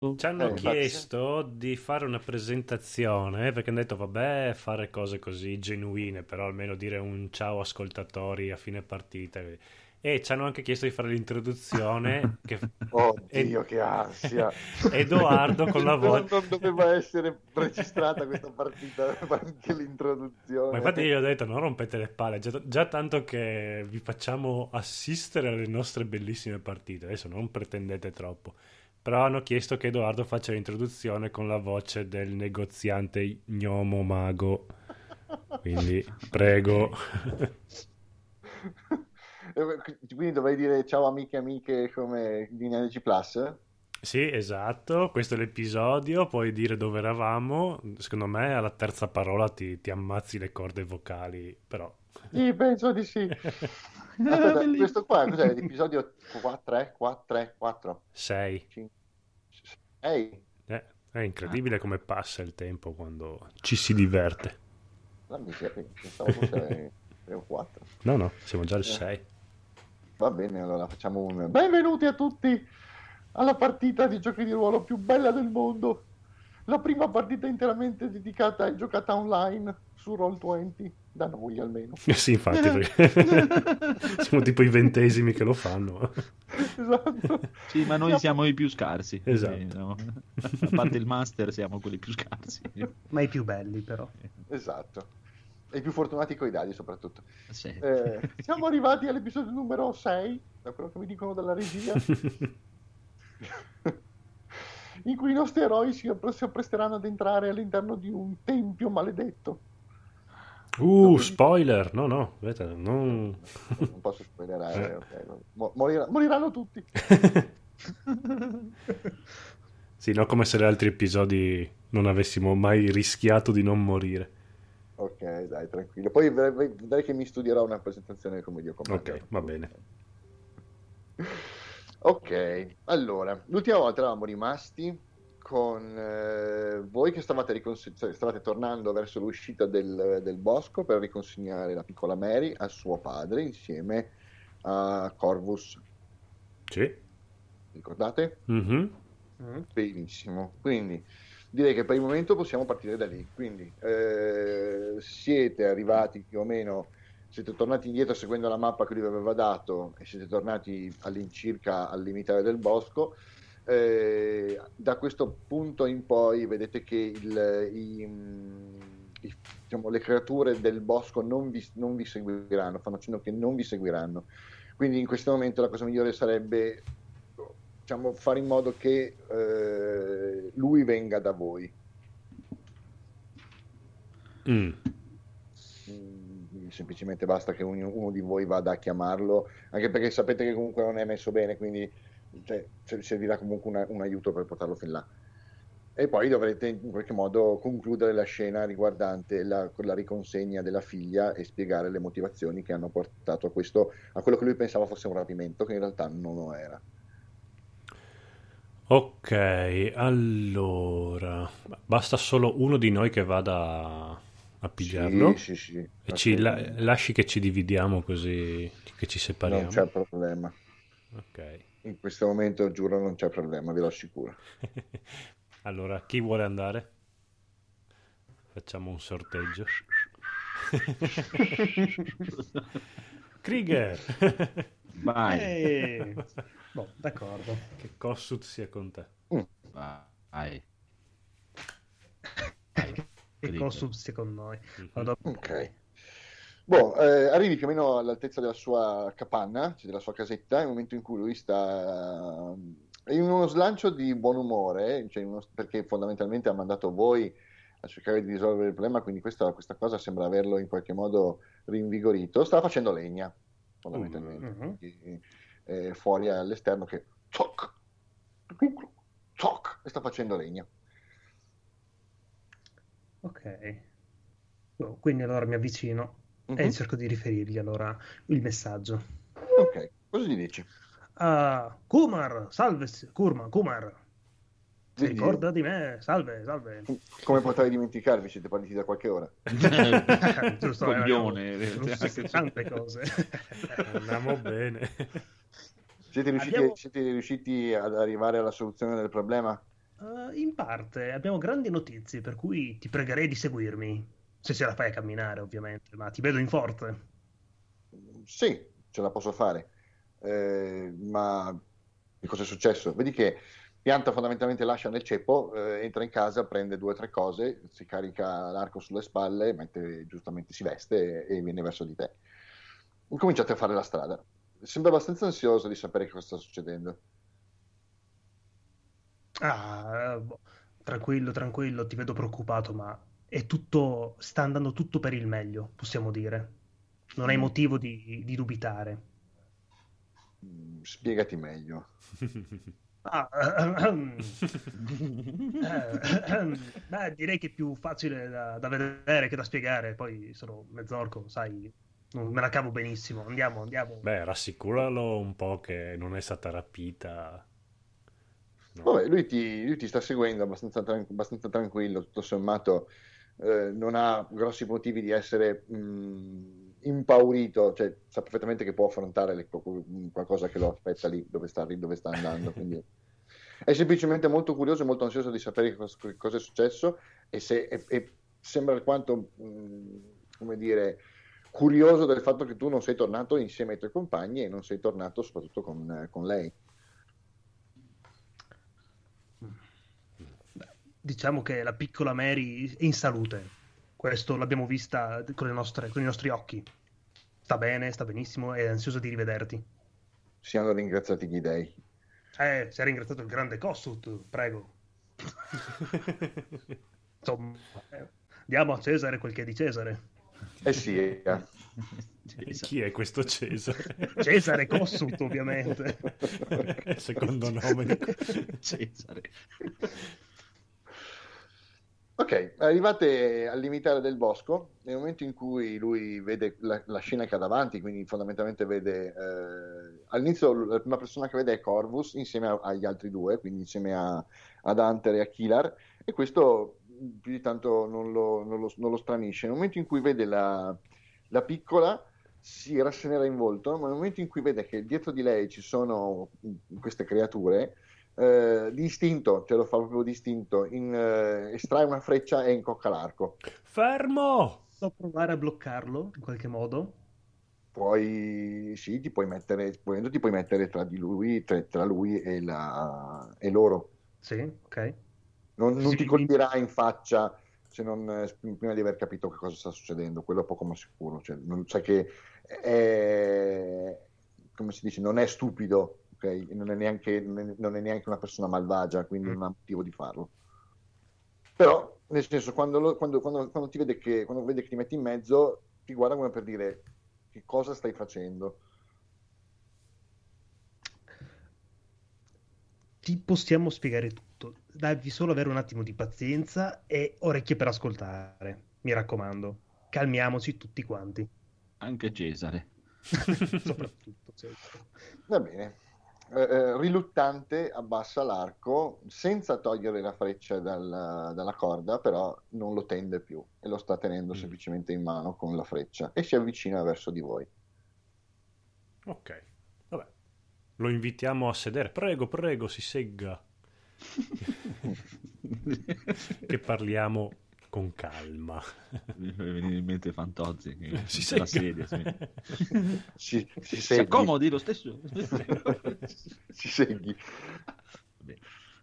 Ci hanno eh, chiesto infatti... di fare una presentazione perché hanno detto vabbè fare cose così genuine però almeno dire un ciao ascoltatori a fine partita. E ci hanno anche chiesto di fare l'introduzione che... oddio Ed... che ansia. Edoardo con la voce. non doveva essere registrata questa partita anche l'introduzione. Ma infatti io ho detto non rompete le palle già, già tanto che vi facciamo assistere alle nostre bellissime partite adesso non pretendete troppo però hanno chiesto che Edoardo faccia l'introduzione con la voce del negoziante gnomo mago. Quindi prego. Quindi dovrei dire ciao amiche e amiche come di NG Plus? Sì, esatto, questo è l'episodio, puoi dire dove eravamo, secondo me alla terza parola ti, ti ammazzi le corde vocali, però... Sì, penso di sì. Aspetta, questo qua cos'è? L'episodio 4, 3, 4, 3, 4? 6. 6. Eh, è incredibile ah. come passa il tempo quando ci si diverte. Non mi pensavo fosse 3 o 4. No, no, siamo già al 6. Eh. Va bene, allora facciamo un... Benvenuti a tutti alla partita di giochi di ruolo più bella del mondo. La prima partita interamente dedicata e giocata online su Roll20 da noi almeno. sì, infatti, siamo tipo i ventesimi che lo fanno. Esatto. Sì, ma noi siamo i più scarsi. Esatto. Quindi, no? A parte il master siamo quelli più scarsi. Ma i più belli però. Esatto. E i più fortunati coi dadi soprattutto. Sì. Eh, siamo arrivati all'episodio numero 6, da quello che mi dicono dalla regia. in cui i nostri eroi si, si appresteranno ad entrare all'interno di un tempio maledetto Uh, spoiler! No, no, vedete, non... non posso spoilerare, eh. okay. Morirà, moriranno tutti. sì, no, come se gli altri episodi non avessimo mai rischiato di non morire. Ok, dai, tranquillo. Poi vedrai che mi studierò una presentazione come Dio comanda. Ok, va bene. Ok, allora, l'ultima volta eravamo rimasti con eh, voi che stavate, ricons- cioè, stavate, tornando verso l'uscita del, del, bosco per riconsegnare la piccola Mary a suo padre insieme a Corvus. Sì. Ricordate? Mm-hmm. Mm, benissimo. Quindi direi che per il momento possiamo partire da lì. Quindi eh, siete arrivati più o meno, siete tornati indietro seguendo la mappa che lui vi aveva dato e siete tornati all'incirca al limitare del bosco eh, da questo punto in poi vedete che il, i, i, diciamo, le creature del bosco non vi, non vi, seguiranno, fanno cenno che non vi seguiranno. Quindi in questo momento la cosa migliore sarebbe diciamo, fare in modo che eh, lui venga da voi. Mm. Semplicemente basta che uno, uno di voi vada a chiamarlo, anche perché sapete che comunque non è messo bene, quindi cioè, servirà comunque una, un aiuto per portarlo fin là. E poi dovrete in qualche modo concludere la scena riguardante la, la riconsegna della figlia e spiegare le motivazioni che hanno portato a, questo, a quello che lui pensava fosse un rapimento, che in realtà non lo era. Ok, allora basta solo uno di noi che vada a pigliarlo sì, sì, sì, e ci la- lasci che ci dividiamo così che ci separiamo. Non c'è problema. Ok. In questo momento giuro non c'è problema, ve lo assicuro. allora, chi vuole andare? Facciamo un sorteggio. Krieger! Vai! Hey. Boh, d'accordo. Che Kossut sia con te. Mm. Vai. Sia con noi. Mm-hmm. Ok. Boh, eh, arrivi più o meno all'altezza della sua capanna, cioè della sua casetta, nel momento in cui lui sta eh, in uno slancio di buon umore, cioè uno, perché fondamentalmente ha mandato voi a cercare di risolvere il problema, quindi questa, questa cosa sembra averlo in qualche modo rinvigorito. Stava facendo legna, fondamentalmente, uh-huh. quindi, eh, fuori all'esterno che toc, toc, e sta facendo legna. Ok, oh, quindi allora mi avvicino uh-huh. e cerco di riferirgli allora il messaggio. Ok, cosa gli dici? Uh, Kumar, salve, Kurma, Kumar. Si ricorda di me? Salve, salve. Come potrei dimenticarvi? Siete partiti da qualche ora. Giusto, Coglione. Eh, tante cose. Andiamo bene. Siete riusciti, Abbiamo... siete riusciti, ad arrivare alla soluzione del problema? Uh, in parte abbiamo grandi notizie, per cui ti pregherei di seguirmi. Se ce la fai a camminare, ovviamente, ma ti vedo in forte. Sì, ce la posso fare. Eh, ma che cosa è successo? Vedi che Pianta fondamentalmente lascia nel ceppo, eh, entra in casa, prende due o tre cose, si carica l'arco sulle spalle, mette, giustamente si veste e, e viene verso di te. Incominciate a fare la strada. Sembra abbastanza ansioso di sapere cosa sta succedendo. Ah, boh, tranquillo, tranquillo, ti vedo preoccupato, ma è tutto, sta andando tutto per il meglio, possiamo dire. Non hai mm. motivo di, di dubitare. Mm, spiegati meglio. Ah, beh, direi che è più facile da, da, vedere che da spiegare. Poi sono mezzorco, sai, non me la cavo benissimo. Andiamo, andiamo. Beh, rassicuralo un po' che non è stata rapita. Vabbè, lui ti, lui ti, sta seguendo abbastanza, tran- abbastanza tranquillo, tutto sommato eh, non ha grossi motivi di essere mh, impaurito, cioè sa perfettamente che può affrontare le, qualcosa che lo aspetta lì dove sta, dove sta andando. Quindi è semplicemente molto curioso e molto ansioso di sapere cosa, cosa è successo e, se, e, e sembra alquanto, mh, come dire, curioso del fatto che tu non sei tornato insieme ai tuoi compagni e non sei tornato soprattutto con, con lei. Diciamo che la piccola Mary è in salute. Questo l'abbiamo vista con, nostre, con i nostri occhi. Sta bene, sta benissimo, è ansiosa di rivederti. Siano ringraziati gli dei. Eh, si è ringraziato il grande Kossut, prego. Insomma, eh, diamo a Cesare quel che è di Cesare. Eh sì. Eh. Chi è questo Cesare? Cesare Kossut, ovviamente. Secondo nome di Cesare. Ok, arrivate al limitare del bosco, nel momento in cui lui vede la, la scena che ha davanti, quindi fondamentalmente vede, eh, all'inizio la prima persona che vede è Corvus insieme a, agli altri due, quindi insieme a, ad Hunter e a Killar, e questo più di tanto non lo, non lo, non lo stranisce. Nel momento in cui vede la, la piccola si rassenerà in volto, ma nel momento in cui vede che dietro di lei ci sono queste creature, eh, distinto, ce lo fa proprio distinto, in, eh, estrae una freccia e incocca l'arco. Fermo! Posso provare a bloccarlo in qualche modo? Puoi, sì, ti puoi mettere, ti puoi mettere tra, di lui, tra, tra lui e, la, e, loro. Sì, ok. Non, non sì, ti colpirà in faccia se non, eh, prima di aver capito che cosa sta succedendo, quello è poco ma sicuro. Cioè, non, sai che è, come si dice, non è stupido ok? Non è, neanche, non è neanche una persona malvagia, quindi mm. non ha motivo di farlo. Però, nel senso, quando, lo, quando, quando, quando ti vede che, quando vede che ti metti in mezzo, ti guarda come per dire che cosa stai facendo. Ti possiamo spiegare tutto. Devi solo avere un attimo di pazienza e orecchie per ascoltare. Mi raccomando, calmiamoci tutti quanti. Anche Cesare. Soprattutto Cesare. Va bene. Eh, eh, riluttante abbassa l'arco senza togliere la freccia dal, dalla corda, però non lo tende più e lo sta tenendo mm. semplicemente in mano con la freccia e si avvicina verso di voi. Ok, vabbè. Lo invitiamo a sedere. Prego, prego, si segga. che parliamo con calma. Mi viene in mente Fantozzi che si sedia. sedia. Sì. si, si, si accomodi lo stesso. si segui.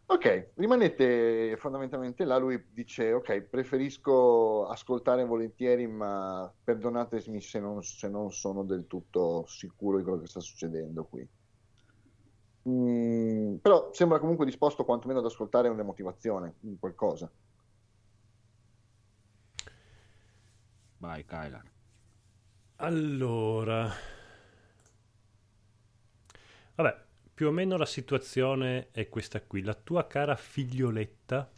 Ok, rimanete fondamentalmente là, lui dice ok, preferisco ascoltare volentieri, ma perdonatemi se non, se non sono del tutto sicuro di quello che sta succedendo qui. Mm, però sembra comunque disposto quantomeno ad ascoltare una motivazione, qualcosa. Vai, Kylan. Allora... Vabbè, più o meno la situazione è questa qui. La tua cara figlioletta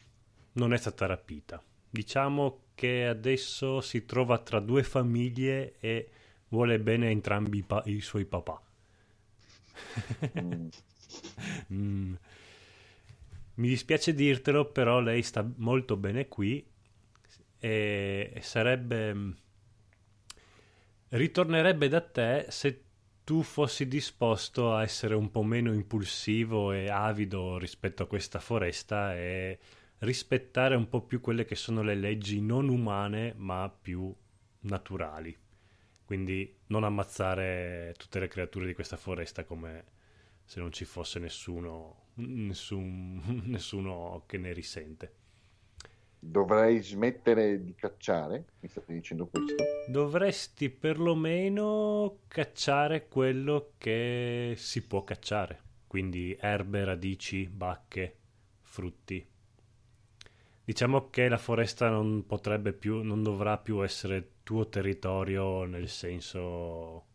non è stata rapita. Diciamo che adesso si trova tra due famiglie e vuole bene a entrambi i, pa- i suoi papà. mm. mm. Mi dispiace dirtelo, però lei sta molto bene qui e sarebbe ritornerebbe da te se tu fossi disposto a essere un po' meno impulsivo e avido rispetto a questa foresta e rispettare un po' più quelle che sono le leggi non umane ma più naturali. Quindi non ammazzare tutte le creature di questa foresta come se non ci fosse nessuno, nessun, nessuno che ne risente. Dovrei smettere di cacciare? Mi state dicendo questo? Dovresti perlomeno cacciare quello che si può cacciare. Quindi erbe, radici, bacche, frutti. Diciamo che la foresta non potrebbe più, non dovrà più essere tuo territorio nel senso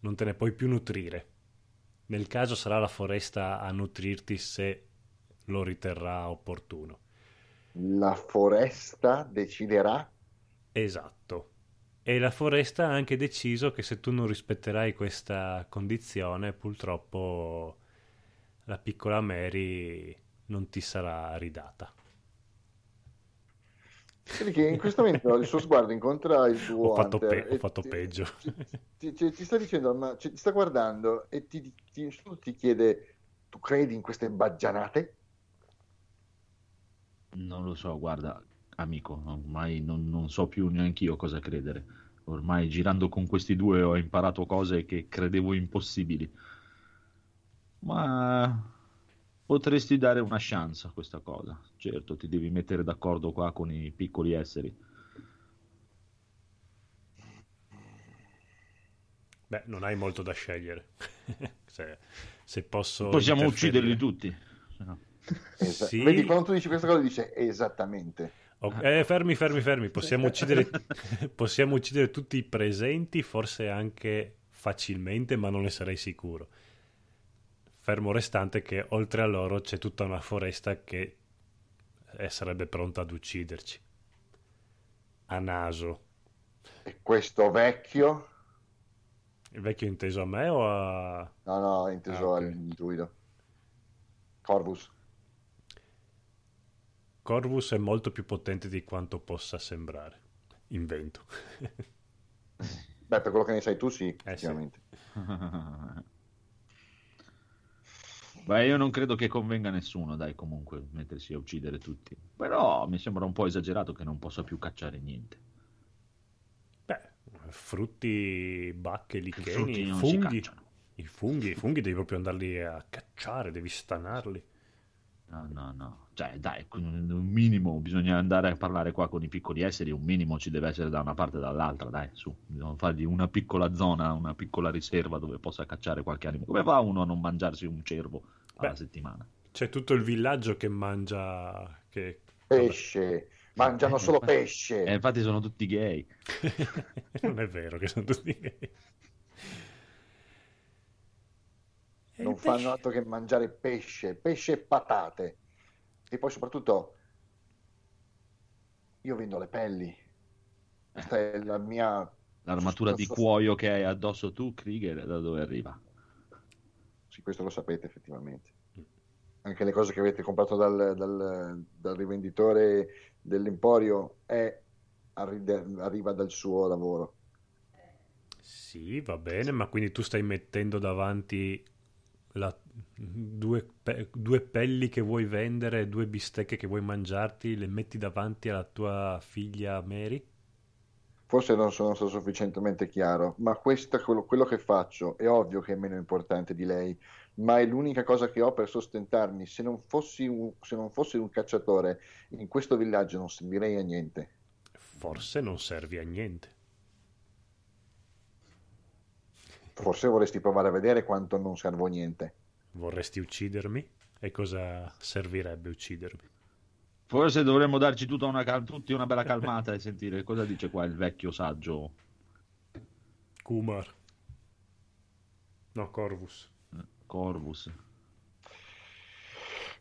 non te ne puoi più nutrire. Nel caso sarà la foresta a nutrirti se lo riterrà opportuno. La foresta deciderà? Esatto. E la foresta ha anche deciso che se tu non rispetterai questa condizione, purtroppo la piccola Mary non ti sarà ridata. Perché in questo momento il suo sguardo incontra il tuo ho fatto, pe- ho fatto ti, peggio. Ti, ti- ti sta dicendo, ma cioè, ti sta guardando e ti, ti- ti chiede, tu credi in queste baggianate? Non lo so, guarda, amico, ormai non, non so più neanche io cosa credere. Ormai girando con questi due ho imparato cose che credevo impossibili. Ma potresti dare una chance a questa cosa. Certo, ti devi mettere d'accordo qua con i piccoli esseri. Beh, non hai molto da scegliere. se, se posso Possiamo ucciderli tutti. No. Esa- Sì. Vedi, quando tu dici questa cosa dice esattamente. Ok, eh, fermi, fermi, fermi. Possiamo uccidere, possiamo uccidere tutti i presenti, forse anche facilmente, ma non ne sarei sicuro. Fermo restante che oltre a loro c'è tutta una foresta che eh, sarebbe pronta ad ucciderci. A naso. E questo vecchio? Il vecchio inteso a me o a... No, no, inteso Ah, ok. al druido. Corvus. Corvus è molto più potente di quanto possa sembrare. Invento. Beh, per quello che ne sai tu, sì, Eh, sì. effettivamente. Beh, io non credo che convenga a nessuno, dai, comunque, mettersi a uccidere tutti. Però mi sembra un po' esagerato che non possa più cacciare niente. Beh, frutti, bacche, licheni, frutti funghi. I funghi, i funghi devi proprio andarli a cacciare, devi stanarli. No, no, no. Cioè, dai, un minimo bisogna andare a parlare qua con i piccoli esseri, un minimo ci deve essere da una parte e dall'altra, dai, su. Bisogna fargli una piccola zona, una piccola riserva dove possa cacciare qualche animo. Come fa uno a non mangiarsi un cervo alla Beh. settimana? C'è tutto il villaggio che mangia... Che... Pesce. Mangiano solo pesce. Eh, infatti sono tutti gay. non è vero che sono tutti gay. E non il fanno pesce- altro che mangiare pesce, pesce e patate. E poi soprattutto io vendo le pelli. Questa è la mia... L'armatura di cuoio che hai addosso tu, Krieger, da dove arriva? Sì, questo lo sapete effettivamente. Anche le cose che avete comprato dal, dal- dal rivenditore dell'Emporio è, arri- arriva dal suo lavoro. Sì, va bene, ma quindi tu stai mettendo davanti la- due, pe- due pelli che vuoi vendere, due bistecche che vuoi mangiarti, le metti davanti alla tua figlia Mary? Forse non sono stato sufficientemente chiaro, ma questo è quello, quello che faccio. È ovvio che è meno importante di lei, ma è l'unica cosa che ho per sostentarmi. Se non fossi un, se non fossi un cacciatore, in questo villaggio non servirei a niente. Forse non servi a niente. Forse vorresti provare a vedere quanto non servo a niente. Vorresti uccidermi? E cosa servirebbe uccidermi? Forse dovremmo darci tutta una cal- tutti una bella calmata e sentire cosa dice qua il vecchio saggio Kumar. No, Corvus. Corvus.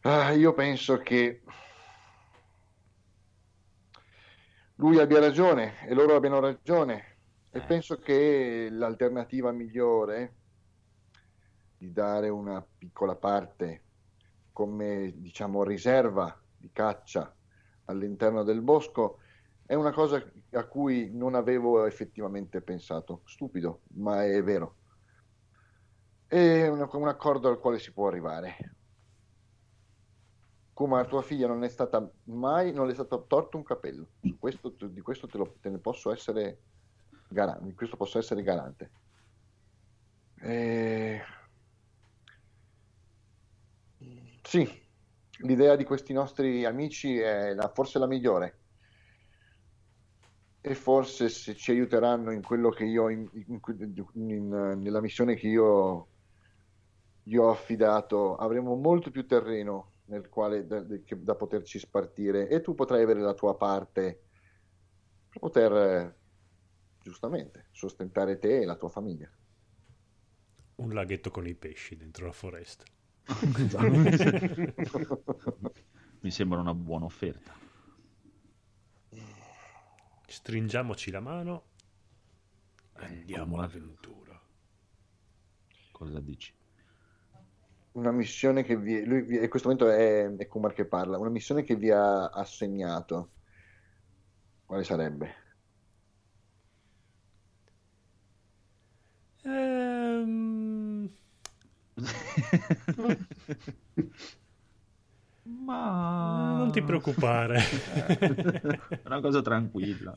Ah, io penso che lui abbia ragione e loro abbiano ragione. E Eh. penso che l'alternativa migliore di dare una piccola parte come diciamo riserva di caccia all'interno del bosco è una cosa a cui non avevo effettivamente pensato. Stupido, ma è vero. È un, un accordo al quale si può arrivare. Come tua figlia non è stata mai, non le è stato torto un capello. Questo, di questo te, lo, te ne posso essere garante. Questo posso essere garante. E... Sì, l'idea di questi nostri amici è la, forse la migliore. E forse se ci aiuteranno in quello che io, in, in, in, nella missione che io gli ho affidato, avremo molto più terreno nel quale da, da poterci spartire e tu potrai avere la tua parte per poter giustamente sostentare te e la tua famiglia. Un laghetto con i pesci dentro la foresta. Mi sembra una buona offerta. Stringiamoci la mano e andiamo all'avventura. Cosa dici? Una missione che vi... Lui, in questo momento è, è Kumar che parla. Una missione che vi ha assegnato. Quale sarebbe? Ehm... Ma non ti preoccupare. È una cosa tranquilla.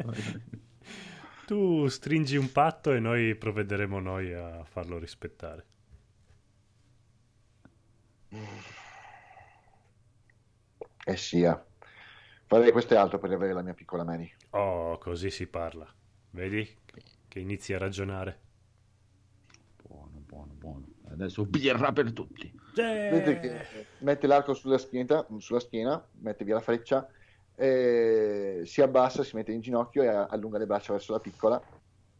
tu stringi un patto e noi provvederemo noi a farlo rispettare. Eh sia. Farei questo e altro per avere la mia piccola Mary. Oh, così si parla. Vedi che inizi a ragionare. Buono, buono. Adesso birra per tutti. Che mette l'arco sulla schiena, sulla schiena mette via la freccia, si abbassa, si mette in ginocchio e allunga le braccia verso la piccola,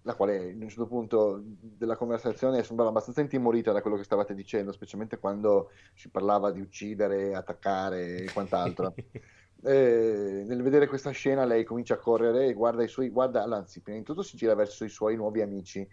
la quale in un certo punto della conversazione sembrava abbastanza intimorita da quello che stavate dicendo, specialmente quando si parlava di uccidere, attaccare e quant'altro. e, nel vedere questa scena lei comincia a correre e guarda i suoi, guarda, anzi, prima di tutto si gira verso i suoi nuovi amici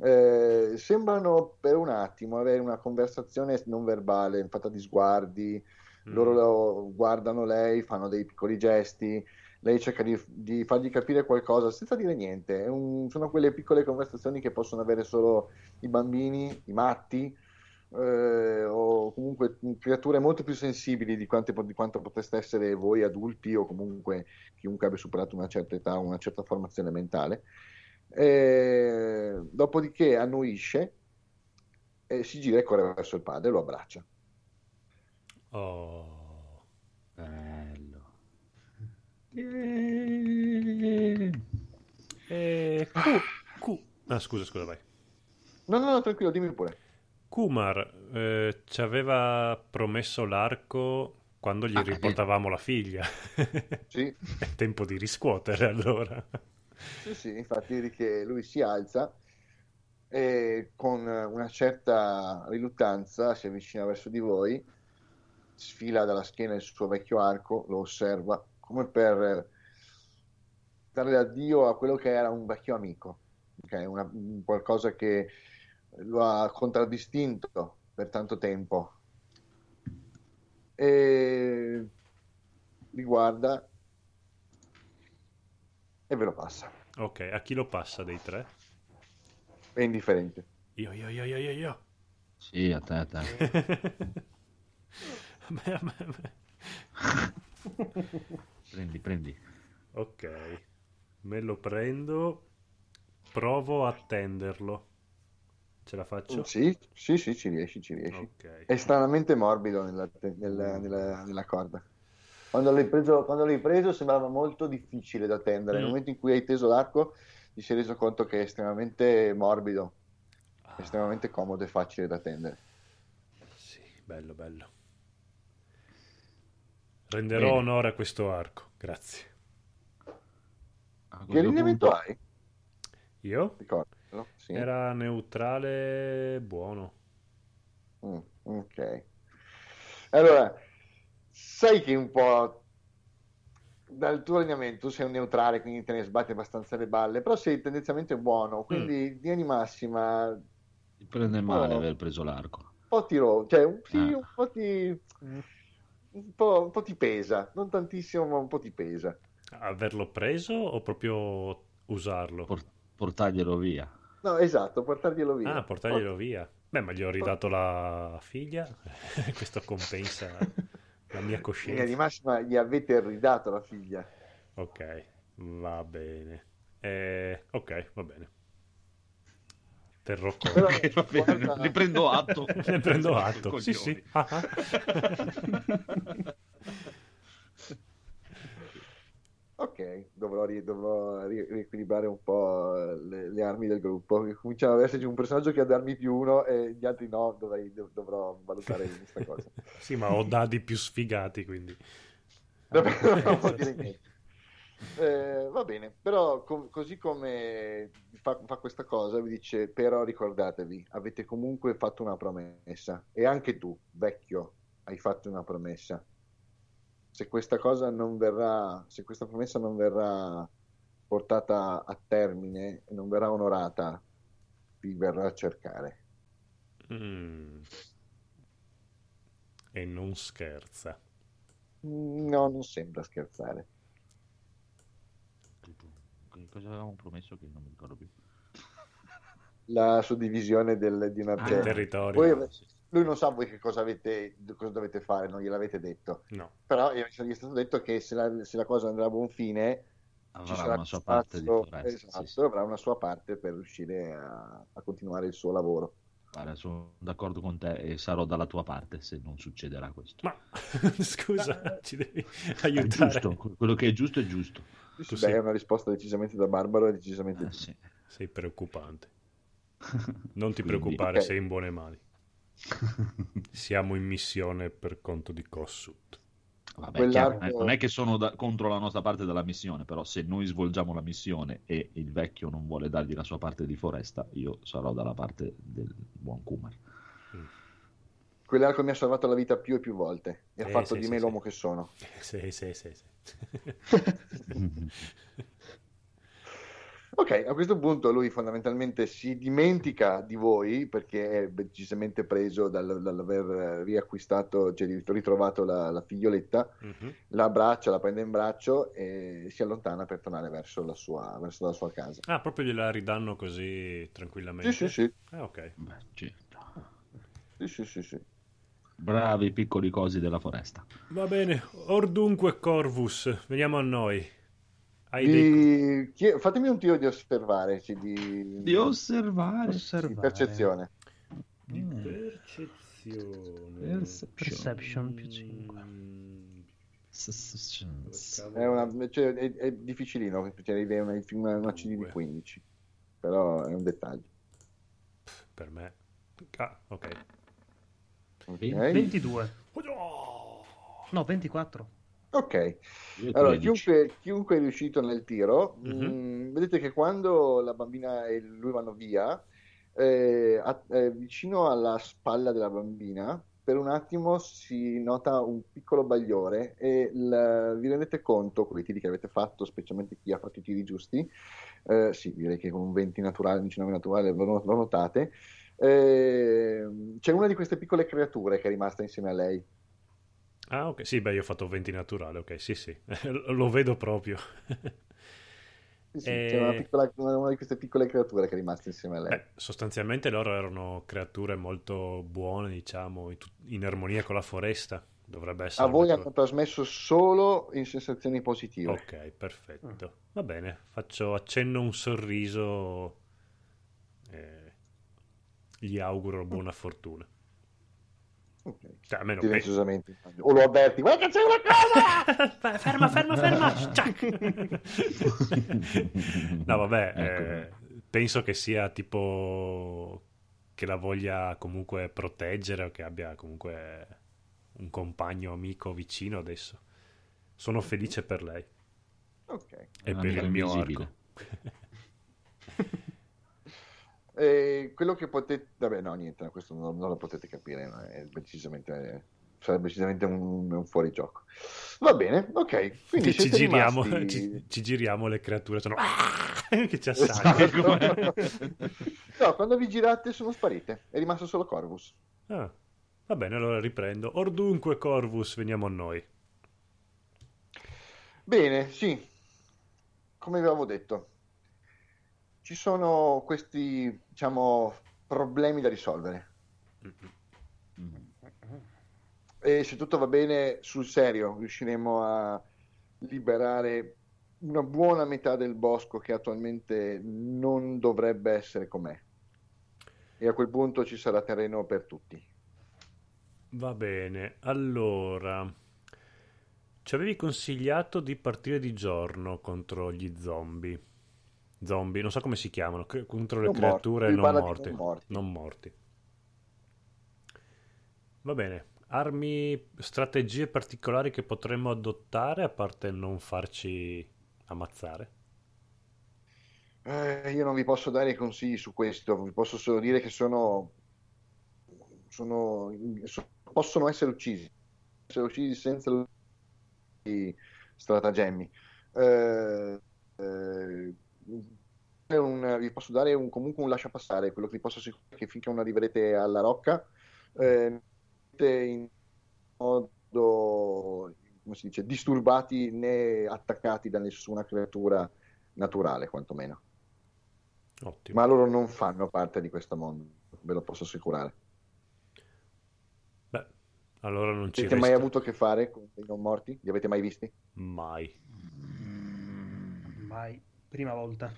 eh, sembrano per un attimo avere una conversazione non verbale, fatta di sguardi, mm. loro guardano lei, fanno dei piccoli gesti, lei cerca di, di fargli capire qualcosa senza dire niente. Un, sono quelle piccole conversazioni che possono avere solo i bambini, i matti, eh, o comunque creature molto più sensibili di, quante, di, quanto potreste essere voi adulti o comunque chiunque abbia superato una certa età o una certa formazione mentale. Eh, dopodiché annuisce e si gira e corre verso il padre e lo abbraccia. Oh, bello. E... E... Ku... Ku... Ah, scusa, scusa, vai. No, no, no, tranquillo, dimmi pure. Kumar eh, ci aveva promesso l'arco quando gli ah, riportavamo la figlia. Sì. È tempo di riscuotere allora. Sì, sì, infatti vedi che lui si alza e con una certa riluttanza si avvicina verso di voi, sfila dalla schiena il suo vecchio arco, lo osserva come per dare addio a quello che era un vecchio amico, okay? Una, qualcosa che lo ha contraddistinto per tanto tempo. E li guarda e ve lo passa. Ok, a chi lo passa dei tre? È indifferente. Io, io, io, io, io, io. Sì, a te, a te. a me, a me, a me. prendi, prendi. Ok, me lo prendo, provo a tenderlo. Ce la faccio? Sì, sì, sì, ci riesci, ci riesci. Okay. È stranamente morbido nella, nella, nella, nella corda. Quando l'hai, preso, quando l'hai preso sembrava molto difficile da tendere. Mm. Nel momento in cui hai teso l'arco ti sei reso conto che è estremamente morbido, ah. estremamente comodo e facile da tendere. Sì, bello, bello. Renderò Bene. onore a questo arco, grazie. Che lineamento hai? Io? Ricordo, sì. Era neutrale buono. Mm, ok. Allora, sai che un po' dal tuo allenamento sei un neutrale, quindi te ne sbatti abbastanza le balle, però sei tendenzialmente buono, quindi mm. di massima... Ti prende male aver preso l'arco. Un po' ti ro- cioè, sì, ah. un po' ti... Un po', un po' ti pesa, non tantissimo, ma un po' ti pesa. Averlo preso o proprio usarlo? Port- portarglielo via. No, esatto, portarglielo via. Ah, portarglielo via. Beh, ma gli ho ridato la figlia, questo compensa la mia coscienza. di massima gli avete ridato la figlia. Ok, va bene. Eh, ok, va bene. Terrò conto. Ok, va bene, guarda- ne prendo atto. Ne prendo atto. Coglioni. Sì, sì. Ah, ah. Ok, dovrò, ri- dovrò ri- riequilibrare un po' le, le armi del gruppo. Cominciamo ad esserci un personaggio che ha d'armi più uno e gli altri no, dovrei- dov- dovrò valutare questa cosa. Sì, ma ho dadi più sfigati, quindi. Vabbè, non vuol dire niente. Eh, va bene, però co- così come fa, fa questa cosa, vi dice, però ricordatevi, avete comunque fatto una promessa e anche tu, vecchio, hai fatto una promessa. Se questa cosa non verrà, se questa promessa non verrà portata a termine e non verrà onorata, vi verrà a cercare. Mm. E non scherza. No, non sembra scherzare. Che cosa avevamo promesso che non mi ricordo più? La suddivisione del- di una Ah, Del cioè, territorio. Voi- lui non sa voi che cosa, avete, cosa dovete fare, non gliel'avete detto. No. Però gli è stato detto che se la, se la cosa andrà a buon fine, ci Avrà sarà una sua spazio- parte di foresta. esatto, sì, sì. avrà una sua parte per riuscire a, a continuare il suo lavoro. Guarda, sono d'accordo con te e sarò dalla tua parte se non succederà questo. Ma scusa, ci devi È aiutare. giusto, quello che è giusto è giusto. Sì, Tu beh, sei- è una risposta decisamente da barbaro e decisamente Eh, sì. Sei preoccupante. Non ti Quindi- preoccupare, ok. sei in buone mani. Siamo in missione per conto di Kossut. Vabbè, chiaro, eh, non è che sono da- contro la nostra parte della missione, però se noi svolgiamo la missione e il vecchio non vuole dargli la sua parte di foresta, io sarò dalla parte del buon Kumar. Quell'arco mi ha salvato la vita più e più volte e ha Eh, fatto sì, di sì, me sì. l'uomo che sono. Sì, sì, sì, sì. Ok, a questo punto lui fondamentalmente si dimentica di voi perché è decisamente preso dal- dall'aver riacquistato, cioè ritrovato la, la figlioletta, Mhm. la abbraccia, la prende in braccio e si allontana per tornare verso la sua, verso la sua casa. Ah, proprio gliela ridanno così tranquillamente? Sì, sì, sì, Ah, ok. Beh, certo. sì, sì, sì, sì. Bravi piccoli cosi della foresta. Va bene. Or dunque, Corvus, veniamo a noi. Hai dei... Di- chi- Fatemi un tiro di osservare, sì, di, Di osservare. di Osservare. percezione. di Mm. percezione. Perception. Perception più 5. Mm, È, una- cioè, è- è difficilino, cioè, è una, una, una CD di Due. 15, però è un dettaglio. Per me. Ah, ok. Ok, 22. Oh! No, 24. Ok. Allora 13. chiunque, chiunque è riuscito nel tiro, Mhm. mh, vedete che quando la bambina e lui vanno via, eh, a- eh, vicino alla spalla della bambina, per un attimo si nota un piccolo bagliore e il- vi rendete conto, con i tiri che avete fatto, specialmente chi ha fatto i tiri giusti, eh, sì, direi che con un 20 naturale, un 19 naturale lo, lo notate, eh, c'è una di queste piccole creature che è rimasta insieme a lei. Ah, ok. Sì, beh, io ho fatto 20 naturale, ok, sì, sì. Lo vedo proprio. Sì, sì, Eh. c'è una, piccola- una di queste piccole creature che è rimasta insieme a lei. Beh, sostanzialmente loro erano creature molto buone, diciamo, in, armonia con la foresta. Dovrebbe essere... A voi hanno trasmesso solo in sensazioni positive. Ok, perfetto. Va bene, faccio accenno un sorriso e gli auguro buona fortuna. Ok. Cioè, almeno pe- Silenziosamente. O lo avverti, guarda che c'è una cosa! ferma, ferma, ferma! No, vabbè, Ecco. eh, penso che sia tipo che la voglia comunque proteggere o che abbia comunque un compagno amico vicino adesso. Sono felice per lei Ok. e per il mio arco. Eh, quello che potete... Vabbè, no, niente, questo non, non lo potete capire, è decisamente... Sarebbe decisamente un, un fuorigioco. Va bene, ok. Quindi ci, giriamo, rimasti- ci, ci giriamo, le creature sono che ci assalgono. Esatto. no, quando vi girate sono sparite. È rimasto solo Corvus. Ah, va bene, allora riprendo. Or dunque, Corvus, veniamo a noi. Bene, sì, come vi avevo detto, ci sono questi, diciamo, problemi da risolvere. E se tutto va bene, sul serio, riusciremo a liberare una buona metà del bosco che attualmente non dovrebbe essere com'è. E a quel punto ci sarà terreno per tutti. Va bene, allora ci avevi consigliato di partire di giorno contro gli zombie. Zombie, non so come si chiamano, contro le Non creature morti, non morte. non morti. Non morti. Va bene, armi, strategie particolari che potremmo adottare a parte non farci ammazzare? Eh, io non vi posso dare consigli su questo, vi posso solo dire che sono, sono- so- possono essere uccisi, essere uccisi senza stratagemmi. Eh, vi posso dare un- comunque un lasciapassare, quello che vi posso assicurare è che finché non arriverete alla rocca, eh, non siete in modo, come si dice, disturbati né attaccati da nessuna creatura naturale, quantomeno. Ottimo. Ma loro non fanno parte di questo mondo, ve lo posso assicurare. Beh, allora non ci Avete mai resta avuto a che fare con dei non morti? Li avete mai visti? mai. Mai. Prima volta.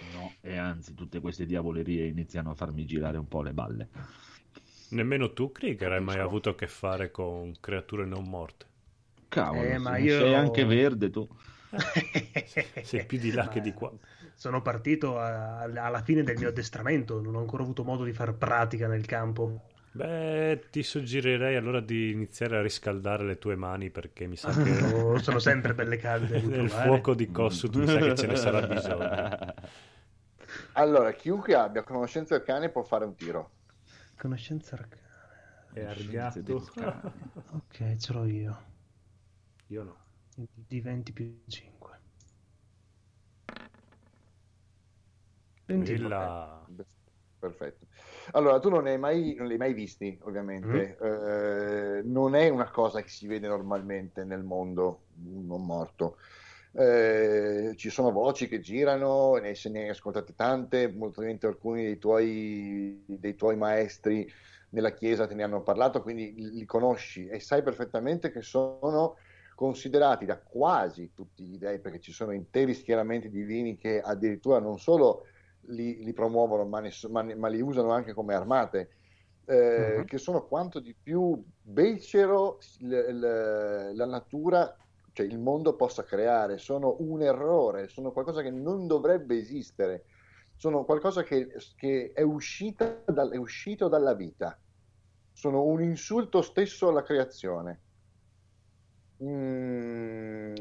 No, e anzi, tutte queste diavolerie iniziano a farmi girare un po' le balle. Nemmeno tu, Krieger, hai mai avuto a che fare con creature non morte. Cavolo, Eh, ma se- io- sei anche verde tu. Sei più di là Ma che di qua. Sono partito a- alla fine del mio addestramento, non ho ancora avuto modo di far pratica nel campo. Beh, ti suggerirei allora di iniziare a riscaldare le tue mani perché mi sa che Oh, sono sempre belle calde. nel provare. fuoco di Kossut mi sa che ce ne sarà bisogno. Allora, chiunque abbia conoscenza del cane può fare un tiro. Conoscenza arcana. È argato. cane. Ok, ce l'ho io. Io no. Di 20 più 5. 20. Quella... Perfetto. Allora, tu non, ne hai mai, non li hai mai visti, ovviamente. Eh, non è una cosa che si vede normalmente nel mondo, non morto. Eh, ci sono voci che girano, ne, se ne hai ascoltate tante, molto probabilmente alcuni dei tuoi, dei tuoi maestri nella chiesa te ne hanno parlato, quindi li conosci e sai perfettamente che sono considerati da quasi tutti gli dei, perché ci sono interi schieramenti divini che addirittura non solo li, li promuovono, ma, ne ma ma li usano anche come armate, eh, Mhm. che sono quanto di più becero l- l- la natura, cioè il mondo possa creare, sono un errore, sono qualcosa che non dovrebbe esistere, sono qualcosa che, che è, uscita dal- è uscito dalla vita, sono un insulto stesso alla creazione. Mm,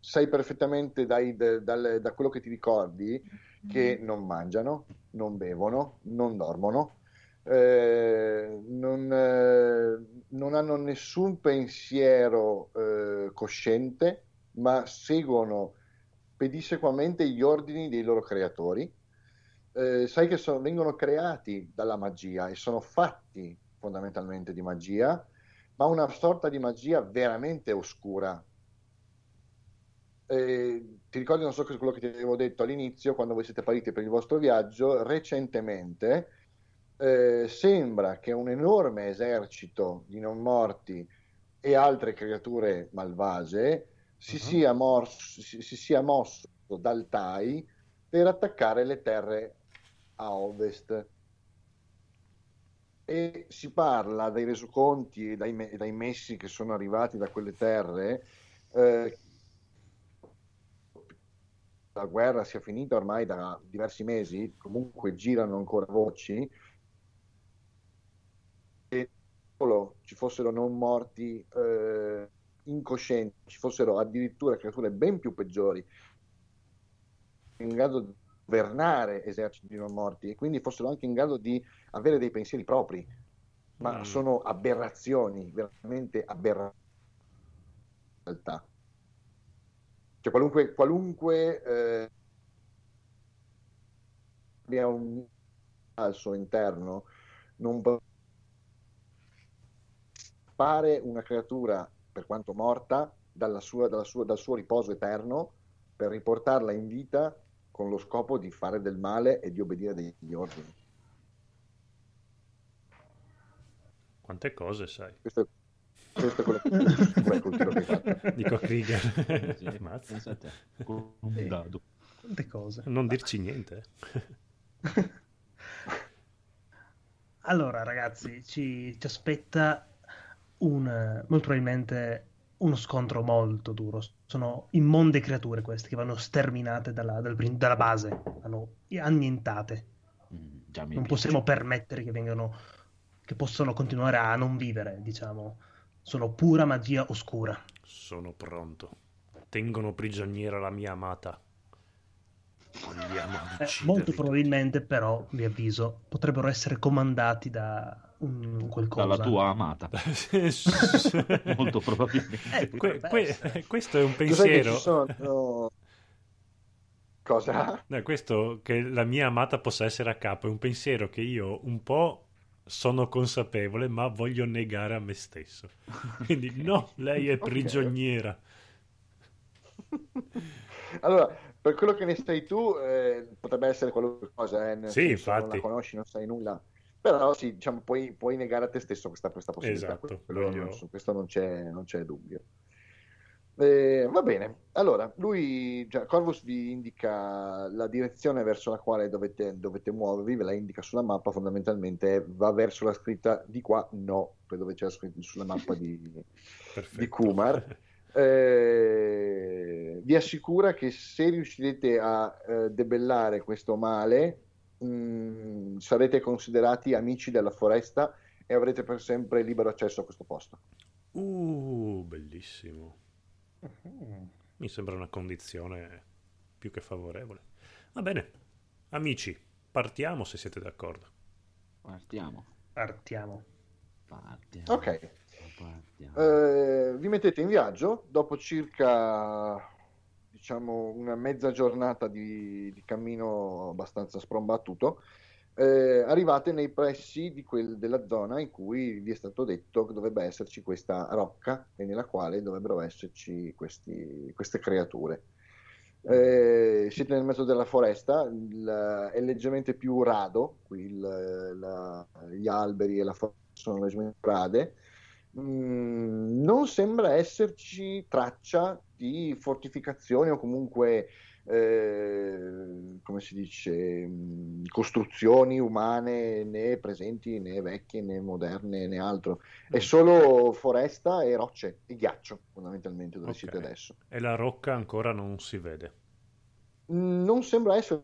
sai perfettamente dai- da- dal- da quello che ti ricordi che non mangiano, non bevono, non dormono, eh, non, eh, non hanno nessun pensiero eh, cosciente, ma seguono pedissequamente gli ordini dei loro creatori. Eh, sai che sono- vengono creati dalla magia e sono fatti fondamentalmente di magia, ma una sorta di magia veramente oscura. Eh, ti ricordi, non so quello che ti avevo detto all'inizio, quando voi siete partiti per il vostro viaggio, recentemente eh, sembra che un enorme esercito di non morti e altre creature malvagie si, Mhm. sia morso- si- si sia mosso dal Tai per attaccare le terre a ovest. E si parla dai resoconti e dai, me- dai messi che sono arrivati da quelle terre eh, la guerra sia finita ormai da diversi mesi, comunque girano ancora voci che solo ci fossero non morti eh, incoscienti, ci fossero addirittura creature ben più peggiori in grado di governare eserciti di non morti e quindi fossero anche in grado di avere dei pensieri propri, ma Mm. sono aberrazioni, veramente aberrazioni. in realtà. Cioè qualunque, qualunque eh, abbia un al suo interno non può fare una creatura, per quanto morta, dalla sua- dalla sua- dal suo riposo eterno per riportarla in vita con lo scopo di fare del male e di obbedire degli ordini. Quante cose sai? Questo, questo è quello che, hai fatto. Dico Krieger. Sì, Mazza. con un dado. Tante cose. Non dirci niente. Allora, ragazzi, ci, ci aspetta un, molto probabilmente uno scontro molto duro. Sono immonde creature queste che vanno sterminate dalla, dalla base, vanno annientate. Mm, Non piace. possiamo permettere che vengano, che possano continuare a non vivere, diciamo. Sono pura magia oscura. Sono pronto. Tengono prigioniera la mia amata. Andiamo ad Eh, molto probabilmente, però, vi avviso, potrebbero essere comandati da un qualcosa. Dalla tua amata. Molto probabilmente. Eh, Que- que- essere. questo è un pensiero. sono? Cosa? No, questo che la mia amata possa essere a capo è un pensiero che io un po' sono consapevole, ma voglio negare a me stesso. Quindi, no, lei è prigioniera. Allora, per quello che ne sai tu, eh, potrebbe essere qualunque cosa, eh, Sì, senso, non infatti. la conosci, non sai nulla. Però sì, diciamo, puoi, puoi negare a te stesso questa, questa possibilità. Esatto, non- su questo non c'è, non c'è dubbio. Eh, va bene, allora lui, già, Corvus vi indica la direzione verso la quale dovete, dovete muovervi, ve la indica sulla mappa, fondamentalmente va verso la scritta di qua, no, dove c'è la scritta sulla mappa di, di Kumar. Eh, vi assicura che se riuscirete a eh, debellare questo male, mh, sarete considerati amici della foresta e avrete per sempre libero accesso a questo posto. Uh, bellissimo. Mi sembra una condizione più che favorevole. Va bene, amici, partiamo se siete d'accordo. Partiamo. Partiamo. Partiamo. Ok, Partiamo. Eh, vi mettete in viaggio dopo circa diciamo una mezza giornata di, di cammino abbastanza sprombattuto. eh, arrivate nei pressi quel- della zona in cui vi è stato detto che dovrebbe esserci questa rocca e nella quale dovrebbero esserci questi- queste creature. Eh, siete nel mezzo della foresta, il- è leggermente più rado, qui il- la- gli alberi e la foresta sono leggermente rade. Mm, non sembra esserci traccia di fortificazioni o comunque, eh, come si dice, mm, costruzioni umane né presenti né vecchie né moderne né altro. È solo foresta e rocce e ghiaccio, fondamentalmente, dove Ok. siete adesso. E la rocca ancora non si vede. Mm, Non sembra essere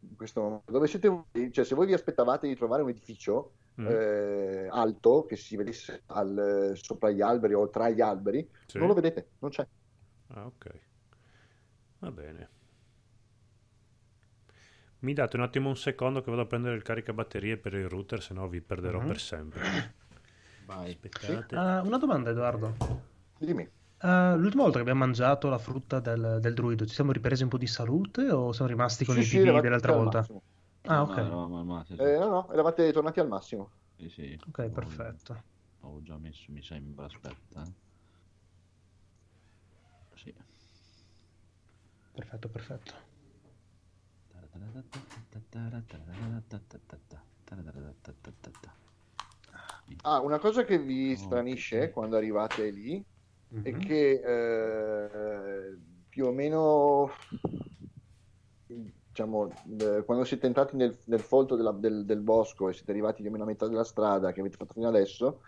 in questo momento. Dove siete voi? Cioè, se voi vi aspettavate di trovare un edificio Mm, eh, alto che si vedesse al- sopra gli alberi o tra gli alberi, sì. non lo vedete, non c'è. Ah, ok. Va bene. Mi date un attimo un secondo che vado a prendere il caricabatterie per il router, se no vi perderò Mhm. per sempre. Vai. Aspettate. Ah, una domanda, Edoardo. Dimmi. Ah, l'ultima volta che abbiamo mangiato la frutta del, del druido, ci siamo ripresi un po' di salute o siamo rimasti con Sì, il sì, dell'altra al volta? massimo. Ah, No, ok. no, eravamo al massimo. Eh, no, no, eravate tornati al massimo. Sì, sì. Ok, Avevo- perfetto. Avevo già messo, mi sembra, aspetta. eh. Sì. Perfetto, perfetto. Ah, una cosa che vi stranisce ok. quando arrivate lì è Mhm. che eh, più o meno diciamo eh, quando siete entrati nel, nel folto della- del, del bosco e siete arrivati più o meno a metà della strada che avete fatto fino adesso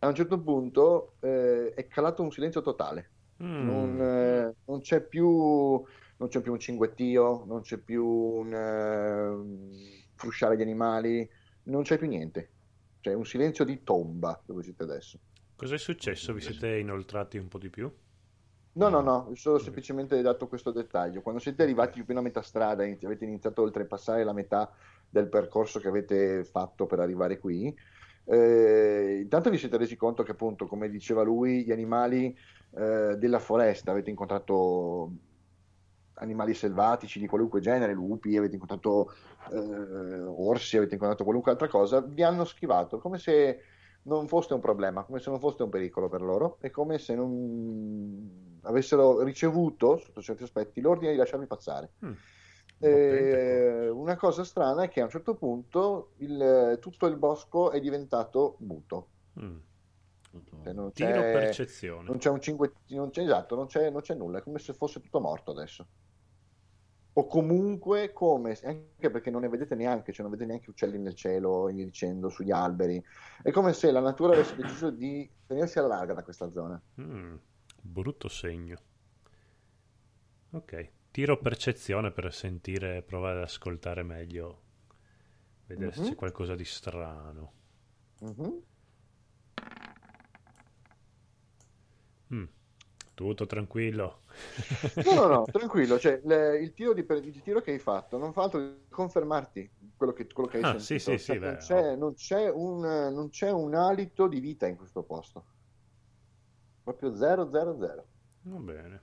a un certo punto eh, è calato un silenzio totale. Mm, non, eh, non c'è più non c'è più un cinguettio non c'è più un eh, frusciare di animali non c'è più niente. C'è un silenzio di tomba dove siete adesso. Cos'è successo? Vi siete inoltrati un po' di più? No, no, no, solo semplicemente dato questo dettaglio. Quando siete arrivati più o meno a metà strada, avete iniziato a oltrepassare la metà del percorso che avete fatto per arrivare qui, eh, intanto vi siete resi conto che appunto, come diceva lui, gli animali eh, della foresta, avete incontrato animali selvatici di qualunque genere, lupi, avete incontrato eh, orsi, avete incontrato qualunque altra cosa, vi hanno schivato, come se non foste un problema, come se non foste un pericolo per loro, è come se non avessero ricevuto, sotto certi aspetti, l'ordine di lasciarvi passare. Mm. Eh, una cosa strana è che a un certo punto il, tutto il bosco è diventato muto. Mm. Cioè, non Tiro c'è, percezione. non c'è un 5, non c'è esatto, non c'è, non c'è nulla, è come se fosse tutto morto adesso. O comunque come, anche perché non ne vedete neanche, cioè non vedete neanche uccelli nel cielo, e dicendo, sugli alberi. È come se la natura avesse deciso di tenersi alla larga da questa zona. Mm, brutto segno. Ok, tiro percezione per sentire, provare ad ascoltare meglio, vedere se Mhm. c'è qualcosa di strano. Mhm. Mm, tutto tranquillo. No, no, no, tranquillo, cioè, le- il, tiro di, il tiro che hai fatto non fa altro che confermarti quello che, quello che hai Ah, sentito. sì, sì, Cioè, sì, non, beh, c'è, non c'è un, non c'è un alito di vita in questo posto. Proprio 0, 0, 0. Va bene.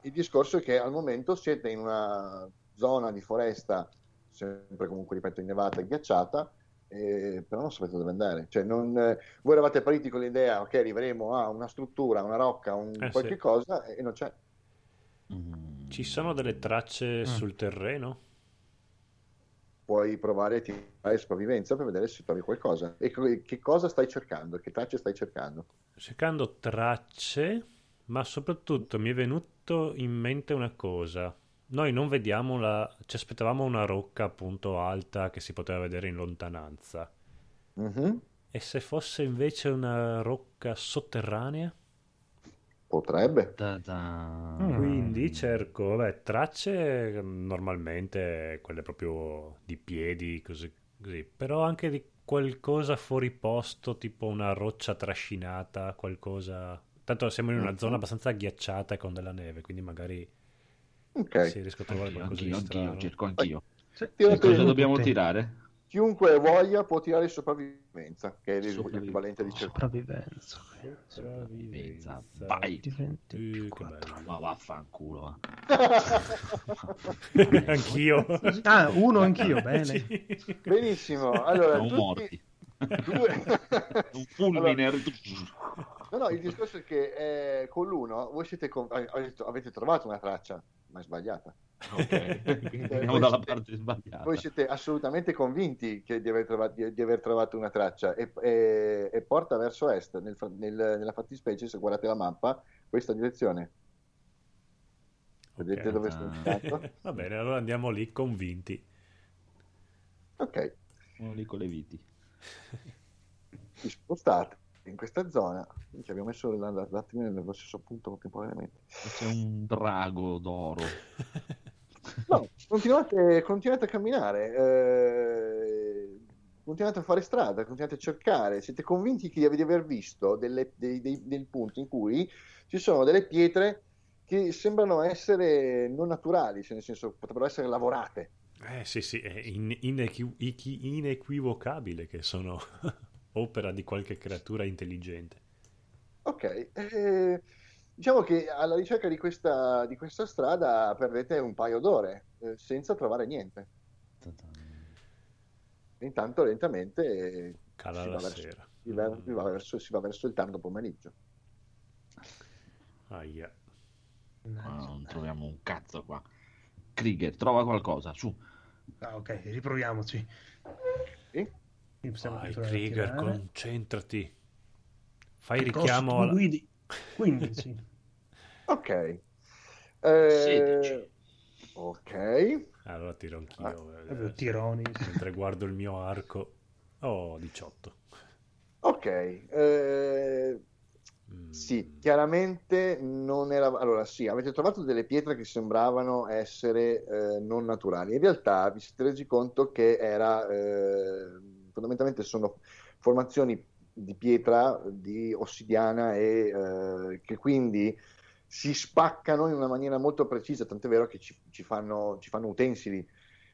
Il discorso è che al momento siete in una zona di foresta, sempre comunque, ripeto, innevata e ghiacciata, eh, però non sapete dove andare. Cioè, non, eh, voi eravate partiti con l'idea, ok, arriveremo a una struttura, una rocca, un Eh, qualche sì. cosa, e non c'è. Ci sono delle tracce Mm. sul terreno? Puoi provare a tirare sopravvivenza per vedere se trovi qualcosa. E che cosa stai cercando? Che tracce stai cercando? Cercando tracce, ma soprattutto mi è venuto in mente una cosa. Noi non vediamo la... ci aspettavamo una rocca appunto alta che si poteva vedere in lontananza. Mhm. E se fosse invece una rocca sotterranea? Potrebbe. Mm. Quindi cerco, vabbè, tracce mm, normalmente quelle proprio di piedi, così, così, però anche di qualcosa fuori posto, tipo una roccia trascinata, qualcosa... Tanto siamo in una Mhm. zona abbastanza ghiacciata e con della neve, quindi magari Ok. si riesco a trovare Anch'io, qualcosa anch'io, di anch'io, strano. cerco anch'io. Sì. Cosa te- dobbiamo tutti. tirare? Chiunque voglia può tirare sopravvivenza, che è l'equivalente di cercare. Sopravvivenza. Sopravvivenza. Vai. Diventi più che quattro. Ma vaffanculo. va. Anch'io. Ah, uno anch'io, bene. Benissimo. Allora, Siamo tutti- morti. due- Un fulmine. No, no, il discorso è che eh, con l'uno voi siete con- avete trovato una traccia, ma è sbagliata. Ok, quindi andiamo dalla siete- parte sbagliata. Voi siete assolutamente convinti che di aver trovato, di, di aver trovato una traccia e, e- e porta verso est, nel nel- nella fattispecie, se guardate la mappa, questa direzione. Vedete Ok. dove sto Ah. indicando? Va bene, allora andiamo lì convinti. Ok, Uno lì con le viti. vi spostate in questa zona. Ci abbiamo messo la- la- l'attimo nello stesso punto contemporaneamente. C'è un drago d'oro. No, continuate, continuate a camminare, eh, continuate a fare strada, continuate a cercare, siete convinti che di aver visto delle- dei, dei- dei punti in cui ci sono delle pietre che sembrano essere non naturali, cioè nel senso potrebbero essere lavorate. Eh sì, sì, è in- inequi- inequivocabile che sono opera di qualche creatura intelligente. Ok, eh, diciamo che alla ricerca di questa, di questa strada perdete un paio d'ore eh, senza trovare niente. Intanto lentamente Cala si la va verso- sera. si va- si va verso- si va verso il tardo pomeriggio. Aia. Ma non troviamo un cazzo qua. Krieger, trova qualcosa, su. Ah, ok, riproviamoci. Sì? Vai, Krieger, concentrati. Fai richiamo alla... guidi? 15. Ok. Eh, 16. Ok. Allora tiro anch'io. eh, Proprio tironi. Mentre guardo il mio arco. Oh, 18. Ok. Eh, Mm. sì, chiaramente non era... Allora sì, avete trovato delle pietre che sembravano essere eh, non naturali. In realtà vi siete resi conto che era... fondamentalmente sono formazioni di pietra, di ossidiana e eh, che quindi si spaccano in una maniera molto precisa, tant'è vero che ci, ci fanno, ci fanno utensili,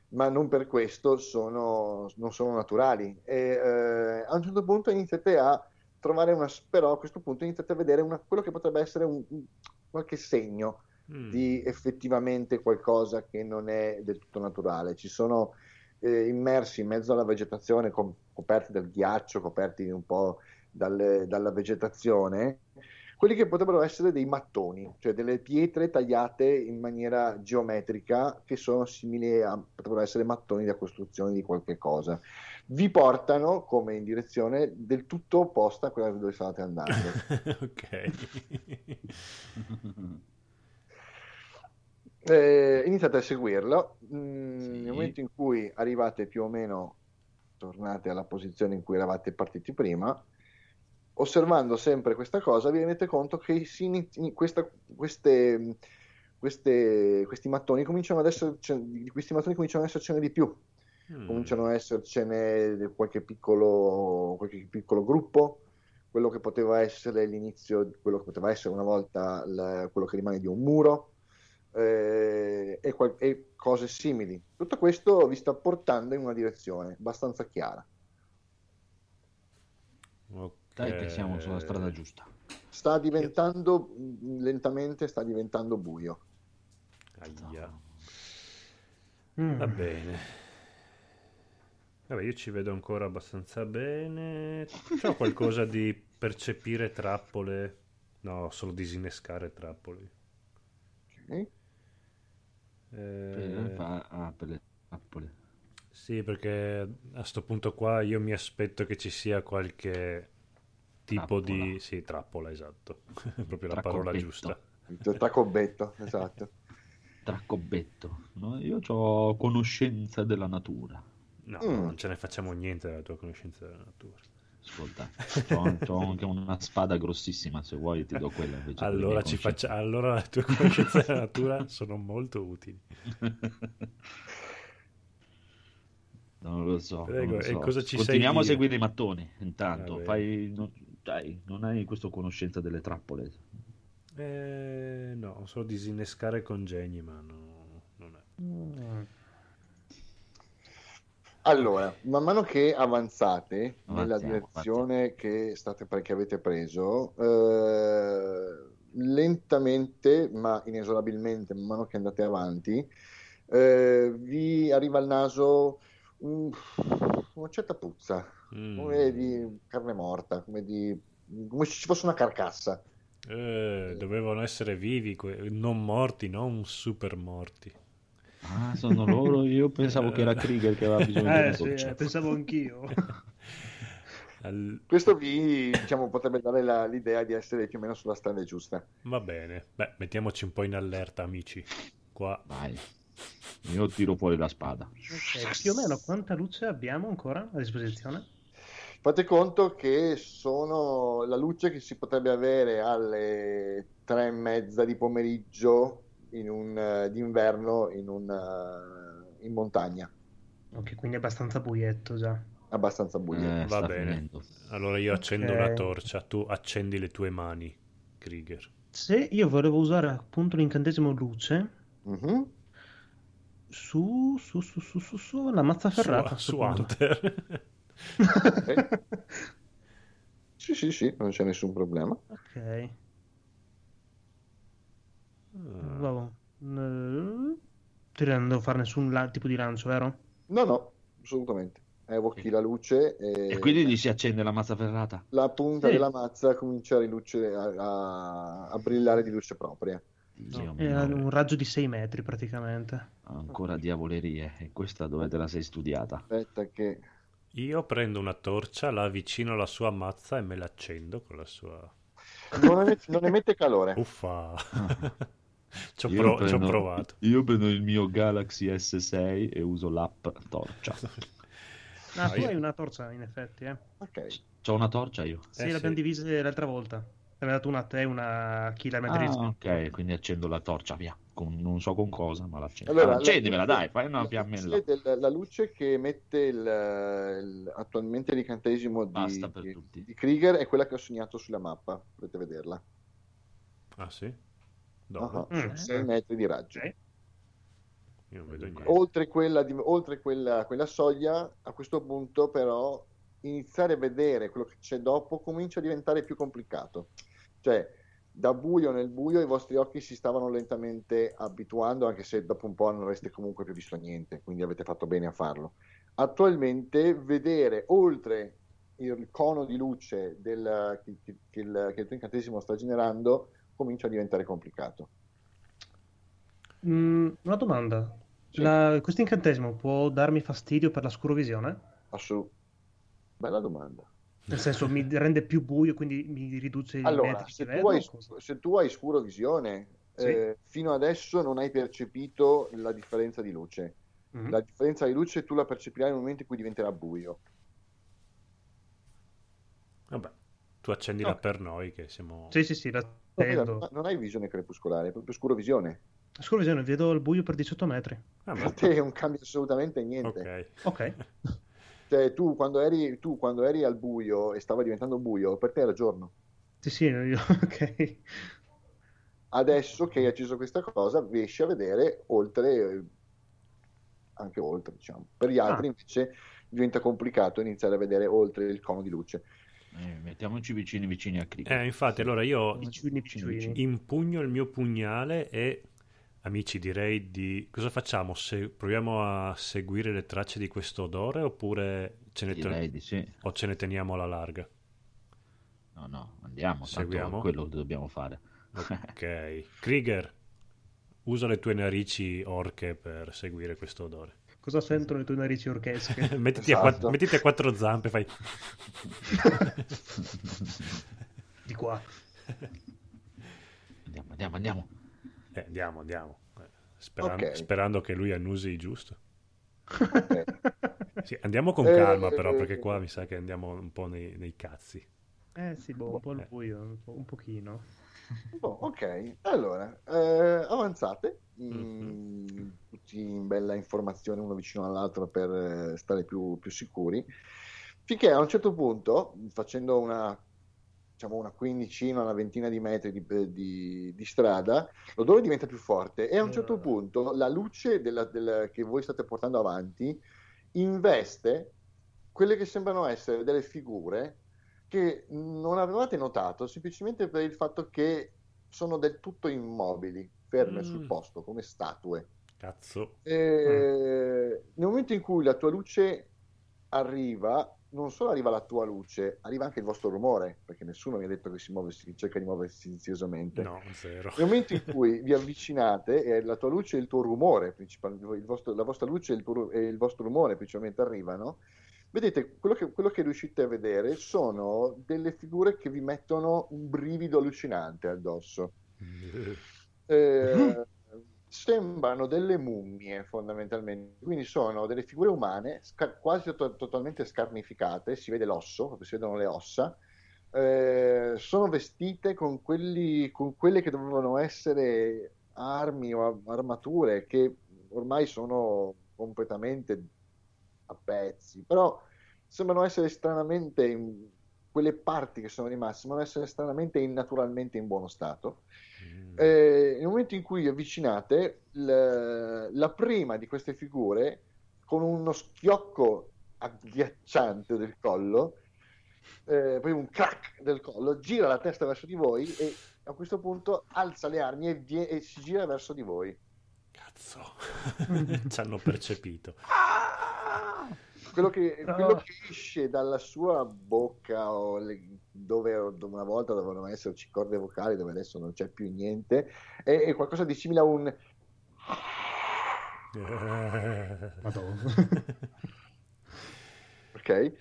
ma non per questo sono, non sono naturali. E eh, a un certo punto iniziate a trovare una, però a questo punto iniziate a vedere una- quello che potrebbe essere un- qualche segno Mm. di effettivamente qualcosa che non è del tutto naturale. Ci sono eh, immersi in mezzo alla vegetazione, com- coperti dal ghiaccio, coperti un po' dalle- dalla vegetazione, quelli che potrebbero essere dei mattoni, cioè delle pietre tagliate in maniera geometrica che sono simili a potrebbero essere mattoni da costruzione di qualche cosa. Vi portano come in direzione del tutto opposta a quella dove state andando. ok. Eh, iniziate a seguirlo. Mm, Sì. Nel momento in cui arrivate più o meno, tornate alla posizione in cui eravate partiti prima, osservando sempre questa cosa, vi rendete conto che inizi- questa- queste, queste- questi mattoni cominciano ad essere, di questi mattoni cominciano ad essercene di più. Mm. Cominciano ad essercene qualche piccolo, qualche piccolo gruppo, quello che poteva essere l'inizio, quello che poteva essere una volta il- quello che rimane di un muro eh, e, qual- e cose simili. Tutto questo vi sta portando in una direzione abbastanza chiara. Ok. Dai che siamo sulla strada giusta. Sta diventando mh, lentamente, sta diventando buio. Aia. Mm. Va bene. Vabbè, io ci vedo ancora abbastanza bene. C'ho qualcosa di percepire trappole? No, solo disinnescare trappole. ok? Eh, fa- ah, le trappole. Sì, perché a sto punto qua io mi aspetto che ci sia qualche tipo Trappola. di... Sì, trappola, esatto. Proprio la parola Tracobbetto. giusta. Il Tracobetto, esatto. Tracobbetto. No? Io ho conoscenza della natura. No, Mm. non ce ne facciamo niente della tua conoscenza della natura. Ascolta, ho anche una spada grossissima, se vuoi ti do quella invece. Allora, ci faccia... allora le tue conoscenze della natura sono molto utili. Non lo so. Prego, non lo e so. cosa ci sai Continuiamo a dire? seguire i mattoni. Intanto, bene. fai, non, dai, non hai questa conoscenza delle trappole. Eh, no, solo disinnescare congegni, ma no, non è. Mm. Allora, man mano che avanzate nella Avanziamo, direzione che, state, che avete preso, eh, lentamente ma inesorabilmente, man mano che andate avanti, eh, vi arriva al naso un- una certa puzza, Mm. come di carne morta, come, di, come se ci fosse una carcassa. Eh, dovevano essere vivi, que- non morti, non super morti. Ah, sono loro. Io pensavo che era Krieger che aveva bisogno di Eh una sì, eh, pensavo anch'io. Al- Questo vi diciamo, potrebbe dare la- l'idea di essere più o meno sulla strada giusta. Va bene, beh, mettiamoci un po' in allerta, amici. Qua Vai. Io tiro fuori la spada. Ok, più o meno quanta luce abbiamo ancora a disposizione? Fate conto che sono la luce che si potrebbe avere alle tre e mezza di pomeriggio in un, eh, d'inverno in, un, eh, in montagna, Ok, quindi è abbastanza buietto già. abbastanza buio. Eh, va bene. finendo. Allora io accendo Ok. una torcia, tu accendi le tue mani, Krieger. Se io volevo usare appunto l'incantesimo luce Mhm. su, su, su, su, su, su la mazza ferrata. Su, su. Hunter. Sì, sì, sì, non c'è nessun problema. ok, vabbè. Eh, Ti non devo fare nessun la- tipo di lancio, vero? No, no, assolutamente. Evochi la luce e, E quindi gli si accende la mazza ferrata. la punta Sì. della mazza comincia a, riluce- a- a- a brillare di luce propria. Dio È un raggio di 6 metri praticamente. ancora diavolerie. E questa dove te la sei studiata? Aspetta che... Io prendo una torcia, la avvicino alla sua mazza e me l'accendo con la sua... Non, emet- non emette calore. Uffa! ci, ho pro- ci ho prendo- provato. Io prendo il mio Galaxy S6 e uso l'app torcia. Ah, tu io- hai una torcia in effetti, eh? Ok. C'ho una torcia io. Sì, Eh, l'abbiamo sì. divise l'altra volta. Abbiamo dato una a te e una a chi la Ah, ok, quindi accendo la torcia, via. Con- non so con cosa, ma l'accendo. Allora, Ah, accendimela, la- dai, fai una la fiammella. del- la luce che emette il, il- attualmente l'incantesimo di, di- di Krieger è quella che ho segnato sulla mappa. Potete vederla. Ah sì? Dove? Ah, Mm. 6 metri di raggio. Ok. Io non vedo niente. Oltre, quella, di- oltre quella, quella soglia, a questo punto, però, iniziare a vedere quello che c'è dopo comincia a diventare più complicato. Cioè, da buio nel buio, i vostri occhi si stavano lentamente abituando, anche se dopo un po' non avreste comunque più visto niente, quindi avete fatto bene a farlo. Attualmente, vedere oltre il cono di luce del, che, che, che, il, che il tuo incantesimo sta generando comincia a diventare complicato. Mm, una domanda. Sì. La- questo incantesimo può darmi fastidio per la scurovisione? Assu- Bella domanda. Nel senso, mi rende più buio, quindi mi riduce i Allora, metri se tu, vedo? hai, se tu hai scuro visione, Sì. eh, fino adesso non hai percepito la differenza di luce. Mhm. La differenza di luce tu la percepirai nel momento in cui diventerà buio. Vabbè, tu accendila Ok. per noi che siamo... Sì, sì, sì, la No, non, hai visione crepuscolare, è proprio scuro visione. Scurovisione, vedo il buio per 18 metri. Ah, Per ma- te non cambia assolutamente niente. Ok. Ok. Cioè, tu quando, eri, tu quando eri al buio e stava diventando buio, per te era giorno. Sì, sì, io- ok. Adesso che hai acceso questa cosa, riesci a vedere oltre, anche oltre, diciamo. Per gli altri Ah. invece diventa complicato iniziare a vedere oltre il cono di luce. Eh, mettiamoci vicini vicini a cricket. Eh, infatti, allora io Picciolini, picciolini. impugno il mio pugnale e, amici, direi di... Cosa facciamo? Se proviamo a seguire le tracce di questo odore oppure ce ne, di sì. o ce ne teniamo alla larga? No, no, andiamo. Seguiamo? quello che dobbiamo fare. Ok. Krieger, usa le tue narici orche per seguire questo odore. Cosa sentono le tue narici orchesche? mettiti, a Esatto. quatt- mettiti a quattro zampe, fai... Di qua. Andiamo, andiamo, andiamo. Eh, andiamo, andiamo. Eh, Sperando, Ok. sperando che lui annusi giusto. Ok. Sì, andiamo con Eh, calma però, eh, perché qua mi sa che andiamo un po' nei, nei cazzi. Eh sì, boh, un po' il Eh. buio, un, po', un pochino. Boh, ok, allora, eh, avanzate, Mhm. mm, tutti in bella informazione uno vicino all'altro per eh, stare più, più sicuri, finché a un certo punto, facendo una, diciamo una quindicina, una ventina di metri di, di- di strada, l'odore diventa più forte e a un certo Eh. punto la luce della- del- che voi state portando avanti investe quelle che sembrano essere delle figure che non avevate notato semplicemente per il fatto che sono del tutto immobili, ferme Mm. sul posto, come statue. Cazzo. E Nel momento in cui la tua luce arriva, non solo arriva la tua luce, arriva anche il vostro rumore, perché nessuno mi ha detto che si muove, si cerca di muoversi silenziosamente. No, zero. Nel momento in cui vi avvicinate e la tua luce e il tuo rumore, principalmente, il vostro- la vostra luce e il, tuo e il vostro rumore principalmente arrivano, vedete quello che, quello che riuscite a vedere sono delle figure che vi mettono un brivido allucinante addosso. Eh, sembrano delle mummie fondamentalmente, quindi sono delle figure umane sca- quasi to- totalmente scarnificate, si vede l'osso, si vedono le ossa, eh, sono vestite con, quelli, con quelle che dovevano essere armi o armature che ormai sono completamente a pezzi, però sembrano essere stranamente in quelle parti che sono rimaste, sembrano essere stranamente e innaturalmente in buono stato. Mm. Eh, nel momento in cui vi avvicinate, l- la prima di queste figure, con uno schiocco agghiacciante del collo, eh, poi un crack del collo, gira la testa verso di voi e a questo punto alza le armi e, vie- e si gira verso di voi. Cazzo. Ci hanno percepito. Quello che, No. quello che esce dalla sua bocca, o le- dove, una volta dovevano esserci corde vocali, dove adesso non c'è più niente, è, è qualcosa di simile a un ok?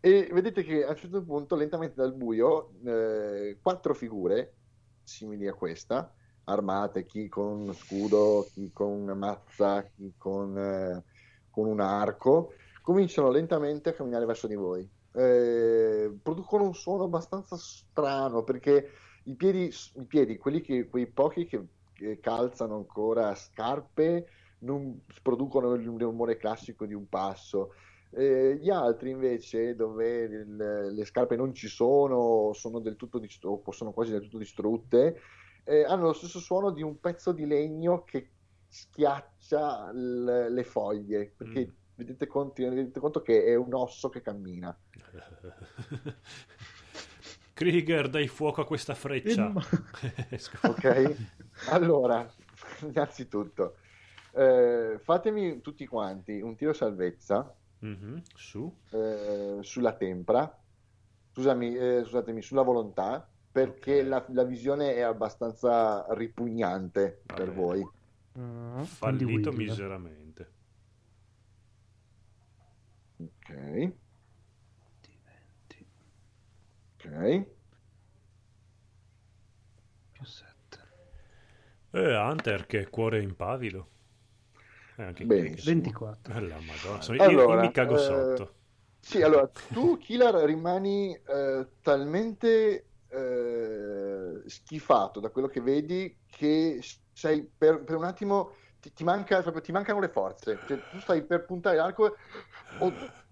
E vedete che a un certo punto, lentamente dal buio, eh, quattro figure simili a questa, armate, chi con uno scudo, chi con una mazza, chi con, eh, con un arco, cominciano lentamente a camminare verso di voi. Eh, producono un suono abbastanza strano perché i piedi, i piedi che, quei pochi che, che calzano ancora scarpe, non producono il rumore classico di un passo. Eh, gli altri invece, dove il- le scarpe non ci sono, sono del tutto distru- sono quasi del tutto distrutte, eh, hanno lo stesso suono di un pezzo di legno che schiaccia l- le foglie, perché Mm. Vedete, conti- vedete conto che è un osso che cammina. Krieger, dai fuoco a questa freccia. Ok? Allora, innanzitutto, eh, fatemi tutti quanti un tiro salvezza Mhm, Su. eh, sulla tempra scusami, eh, scusatemi, sulla volontà, perché Ok. la, la visione è abbastanza ripugnante per Vabbè. voi. Mm, Fallito miseramente. Ok, 20. ok. più 7. Eh, Hunter che cuore impavido. Eh, anche Benissimo. qui. 24. Eh, la madonna, sono- io- io, Allora, mi cago eh, sotto. Sì, allora, tu, Killer, rimani eh, talmente eh, schifato da quello che vedi che sei per, per un attimo ti, ti manca, proprio, ti mancano le forze. Cioè, tu stai per puntare l'arco,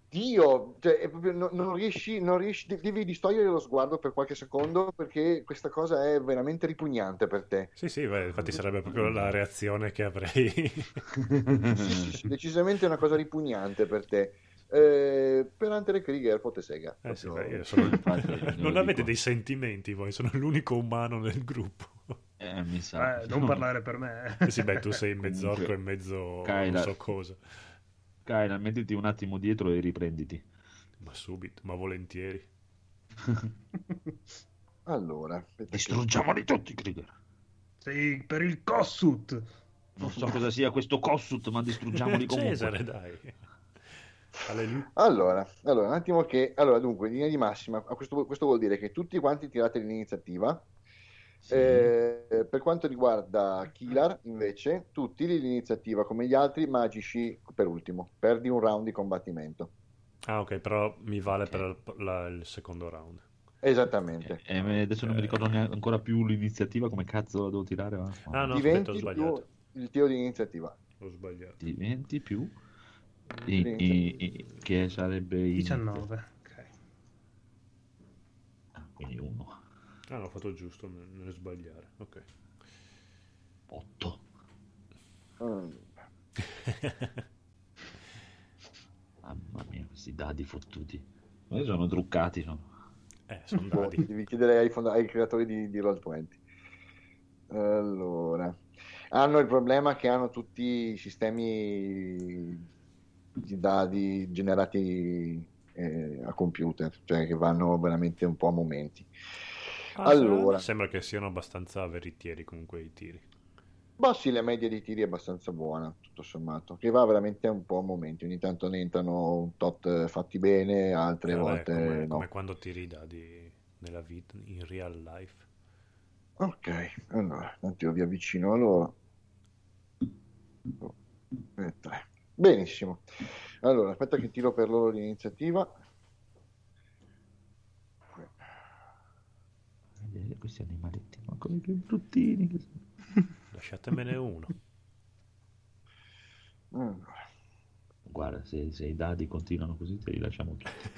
oddio, cioè, è proprio- non, non riesci, non riesci, de- devi distogliere lo sguardo per qualche secondo perché questa cosa è veramente ripugnante per te. Sì, sì, beh, infatti sarebbe proprio la reazione che avrei. Sì, sì, sì, decisamente è una cosa ripugnante per te. Eh, per Hunter e Krieger, fotte sega. Eh sì, beh, io sono- non avete dei sentimenti voi, sono l'unico umano nel gruppo. Eh, mi sa. Eh, non parlare per me. Eh sì, beh, tu sei mezzo orco e mezzo Kyla. non so cosa. Kyla, mettiti un attimo dietro e riprenditi. Ma subito, ma volentieri. Allora, aspetta che- Distruggiamoli tutti, Krieger. Sì, per il Kossut. Non so cosa sia questo Kossut, ma distruggiamoli comunque. Cesare, dai. Alleluia. Allora, allora, un attimo che... Allora, dunque, in linea di massima, a questo, questo vuol dire che tutti quanti tirate l'iniziativa. Sì. Eh, per quanto riguarda Kilar, invece, tutti l'iniziativa, come gli altri, magici per ultimo. Perdi un round di combattimento. Ah, ok, però mi vale Ok. per la- il secondo round. Esattamente. Eh, eh, adesso non mi ricordo neanche ancora più l'iniziativa, come cazzo la devo tirare. va? Ah, no, Diventi aspetta, ho più sbagliato. il tiro di iniziativa. Ho sbagliato. Diventi più... i- i- i- che sarebbe il... 19. Ok. Ah, quindi uno. Ah, no, ho fatto giusto nel nel sbagliare. Ok. 8. Mm. Mamma mia, questi dadi fottuti. Ma sono truccati, no? eh, sono Boh, dadi. devi chiedere ai, fonda- ai creatori di, di Roll20. Allora, hanno il problema che hanno tutti i sistemi di dadi generati eh, a computer, cioè che vanno veramente un po' a momenti. Allora. Sembra che siano abbastanza veritieri comunque i tiri. Ma sì, la media dei tiri è abbastanza buona, tutto sommato, che va veramente un po' a momenti. Ogni tanto ne entrano un tot eh, fatti bene, altre Eh, vabbè, volte come, no. come quando tiri i dadi nella vita, in real life. Ok, allora, tanto io vi avvicino a loro. E tre. Benissimo. Allora, aspetta che tiro per loro l'iniziativa. Vedete questi animaletti, ma come che bruttini che sono. Lasciatemene uno. Allora, Guarda, se, se i dadi continuano così, te li lasciamo tutti.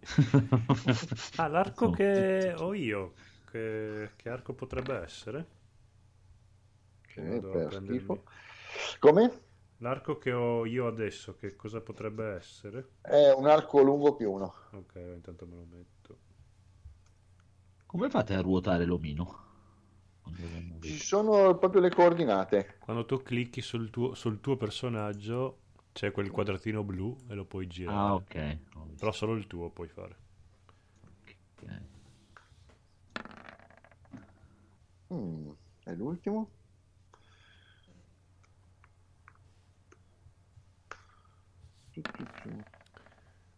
ah, l'arco Sono che tutti- ho io. Che, che arco potrebbe essere? ok, Vado a per prendermi- schifo. Come? L'arco che ho io adesso, che cosa potrebbe essere? È un arco lungo più uno. Ok, intanto me lo metto. Come fate a ruotare l'omino? Ci sono proprio le coordinate. Quando tu clicchi sul tuo, sul tuo personaggio c'è quel quadratino blu e lo puoi girare. Ah, ok. Però solo il tuo puoi fare. Ok. Mm, è l'ultimo.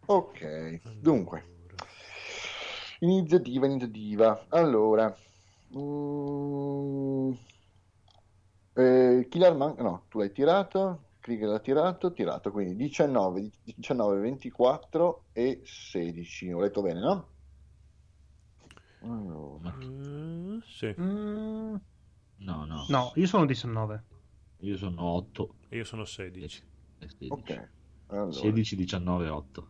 Ok, dunque. Iniziativa, iniziativa. Allora, mm, eh, Killer Man- no, tu l'hai tirato, Krieger l'ha tirato, tirato, quindi 19, 19, 24 e 16. Ho letto bene, no? Allora, Mm, sì, Mm, No, no. no, io sono 19. Io sono 8 io sono 16. e 16. ok, allora, 16, 19 8.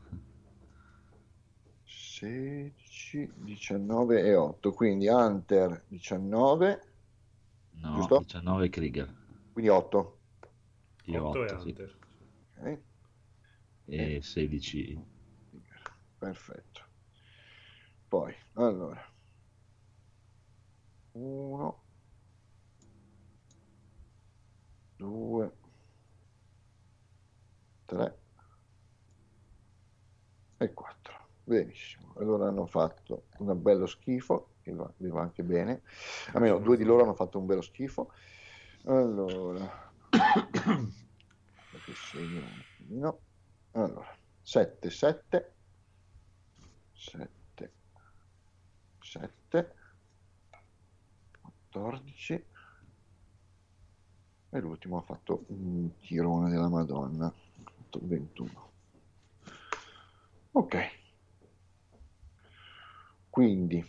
16, 19 e 8, quindi Hunter 19, No, Giusto? 19 Krieger. quindi 8. Io 8 e 8, sì. Hunter. Ok, E 16. perfetto. Poi, allora, 1, 2, 3 e 4. Benissimo. Allora hanno fatto un bello schifo, che va, vi va anche bene. Almeno due di loro hanno fatto un bello schifo. Allora, attimino. Allora, 7, 7, 7, 7, 14 e l'ultimo ha fatto un tirone della Madonna, ha fatto 21. Ok, quindi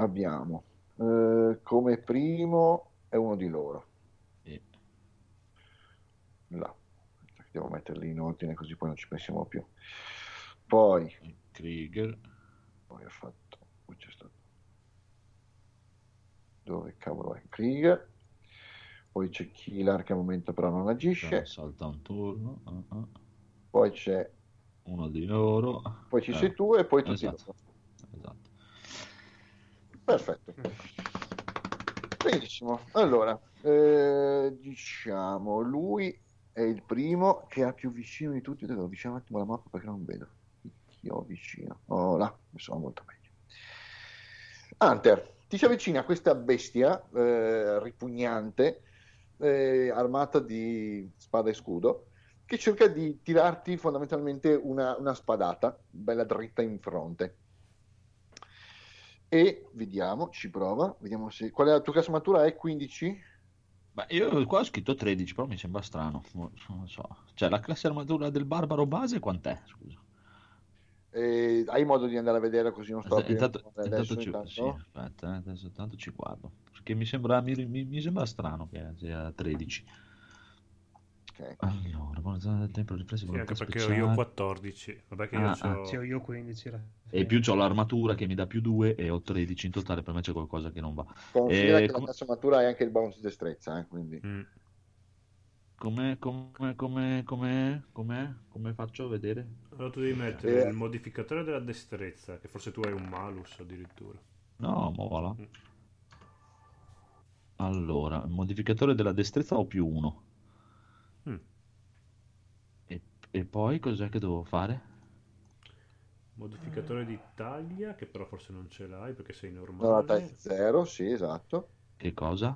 abbiamo eh, come primo è uno di loro. Sì. Là. Devo metterli in ordine così poi non ci pensiamo più. Poi, Krieger. poi ha fatto... poi c'è stato... Dove cavolo è? Krieger. Poi c'è Kilar che al momento però non agisce. Salta un turno. ah. Poi c'è... Uno di loro. Poi ci Eh, sei tu e poi tutti esatto. loro. Esatto. Perfetto. Benissimo. Allora, eh, diciamo, lui è il primo che ha più vicino di tutti. Devo avvicinare un attimo la mappa perché non vedo chi ho vicino. Oh, là, mi sono molto meglio. Hunter, ti si avvicina questa bestia eh, ripugnante, eh, armata di spada e scudo, che cerca di tirarti fondamentalmente una, una spadata, bella dritta in fronte. E vediamo, ci prova, vediamo se... Qual è la tua classe matura? È 15? Ma io qua ho scritto 13, però mi sembra strano. Non so. Cioè, la classe armatura del barbaro base quant'è? Scusa. Eh, hai modo di andare a vedere così non sto a Intanto, intanto adesso ci, intanto? sì, aspetta, eh, adesso intanto ci guardo. Perché mi sembra, mi, mi- mi sembra strano che sia 13. Ok. Allora, buona zona del tempo, riflessi, Sì, anche perché ho speciale. io 14. Vabbè che io Ah, c'ho- Sì, ho io 15. ra- E più ho l'armatura che mi dà più 2 e ho 13 in totale, per me c'è qualcosa che non va. Considera Eh, che com- la classe matura hai anche il bonus di destrezza, eh, quindi... Mm. Come, come, come, come, come, come faccio a vedere? Allora tu devi mettere Eh. il modificatore della destrezza, che forse tu hai un malus addirittura. No, ma voilà. Mm. Allora, modificatore della destrezza ho più 1. Mm. E, poi cos'è che devo fare? Modificatore di taglia, che però forse non ce l'hai perché sei No, la normale. taglia 0, sì, esatto. Che cosa?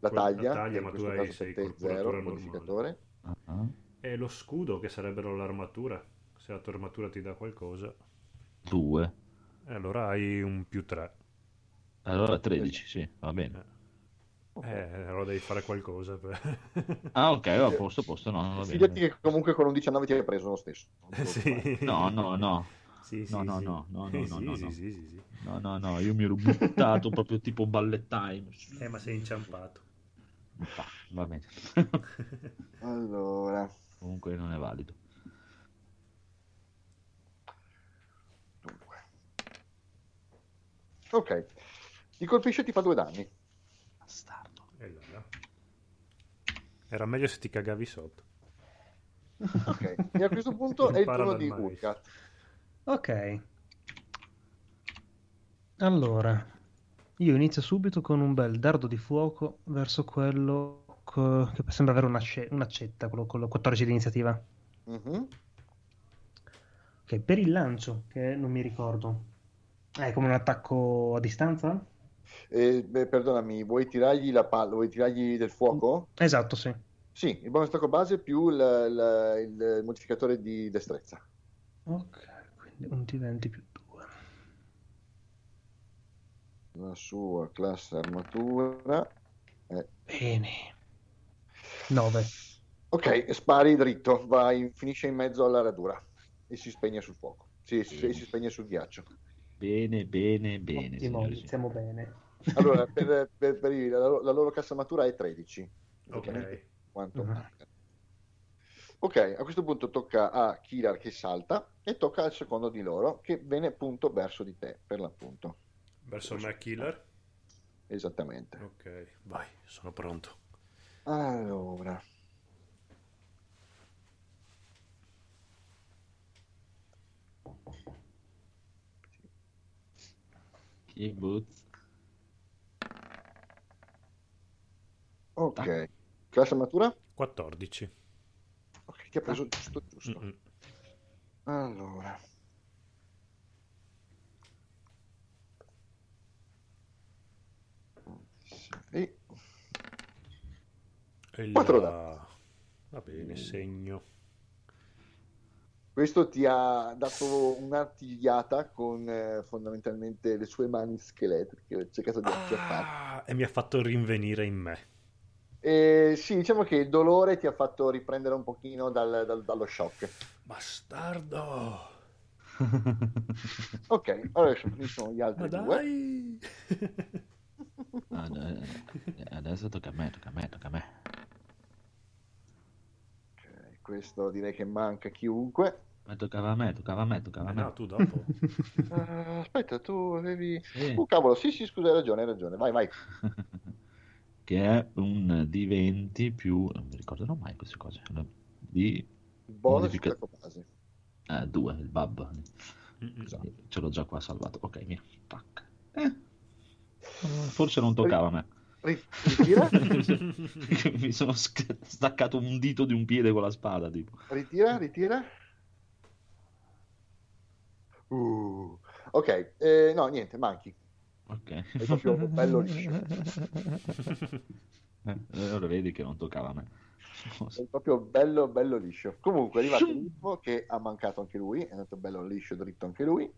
La Quella- la taglia, taglia, ma tu hai- sei 0, corporatura normale. modificatore. Ah. E lo scudo, che sarebbero l'armatura. Se la tua armatura ti dà qualcosa. Due. E allora hai un più 3. Allora 13, sì, va bene. Eh, allora devi fare qualcosa. Per... Ah, ok, a posto, a posto, no, Fidati che comunque con un 19 ti hai preso lo stesso. sì. No, no, no. Sì, sì, No, no, sì. no, no, no, io mi ero buttato proprio tipo ballet time. Eh, ma sei inciampato. Va, va bene. Allora, Comunque non è valido. dunque. Ok, ti colpisce e ti fa due danni. Bastardo. E là. Era meglio se ti cagavi sotto. Ok, e a questo punto è il turno di. Urkat. Ok. Allora, io inizio subito con un bel dardo di fuoco verso quello co- che sembra avere una sce- un'accetta, quello con la 14 di iniziativa. Mhm. Ok, per il lancio, che non mi ricordo. È come un attacco a distanza? Eh, beh, perdonami, vuoi tirargli la palla, vuoi tirargli del fuoco? Esatto, sì. Sì, il bonus attacco base più il, il- il modificatore di destrezza. Ok, quindi un T20 più 2. La sua classe armatura è... Bene. 9. Ok, spari dritto, vai, finisce in mezzo alla radura e si spegne sul fuoco. Sì, si, si spegne sul ghiaccio. Bene, bene, bene. Ottimo, iniziamo bene. Allora, per, per- per la, loro, la loro classe armatura è 13. Ok. Quanto manca. Ok, a questo punto tocca a Kirar che salta e tocca al secondo di loro che viene appunto verso di te, per l'appunto. Verso me killer. Esattamente. Ok, vai, sono pronto. Allora, Lucky Boots. Ok. Ah. Classe matura? 14. Ok, ti ha preso ah. giusto giusto. Mm-mm. Allora. E... 4 la... danni. Va bene, segno. Questo ti ha dato un'artigliata con eh, fondamentalmente le sue mani scheletriche, ha cercato di acchiapparti. Ah, e mi ha fatto rinvenire in me. E sì, diciamo che il dolore ti ha fatto riprendere un pochino dal- dal- dallo shock. Bastardo! Ok, adesso finiscono gli Ma altri due. dai! Ah, eh, Adesso tocca a me, tocca a me, tocca a me. Ok, questo direi che manca chiunque. Ma toccava a me, toccava a me, toccava Eh a me. no, tu dopo. Eh, aspetta, tu avevi... Sì. Oh cavolo, sì sì, scusa, hai ragione, hai ragione. Vai, vai. che è un D20 più... non mi ricorderò mai queste cose. Di bonus Modifica- base. eh, due, il. Mm-mm. Esatto. Ce l'ho già qua salvato. Ok, via. Tac. Eh. Forse non toccava a me. Ri- Ritira, mi sono staccato un dito di un piede con la spada, tipo. ritira, ritira. Uh, ok, eh, no, niente, manchi. Ok. È proprio bello liscio. Eh, ora vedi che non toccava a me. È proprio bello, bello liscio. Comunque è arrivato l'ultimo che ha mancato anche lui, è andato bello liscio, dritto anche lui.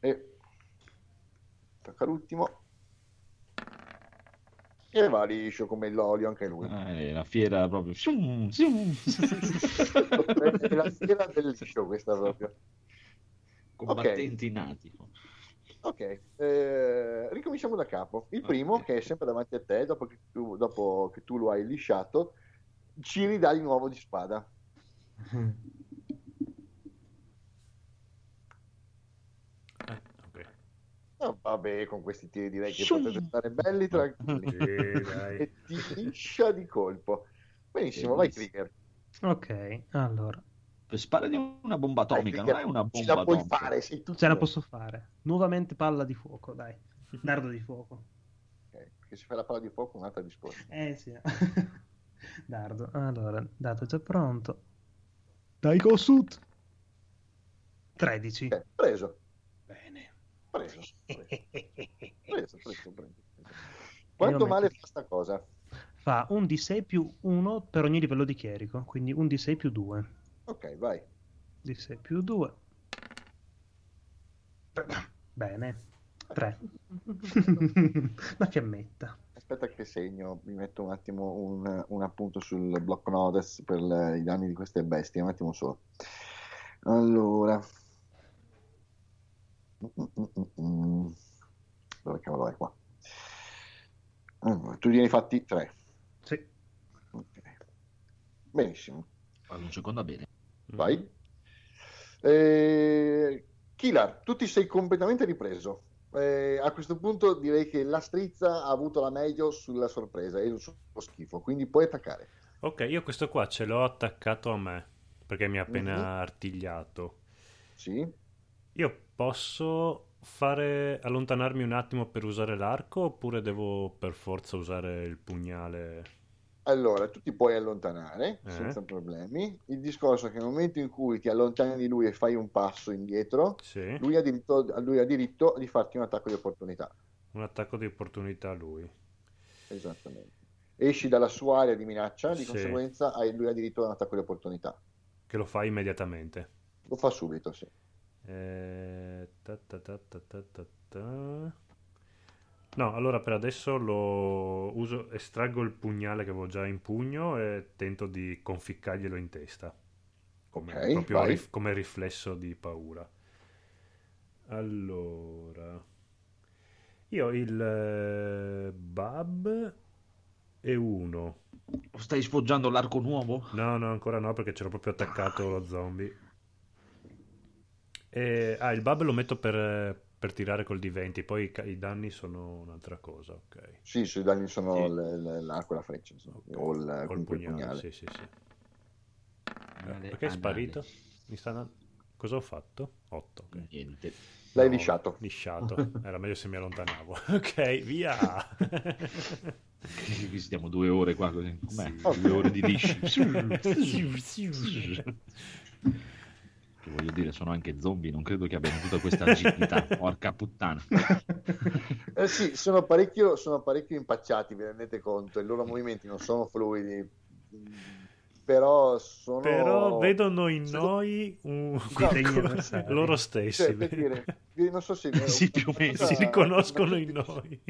E tocca l'ultimo. E va liscio come l'olio anche lui. Eh, la fiera proprio. è la sera del liscio questa proprio. Combattenti nati. Ok, eh, ricominciamo da capo. Il primo, Ok. che è sempre davanti a te, dopo che tu, dopo che tu lo hai lisciato, ci ridà di nuovo di spada. Eh, ok. Oh, vabbè, con questi tiri direi che Shum. potete stare belli tranquilli. E ti liscia di colpo. Benissimo, vai. Krieger. Ok, allora, Per sparare di una bomba atomica, Dai, non è una Ce bomba la puoi atomica. fare, sei tu. ce la posso fare. Nuovamente palla di fuoco, dai. Dardo di fuoco. Ok, Perché se fai la palla di fuoco un'altra discorso. Eh sì. Dardo. Allora, dato già pronto. Dai Kosut. 13. Ok, preso, Bene. preso, preso, preso, preso, preso. Quanto metto- male fa sta cosa? Fa un D6 più 1 per ogni livello di chierico, quindi un D6 più 2. Ok, vai. D6 più 2. Bene. 3. Una fiammetta. Aspetta che segno, mi metto un attimo un, un appunto sul blocco nodes per le- i danni di queste bestie, un attimo solo. Allora. Dove cavolo è qua? Allora, tu hai fatti tre. Sì. Ok. Benissimo, Vado un secondo a bene. Vai. Eh, Kilar, tu ti sei completamente ripreso. Eh, a questo punto direi che la strizza ha avuto la meglio sulla sorpresa e sullo schifo, quindi puoi attaccare. Ok, io questo qua ce l'ho attaccato a me perché mi ha appena Mhm. artigliato. Sì? Io posso fare allontanarmi un attimo per usare l'arco oppure devo per forza usare il pugnale? Allora, tu ti puoi allontanare Eh. senza problemi. Il discorso è che nel momento in cui ti allontani di lui e fai un passo indietro, Sì, lui ha diritto, lui ha diritto di farti un attacco di opportunità. un attacco di opportunità a lui. Esattamente. Esci dalla sua area di minaccia, di Sì. conseguenza lui ha diritto a un attacco di opportunità. Che lo fa immediatamente. Lo fa subito, sì. Eh, ta ta ta ta ta ta ta. No, allora per adesso lo uso, estraggo il pugnale che avevo già in pugno e tento di conficcarglielo in testa. Come, Ok, proprio rif- come riflesso di paura. Allora, io il eh, Bab e uno. Stai sfoggiando l'arco nuovo? No, no, ancora no, perché c'ero proprio attaccato lo zombie. E, ah, il bub lo metto per, per tirare col D20, poi i, i danni sono un'altra cosa, ok. Sì, sui danni sono Sì. l- l- l'arco e la freccia, insomma, Ok. o il, O il pugnale, pugnale. sì, sì, sì. Eh, Male, perché è sparito? Mi sta Cosa ho fatto? 8, ok. Niente. L'hai No, lisciato. Lisciato, era meglio se mi allontanavo. Ok, via! Qui stiamo due ore qua così. Com'è? Sì. Due ore di lisci. che voglio dire, sono anche zombie, non credo che abbiano tutta questa agilità, porca puttana. Eh sì, sono parecchio, sono parecchio impacciati, vi rendete conto, i loro movimenti non sono fluidi, però sono... Però vedono in Sì. noi un... Degli avversari. loro stessi. Cioè, per dire, non so se... Sì, più o meno. cosa- si riconoscono in cosa noi.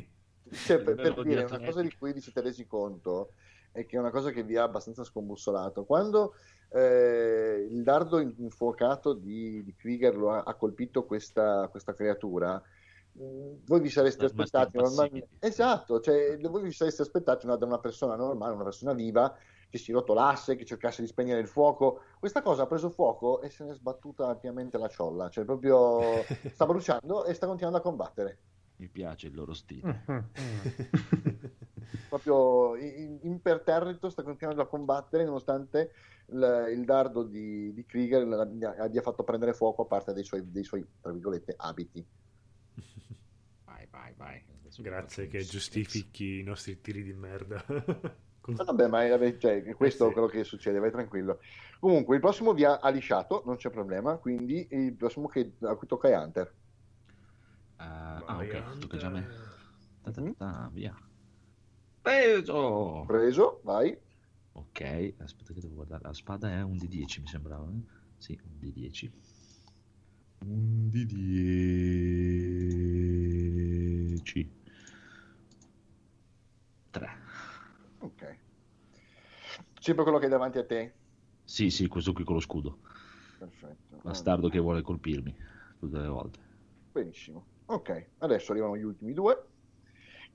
Cioè, per, per dire, una cosa di cui vi siete resi conto è che è una cosa che vi ha abbastanza scombussolato. Quando eh, il dardo in- infuocato di, di Krieger lo ha, ha colpito questa, questa creatura, mh, voi vi sareste aspettati normalmente... Esatto, cioè, voi vi sareste aspettati una- da una persona normale, una persona viva, che si rotolasse, che cercasse di spegnere il fuoco. Questa cosa ha preso fuoco e se ne è sbattuta ampiamente la ciolla, cioè proprio sta bruciando e sta continuando a combattere. Mi piace il loro stile. Mhm, mhm. proprio imperterrito sta continuando a combattere nonostante il, il dardo di, di Krieger abbia fatto prendere fuoco a parte dei suoi, dei suoi tra virgolette abiti Vai, vai, vai. Grazie che giustifichi i nostri tiri di merda. Con- vabbè ma è- cioè, questo Eh è sì. quello che succede vai tranquillo comunque il prossimo vi ha, ha lisciato non c'è problema quindi il prossimo che, a cui tocca è Hunter Eh, ah, ok, tocca già a me. Hunter. Ta ta ta, via. Preso! preso vai Ok, aspetta che devo guardare. La spada è un D10, mi sembrava. eh? Sì, un D10. Un D10. 3. ok sempre quello che è davanti a te Sì, sì, questo qui con lo scudo. perfetto Bastardo che vuole colpirmi tutte le volte. Benissimo. Ok, adesso arrivano gli ultimi due.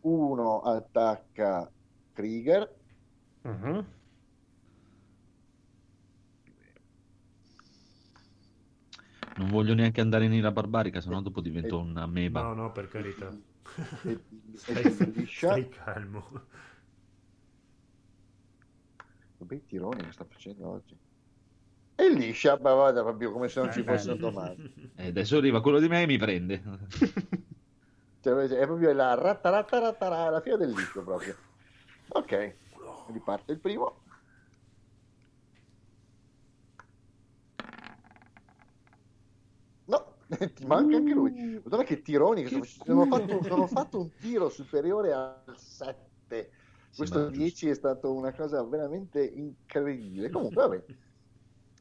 Uno attacca Krieger. Mhm. Non voglio neanche andare in ira barbarica, sennò dopo divento Eh, una meba. No, no, per carità. e, e Stai, liscia. stai calmo. Che bei tironi che sta facendo oggi. E liscia, ma vada proprio come se non ci Eh, fosse beh. un domani. E adesso arriva quello di me e mi prende. Cioè, è proprio la rattarattarattara, la fine del liscio proprio. Ok, riparte il primo. No, ti manca anche lui. Guarda che tironi che ho fatto, non ho fatto un tiro superiore al 7. Questo Sembra 10 è stata una cosa veramente incredibile. Comunque, vabbè.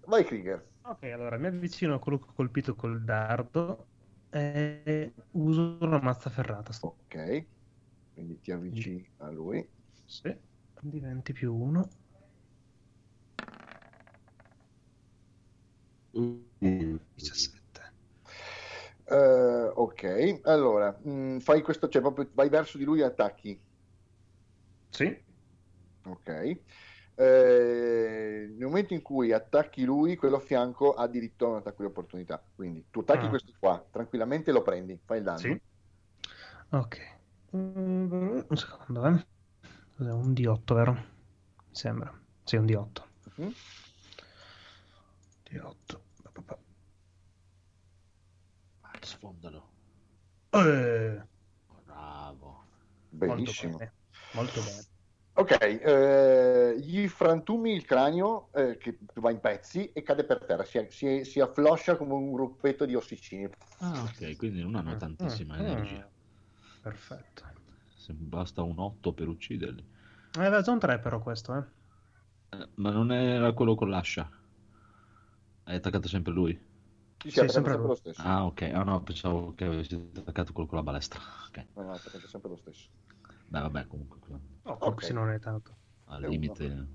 Vai, Krieger. Ok, allora mi avvicino a quello che ho colpito col dardo e uso una mazza ferrata. Ok, quindi ti avvicini a lui. Sì. Diventi più uno. Mm. 17. Eh, ok, allora mh, fai questo, cioè proprio vai verso di lui e attacchi. Sì. Ok. Eh, nel momento in cui attacchi lui, quello a fianco ha diritto a un attacco di opportunità. Quindi tu attacchi Ah. questo qua, tranquillamente lo prendi, fai il danno. Sì. Ok. Mm, Un secondo, eh. Cos'è? Un D8, vero? Mi sembra. Sì, un D8. Mhm. D8. Pa, pa, pa. Vai, sfondalo. Eh, Bravo. Benissimo. Molto bene. Molto bene. Ok, eh, gli frantumi il cranio eh, che va in pezzi e cade per terra, si, si, si affloscia come un gruppetto di ossicini. Ah, ok, quindi non hanno tantissima Mm, energia. mm. Perfetto. Se basta un 8 per ucciderli. Aveva già un 3 però questo, eh. Eh, Ma non era quello con l'ascia. Hai attaccato sempre lui? Sì, sì, Sì, attacca sempre sempre lo stesso. Ah, ok. Ah, no, pensavo che avessi attaccato quello con la balestra. Ok. No, no, attacca sempre lo stesso. Beh, vabbè, comunque, Oh, Ok. sì, non è tanto. al È limite.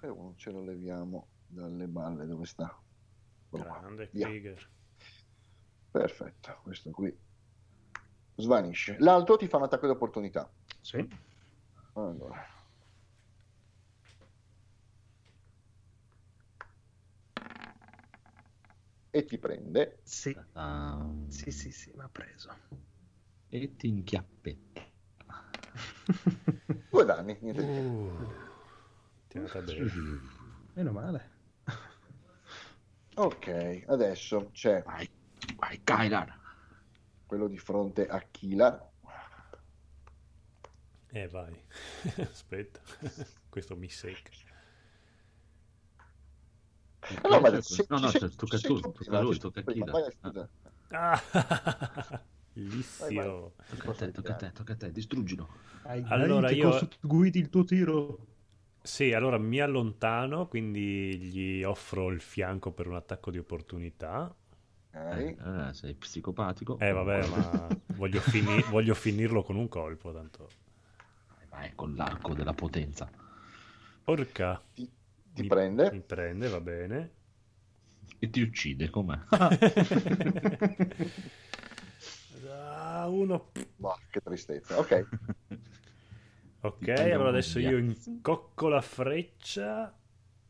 E uno ce lo leviamo dalle balle dove sta. Eccolo qua. Grande. Krieger. Perfetto, questo qui svanisce. L'altro ti fa un attacco di opportunità. Sì. Allora. E ti prende. Sì. Ah, Sì, sì, sì, mi ha preso. E ti inchiappetta. Due danni, niente di che. Uh, ti è andata bene. Meno male. Ok, adesso c'è Vai, vai, Kylar. quello di fronte a Kila. Eh, vai. Aspetta. Questo mi secca. No, ma no, se- no, se- cioè, tocca a se- tu, tocca a lui, tocca a Kira. vai, Ah, scusa. Ah, bellissimo. Tocca a te, tocca a te, tocca a te, distruggilo. Allora, io- guidi il tuo tiro? Sì, allora mi allontano, quindi gli offro il fianco per un attacco di opportunità. Eh, eh, sei psicopatico. Eh vabbè, ma voglio, fini- voglio finirlo con un colpo, tanto. Vai con l'arco della potenza. Porca. Ti, ti Mi- prende. Mi prende, va bene. E ti uccide, com'è? Ah, uno. Boh, che tristezza. Ok. Ok, allora adesso via. io incocco la freccia.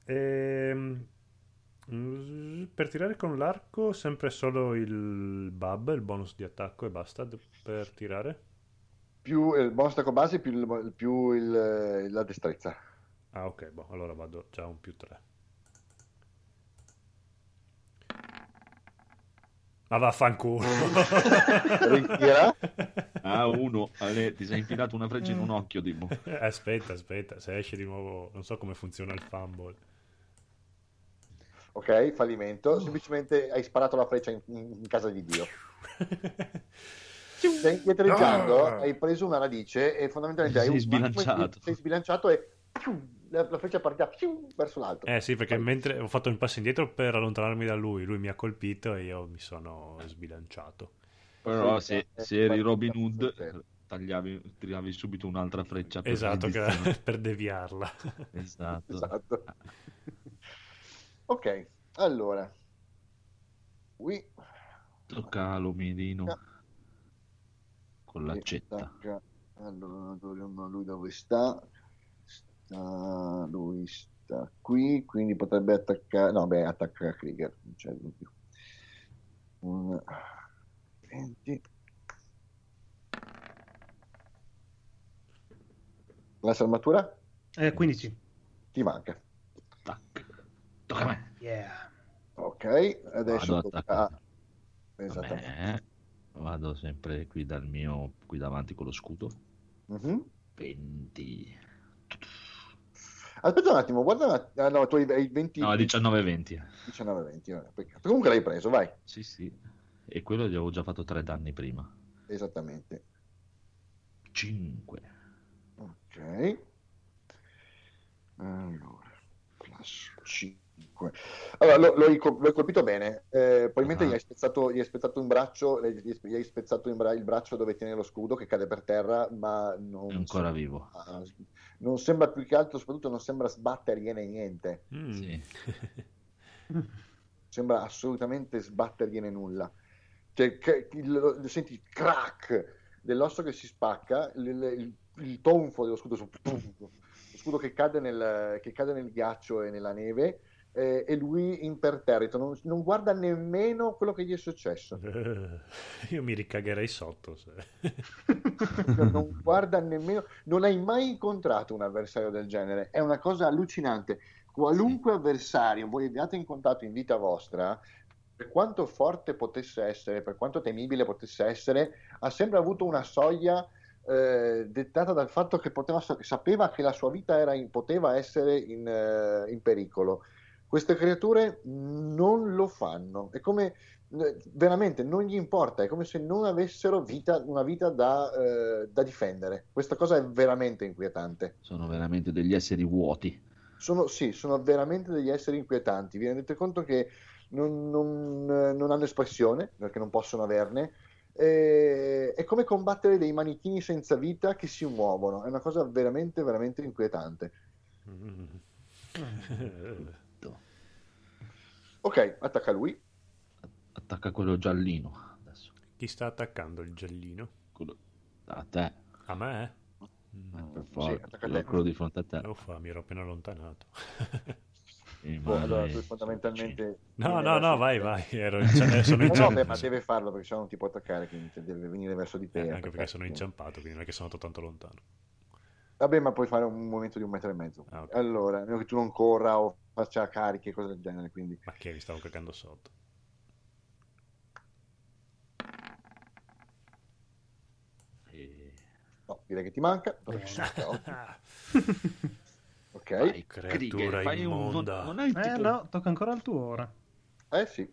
ehm, mm, Per tirare con l'arco, sempre solo il bub, il bonus di attacco e basta per tirare. Più il bonus attacco base più, il- più il- la destrezza. Ah, ok, boh, allora vado già un più 3. Ma vaffanculo. Ritira. Ah, uno, Ale, ti sei infilato una freccia in un occhio, tipo. aspetta, aspetta, se esce di nuovo, non so come funziona il fumble. Ok, fallimento. Semplicemente hai sparato la freccia in, in casa di Dio. Stai indietreggiando, Ah. hai preso una radice e fondamentalmente hai Sei un sbilanciato. Sei sbilanciato e la, la freccia partita verso l'alto. Eh sì, perché mentre ho fatto un passo indietro per allontanarmi da lui, lui mi ha colpito e io mi sono sbilanciato. Però Sì, se, eh, se eri guarda, Robin. Hood, tagliavi, tiravi subito un'altra freccia. per Esatto, che- per deviarla. Esatto. Esatto. ok, allora. Qui Tocca all'omidino con l'accetta. Allora, lui dove sta? Sta? Lui sta qui, quindi potrebbe attaccare. No, beh, attacca Krieger, non c'è dubbio. Un 20. La armatura Eh, 15. ti manca. Tocca a me. Yeah. Ok, adesso Vado tocca attaccato. a- Esattamente. Vado sempre qui dal mio qui davanti con lo scudo. Mhm. 20. Aspetta un attimo, guarda un attimo. Ah, no, tu hai hai 20, No, 19-20. 19, 20. vabbè, peccato. Comunque l'hai preso, vai. Sì, sì. E quello gli avevo già fatto 3 danni prima. Esattamente. 5. Ok. Allora, plus 5. Allora, lo, lo hai, col- lo hai colpito bene. Eh, probabilmente Ah. gli hai spezzato, gli hai spezzato un braccio, gli hai, gli hai spezzato bra- il braccio dove tiene lo scudo che cade per terra, ma non, È ancora vivo. ah, non sembra più che altro, soprattutto non sembra sbattergliene niente. Mm. Sì. sembra assolutamente sbattergliene nulla. Cioè, che- il- lo- senti il crack dell'osso che si spacca, il, il- il tonfo dello scudo, lo scudo che cade nel, che cade nel ghiaccio e nella neve, eh, e lui imperterrito, non, non guarda nemmeno quello che gli è successo. Eh, Io mi ricagherei sotto. se- non guarda nemmeno, non hai mai incontrato un avversario del genere. È una cosa allucinante. Qualunque avversario voi abbiate incontrato in vita vostra, per quanto forte potesse essere, per quanto temibile potesse essere, ha sempre avuto una soglia eh, dettata dal fatto che poteva, sapeva che la sua vita era in- poteva essere in, eh, in pericolo. Queste creature non lo fanno. È come eh, veramente non gli importa, è come se non avessero vita, una vita da, eh, da difendere. Questa cosa è veramente inquietante. Sono veramente degli esseri vuoti. Sono, sì, sono veramente degli esseri inquietanti. Vi rendete conto che non, non, eh, non hanno espressione, perché non possono averne. È come combattere dei manichini senza vita che si muovono. È una cosa veramente, veramente inquietante. Mm. Ok, attacca lui. Attacca quello giallino. Adesso. Chi sta attaccando il giallino? Quello... A te. A me? Mm. Eh, per Sì, forza. a quello, quello di fronte a te. Uffa, mi ero appena allontanato. Sì, Boh, allora, tu fondamentalmente. No, no, no, vai, te. vai. Ero in eh, sono No, no, beh, ma deve farlo perché sennò non ti può attaccare, quindi deve venire verso di te. Eh, anche perché attaccarti. sono inciampato, quindi non è che sono andato tanto lontano. Vabbè, ma puoi fare un movimento di un metro e mezzo. Ah, ok. Allora, a meno che tu non corra o faccia cariche, cose del genere. Quindi, Ma che mi stavo cagando sotto. E- no, direi che ti manca. Ok. Vai, creatura Krieger, fai un- immonda. non, Eh no, tocca ancora al tuo ora. Eh sì.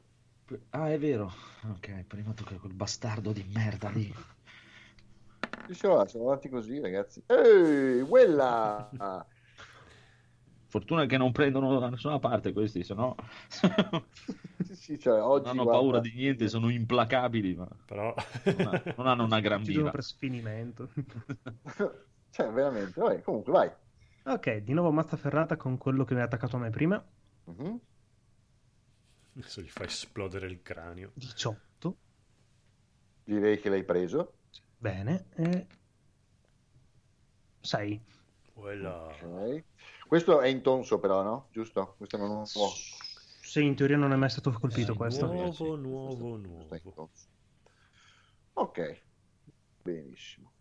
Ah, è vero. Ok, prima tocca quel bastardo di merda lì. Ci siamo, siamo avanti così, ragazzi. Ehi, quella! Fortuna che non prendono da nessuna parte questi, se no sì, sì, cioè, oggi, non hanno guarda, paura di niente, sono implacabili, ma Però... non, ha- non hanno una gran mira. per sfinimento. cioè, veramente. Vabbè, comunque, vai. ok, di nuovo mazza ferrata con quello che mi ha attaccato a me prima. Mhm. Adesso gli fa esplodere il cranio. 18. Direi che l'hai preso. Bene. E... 6. Quella... Ok. Questo è intonso, però, no? Giusto? Questo non nuovo. Se in teoria non è mai stato colpito Sì, questo. nuovo. Nuovo, sì, nuovo, Questo è nuovo. Ok, benissimo.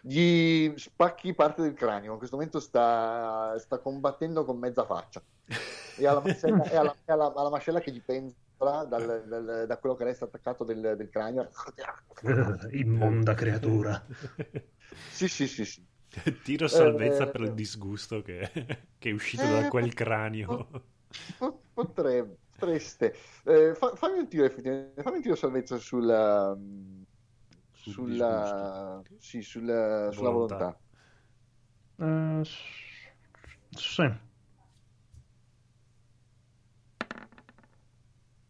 Gli spacchi parte del cranio. In questo momento sta, sta combattendo con mezza faccia. E alla mascella, e alla, e alla- alla mascella che gli penzola dal- dal- da quello che resta attaccato del, del cranio. Immonda creatura. Sì, sì, sì, sì. Tiro salvezza Eh, per il disgusto che, che è uscito Eh, da quel cranio. Po- Potrebbe, potreste. Eh, fa- fammi un tiro, effettivamente. Fammi un tiro salvezza sulla. Sul Sulla, sì, sulla, sulla Volontà. volontà. Eh, s- sì.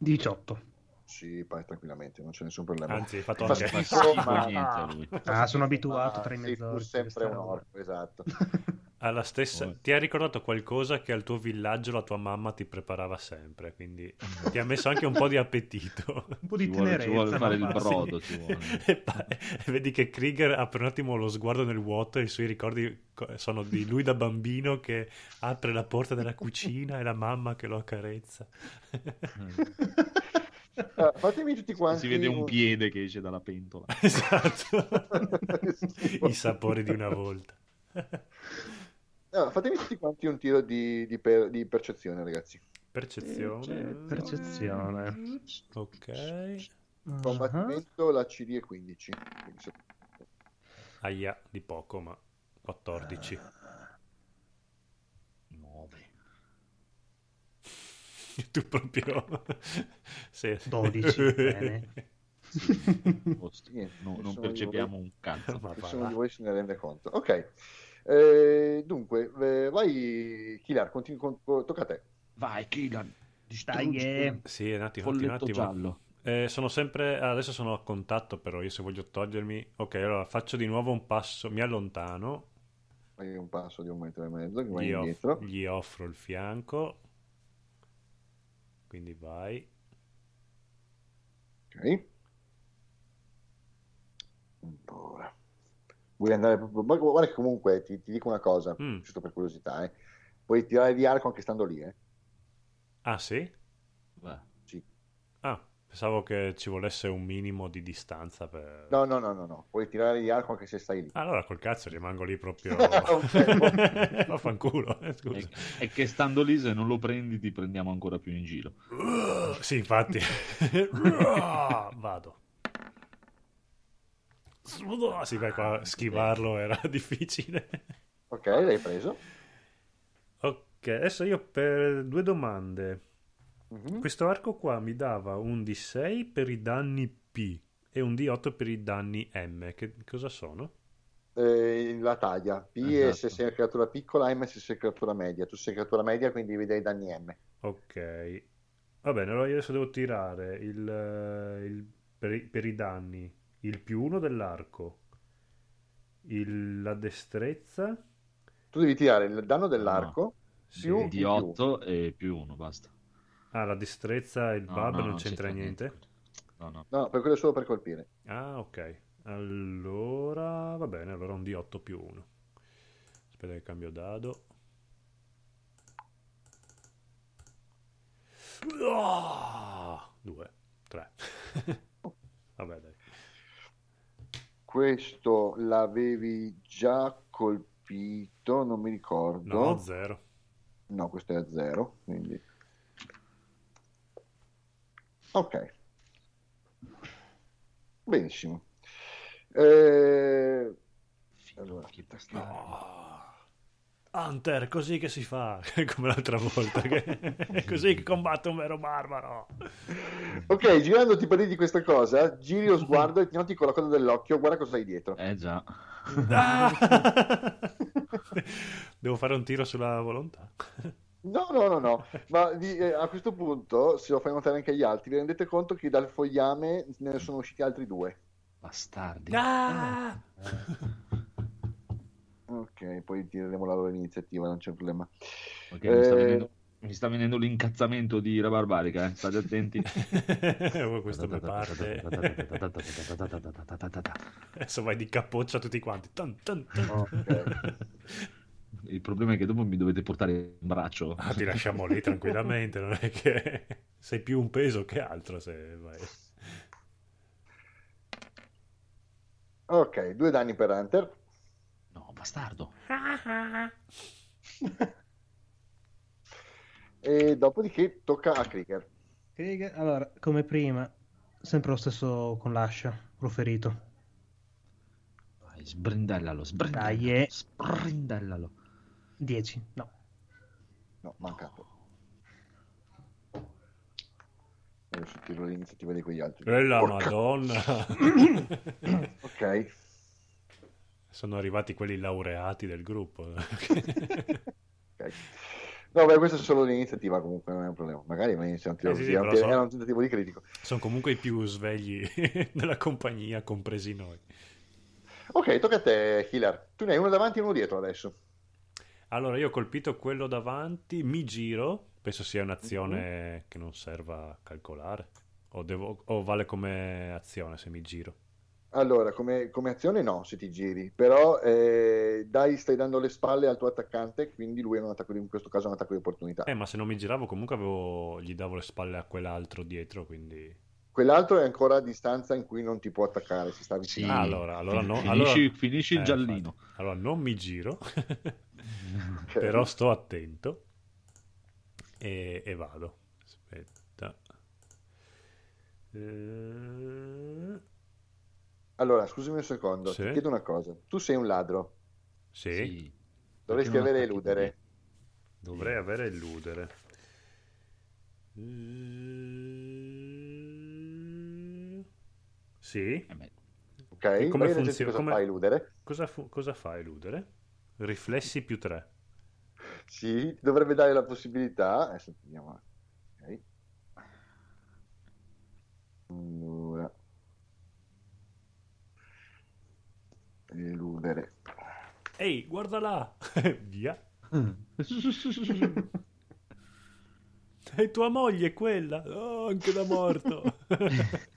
18. Sì, vai tranquillamente, non c'è nessun problema. Anzi, hai fatto Fa anche... Schifo, ma-. Ah, sono abituato tra i sei pur sempre un orco, esatto. Alla stessa... Ti ha ricordato qualcosa che al tuo villaggio la tua mamma ti preparava sempre, quindi ti ha messo anche un po' di appetito. Un po' di Ci vuole, ci tenerezza. vuole fare il brodo, ci vuole. e, pa- e vedi che Krieger per un attimo lo sguardo nel vuoto e i suoi ricordi co- sono di lui da bambino che apre la porta della cucina e la mamma che lo accarezza. Ah, fatemi tutti quanti Si vede un piede che esce dalla pentola. esatto. I sapori di una volta. Ah, fatemi tutti quanti un tiro di, di per- di percezione, ragazzi. Percezione. Percezione. Ok. Ah, Combattimento, la CD è 15. Quindi se- Aia, di poco, ma 14. 9. Tu proprio... Sì. 12, bene. Niente, No, non percepiamo un cazzo. Nessuno di voi se ne rende conto. Ok. Eh, dunque, eh, vai, Kilar, continui con- tocca a te. Vai, Killan. Dai, eh. Sì, un attimo, un attimo, un giallo. Eh, sono sempre adesso sono a contatto però io se voglio togliermi ok allora faccio di nuovo un passo mi allontano Fai un passo di un metro e mezzo, che vai gli, off- indietro. gli offro il fianco quindi vai Ok. Ancora. Vuoi andare proprio... ma Guarda che comunque ti, ti dico una cosa, Mm. giusto per curiosità, eh. Puoi tirare di arco anche stando lì, eh. ah sì? Beh, Sì. ah pensavo che ci volesse un minimo di distanza per... No, no, no, no, no. Puoi tirare di arco anche se stai lì. allora col cazzo rimango lì proprio Ok. vaffanculo eh, è, scusa è che stando lì se non lo prendi ti prendiamo ancora più in giro. sì infatti vado sì beh qua schivarlo era difficile Ok, l'hai preso. Ok, adesso io per due domande. Mhm. Questo arco qua mi dava un D6 per i danni P e un D8 per i danni M. Che cosa sono? Eh, la taglia. P è Esatto. se sei una creatura piccola, M se sei creatura media. Tu sei creatura media, quindi devi dare i danni M. Ok. Va bene, allora io adesso devo tirare il, eh, il- per, per i danni il più uno dell'arco, il- la destrezza. Tu devi tirare il danno dell'arco. Sì. Più- Di 8 e più 1, basta. Ah, la destrezza e il No, bub no, non c'entra niente. No, no. No, per quello è solo per colpire. Ah, ok. Allora, va bene, allora un D8 più 1. Aspetta che cambio dado. Ah, due, tre. Vabbè, dai. Questo l'avevi già colpito, non mi ricordo. No, zero. No, questo è a zero, quindi... Ok. Benissimo. Eh, Allora, aspetta, bastardo. Ah. Hunter, così che si fa, come l'altra volta, che è così che combatte un vero barbaro. Ok, girandoti per di questa cosa, giri lo sguardo e ti noti con la coda dell'occhio, guarda cosa hai dietro. Eh già. Ah! Devo fare un tiro sulla volontà. No, no, no, no, ma di- eh, a questo punto, se lo fai notare anche agli altri, vi rendete conto che dal fogliame ne sono usciti altri due. Bastardi. Ah! Ok, poi tireremo la loro iniziativa, non c'è problema. Ok, mi, sta Eh. venendo, mi sta venendo l'incazzamento di Ra Barbarica, eh. state attenti. Oh, Questa mi parte. Adesso vai di capoccia tutti quanti. Tan, tan, tan. Ok. Il problema è che dopo mi dovete portare in braccio. Ah, ti lasciamo lì tranquillamente, non è che sei più un peso che altro se vai. Ok, due danni per Hunter. Bastardo. E dopodiché tocca a Krieger. Krieger, allora, come prima, sempre lo stesso con l'ascia, proferito. Vai, sbrindellalo, sbrindellalo. Dai, eh. Sbrindellalo. 10, no. No, mancato. Adesso tiro l'iniziativa di quegli altri. E la Porca- madonna. Ok. Sono arrivati quelli laureati del gruppo. ok. No, beh, questo è solo l'iniziativa comunque, non è un problema. Magari tiro Eh, sì, sì, era, un, però so- era un tentativo di critico. Sono comunque i più svegli della compagnia, compresi noi. Ok, tocca a te, Healer. Tu ne hai uno davanti e uno dietro adesso. Allora, io ho colpito quello davanti, mi giro. Penso sia un'azione che non serva a calcolare. O, devo- o vale come azione se mi giro. Allora, come, come azione no, se ti giri, però eh, dai, stai dando le spalle al tuo attaccante, quindi lui è un attacco di, in questo caso è un attacco di opportunità. Eh, ma se non mi giravo, comunque avevo- gli davo le spalle a quell'altro dietro, quindi... Quell'altro è ancora a distanza in cui non ti può attaccare, si sta Sì. vicino. Ah, allora, allora no. Finisci, allora- finisci il Eh, giallino. infatti. Allora, non mi giro, Ok. però sto attento e, e vado. Aspetta. Eh, Allora, scusami un secondo, Sì. ti chiedo una cosa. Tu sei un ladro, sì, Sì. dovresti avere eludere. dovrei avere illudere. Eh, Sì. Eh, Ok? E come funziona? cosa Come- fa eludere? Cosa, fu- cosa fa eludere? Riflessi più 3. Sì, dovrebbe dare la possibilità. Adesso vediamo. Ok. Allora. Eludere. Ehi, guarda là! Via. E tua moglie è quella? Oh, anche da morto.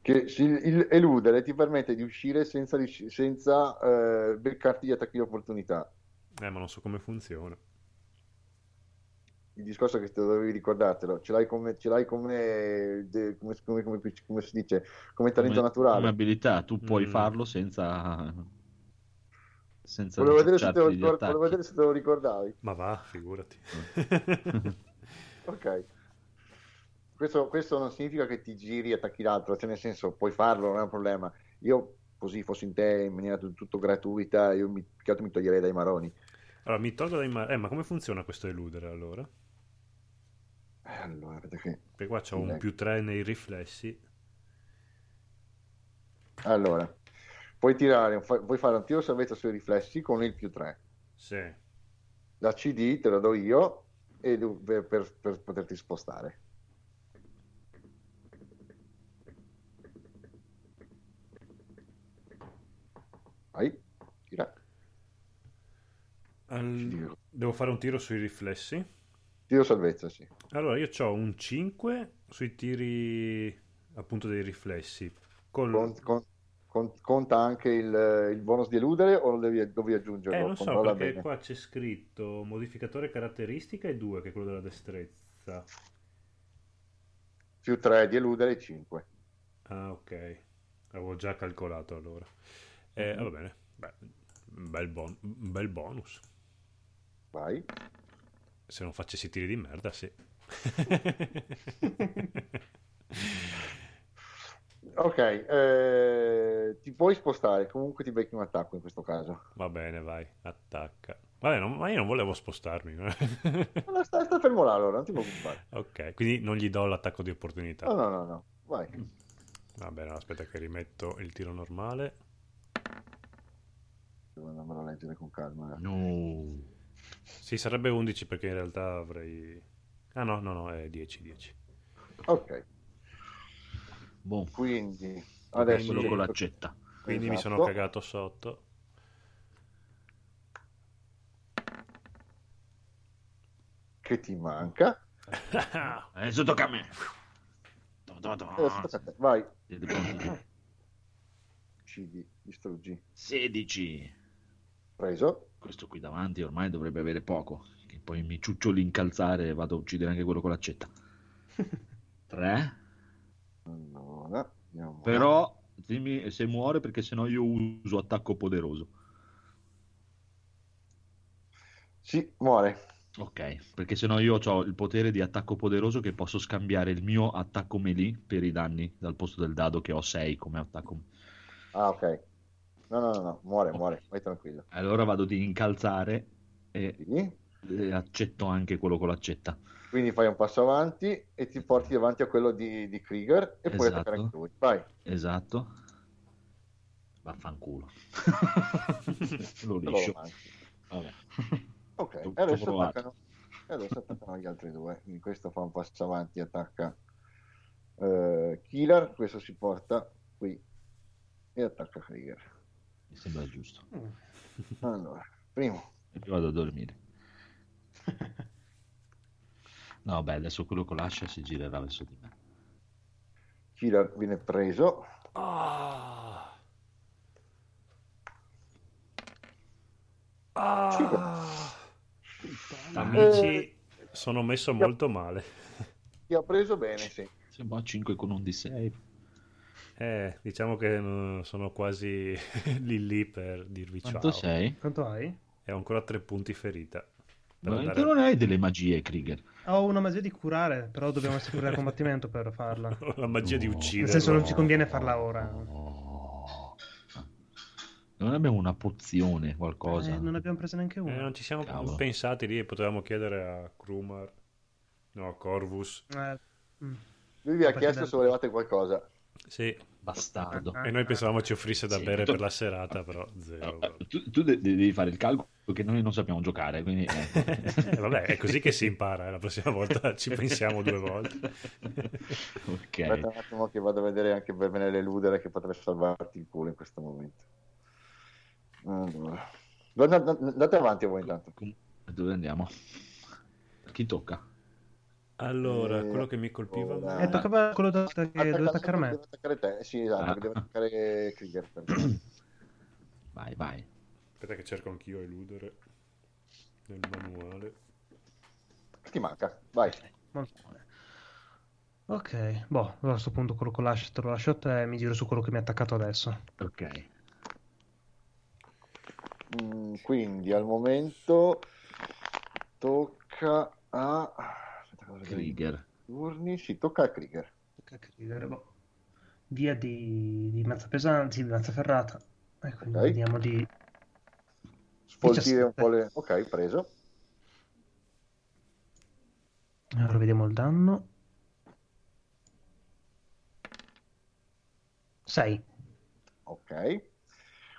Che si- il eludere ti permette di uscire senza, senza eh, beccarti gli attacchi di opportunità. eh, ma non so come funziona. Il discorso è che te dovevi ricordartelo, ce l'hai come, ce l'hai come, de- come, come- come- come si dice, come talento come, naturale. come abilità, tu puoi Mm. farlo senza... senza Volevo vedere, se te lo ricacciarti gli ricor- volevo vedere se te lo ricordavi. Ma va, figurati. Ok. Questo, questo non significa che ti giri e attacchi l'altro, cioè nel senso puoi farlo, non è un problema. Io così fossi in te in maniera del tutto gratuita, io mi, più che altro mi toglierei dai maroni. Allora, mi tolgo dai mar- Eh, ma come funziona questo eludere allora? Eh, Allora, che... Perché qua c'ho un più 3 nei riflessi. Allora, puoi tirare, puoi fare un tiro salvezza sui riflessi con il più 3. Sì. La CD te la do io e per, per- per poterti spostare. Vai, tira. Al- Devo fare un tiro sui riflessi. Tiro salvezza, sì. Allora, io ho un 5 sui tiri appunto dei riflessi. Col... Con- con- con- conta anche il, il bonus di eludere o lo devi, devi aggiungerlo? Eh, non so, perché bene. qua c'è scritto modificatore caratteristica e 2, che è quello della destrezza. Più 3 di eludere e 5. Ah, ok. Avevo già calcolato allora. Eh, Mhm. va bene. Beh, un bel, bon- un bel bonus. Vai. Se non facessi tiri di merda, sì. Ok, eh, ti puoi spostare, comunque ti becchi un attacco in questo caso. Va bene, vai, attacca. Vabbè, non- ma io non volevo spostarmi. No, sta, sta fermo là allora, non ti preoccupare. ok, quindi non gli do l'attacco di opportunità. No, no, no, no, vai. Va bene, aspetta che rimetto il tiro normale. Devo andarmelo a leggere con calma. No. Sì, sarebbe 11 perché in realtà avrei... Ah no, no, no, è 10, 10. Ok, Boh, quindi adesso... quello Quindi- con l'accetta. Quindi mi Esatto. sono cagato sotto. Che ti manca. Adesso tocca a me. Te. Vai, uccidi, distruggi. 16. Preso. Questo qui davanti ormai dovrebbe avere poco. Che poi mi ciuccio l'incalzare e vado a uccidere anche quello con l'accetta. 3. Allora. Però dimmi se muore perché sennò io uso attacco poderoso. Sì, muore. Ok, perché sennò io ho il potere di attacco poderoso che posso scambiare il mio attacco melee per i danni dal posto del dado che ho 6 come attacco. Ah, ok. No, no, no, no, muore, muore, vai tranquillo. Allora vado di incalzare e, Sì. e accetto anche quello con l'accetta. Quindi fai un passo avanti e ti porti davanti a quello di, di Krieger e puoi Esatto. attaccare anche lui. Vai. Esatto. Vaffanculo. Lo liscio. Vabbè. Ok, e adesso attaccano, e adesso attaccano gli altri due. Quindi questo fa un passo avanti, attacca eh, Killer, questo si porta qui e attacca Krieger. Mi sembra giusto. Allora, primo, E poi vado a dormire. No, beh, adesso quello con l'ascia si girerà verso di me. Killer viene preso. Ah. Ah. Amici, sono messo molto male. Ti ha preso bene, sì. Sembra 5 con un D6. Eh, diciamo che eh, sono quasi lì lì per dirvi Quanto ciao. sei? Quanto hai? E ho ancora tre punti ferita. Ma andare- tu non hai delle magie, Krieger. Ho una magia di curare, però dobbiamo assicurare il combattimento per farla. Ho la magia di No. uccidere. Nel senso non ci conviene farla ora. Oh. Non abbiamo una pozione, qualcosa. Eh, non abbiamo preso neanche Eh, una. non ci siamo Cavolo. pensati lì e potevamo chiedere a Krumar, no, a Corvus. Eh, mm. Lui vi ha chiesto se volevate qualcosa. Sì, Bastardo. Ah, e noi pensavamo ci offrisse da Sì, bere tu- per la serata, però zero. Eh, Tu, tu de- devi fare il calcolo che noi non sappiamo giocare, quindi... eh. Eh, vabbè, è così che si impara, eh, la prossima volta ci pensiamo due volte. ok. Aspetta un attimo che vado a vedere anche per me l'eludere che potrebbe salvarti il culo in questo momento. Allora. Andate avanti voi intanto. Dove andiamo? Chi tocca? Allora, Eh, quello che mi colpiva a me- Eh, toccava quello da, che Attacca- deve attaccare me. Deve attaccare te. Eh, Sì, esatto, Ah. che deve attaccare Krieger. Vai, vai. Aspetta che cerco anch'io eludere nel manuale. Ti manca, vai. Bene. Ok, boh, allora a questo punto quello con l'ascia te lo lascio a te e mi giro su quello che mi ha attaccato adesso. Ok. Mm, quindi al momento tocca a? Krieger. turni, sì, tocca a Krieger. Tocca scrivere, boh. Via di, di mazza pesante, sì, di mazza ferrata. E quindi Ok. vediamo di... Sfoltire un 17. po' le... Ok, preso. Allora vediamo il danno. 6. Ok.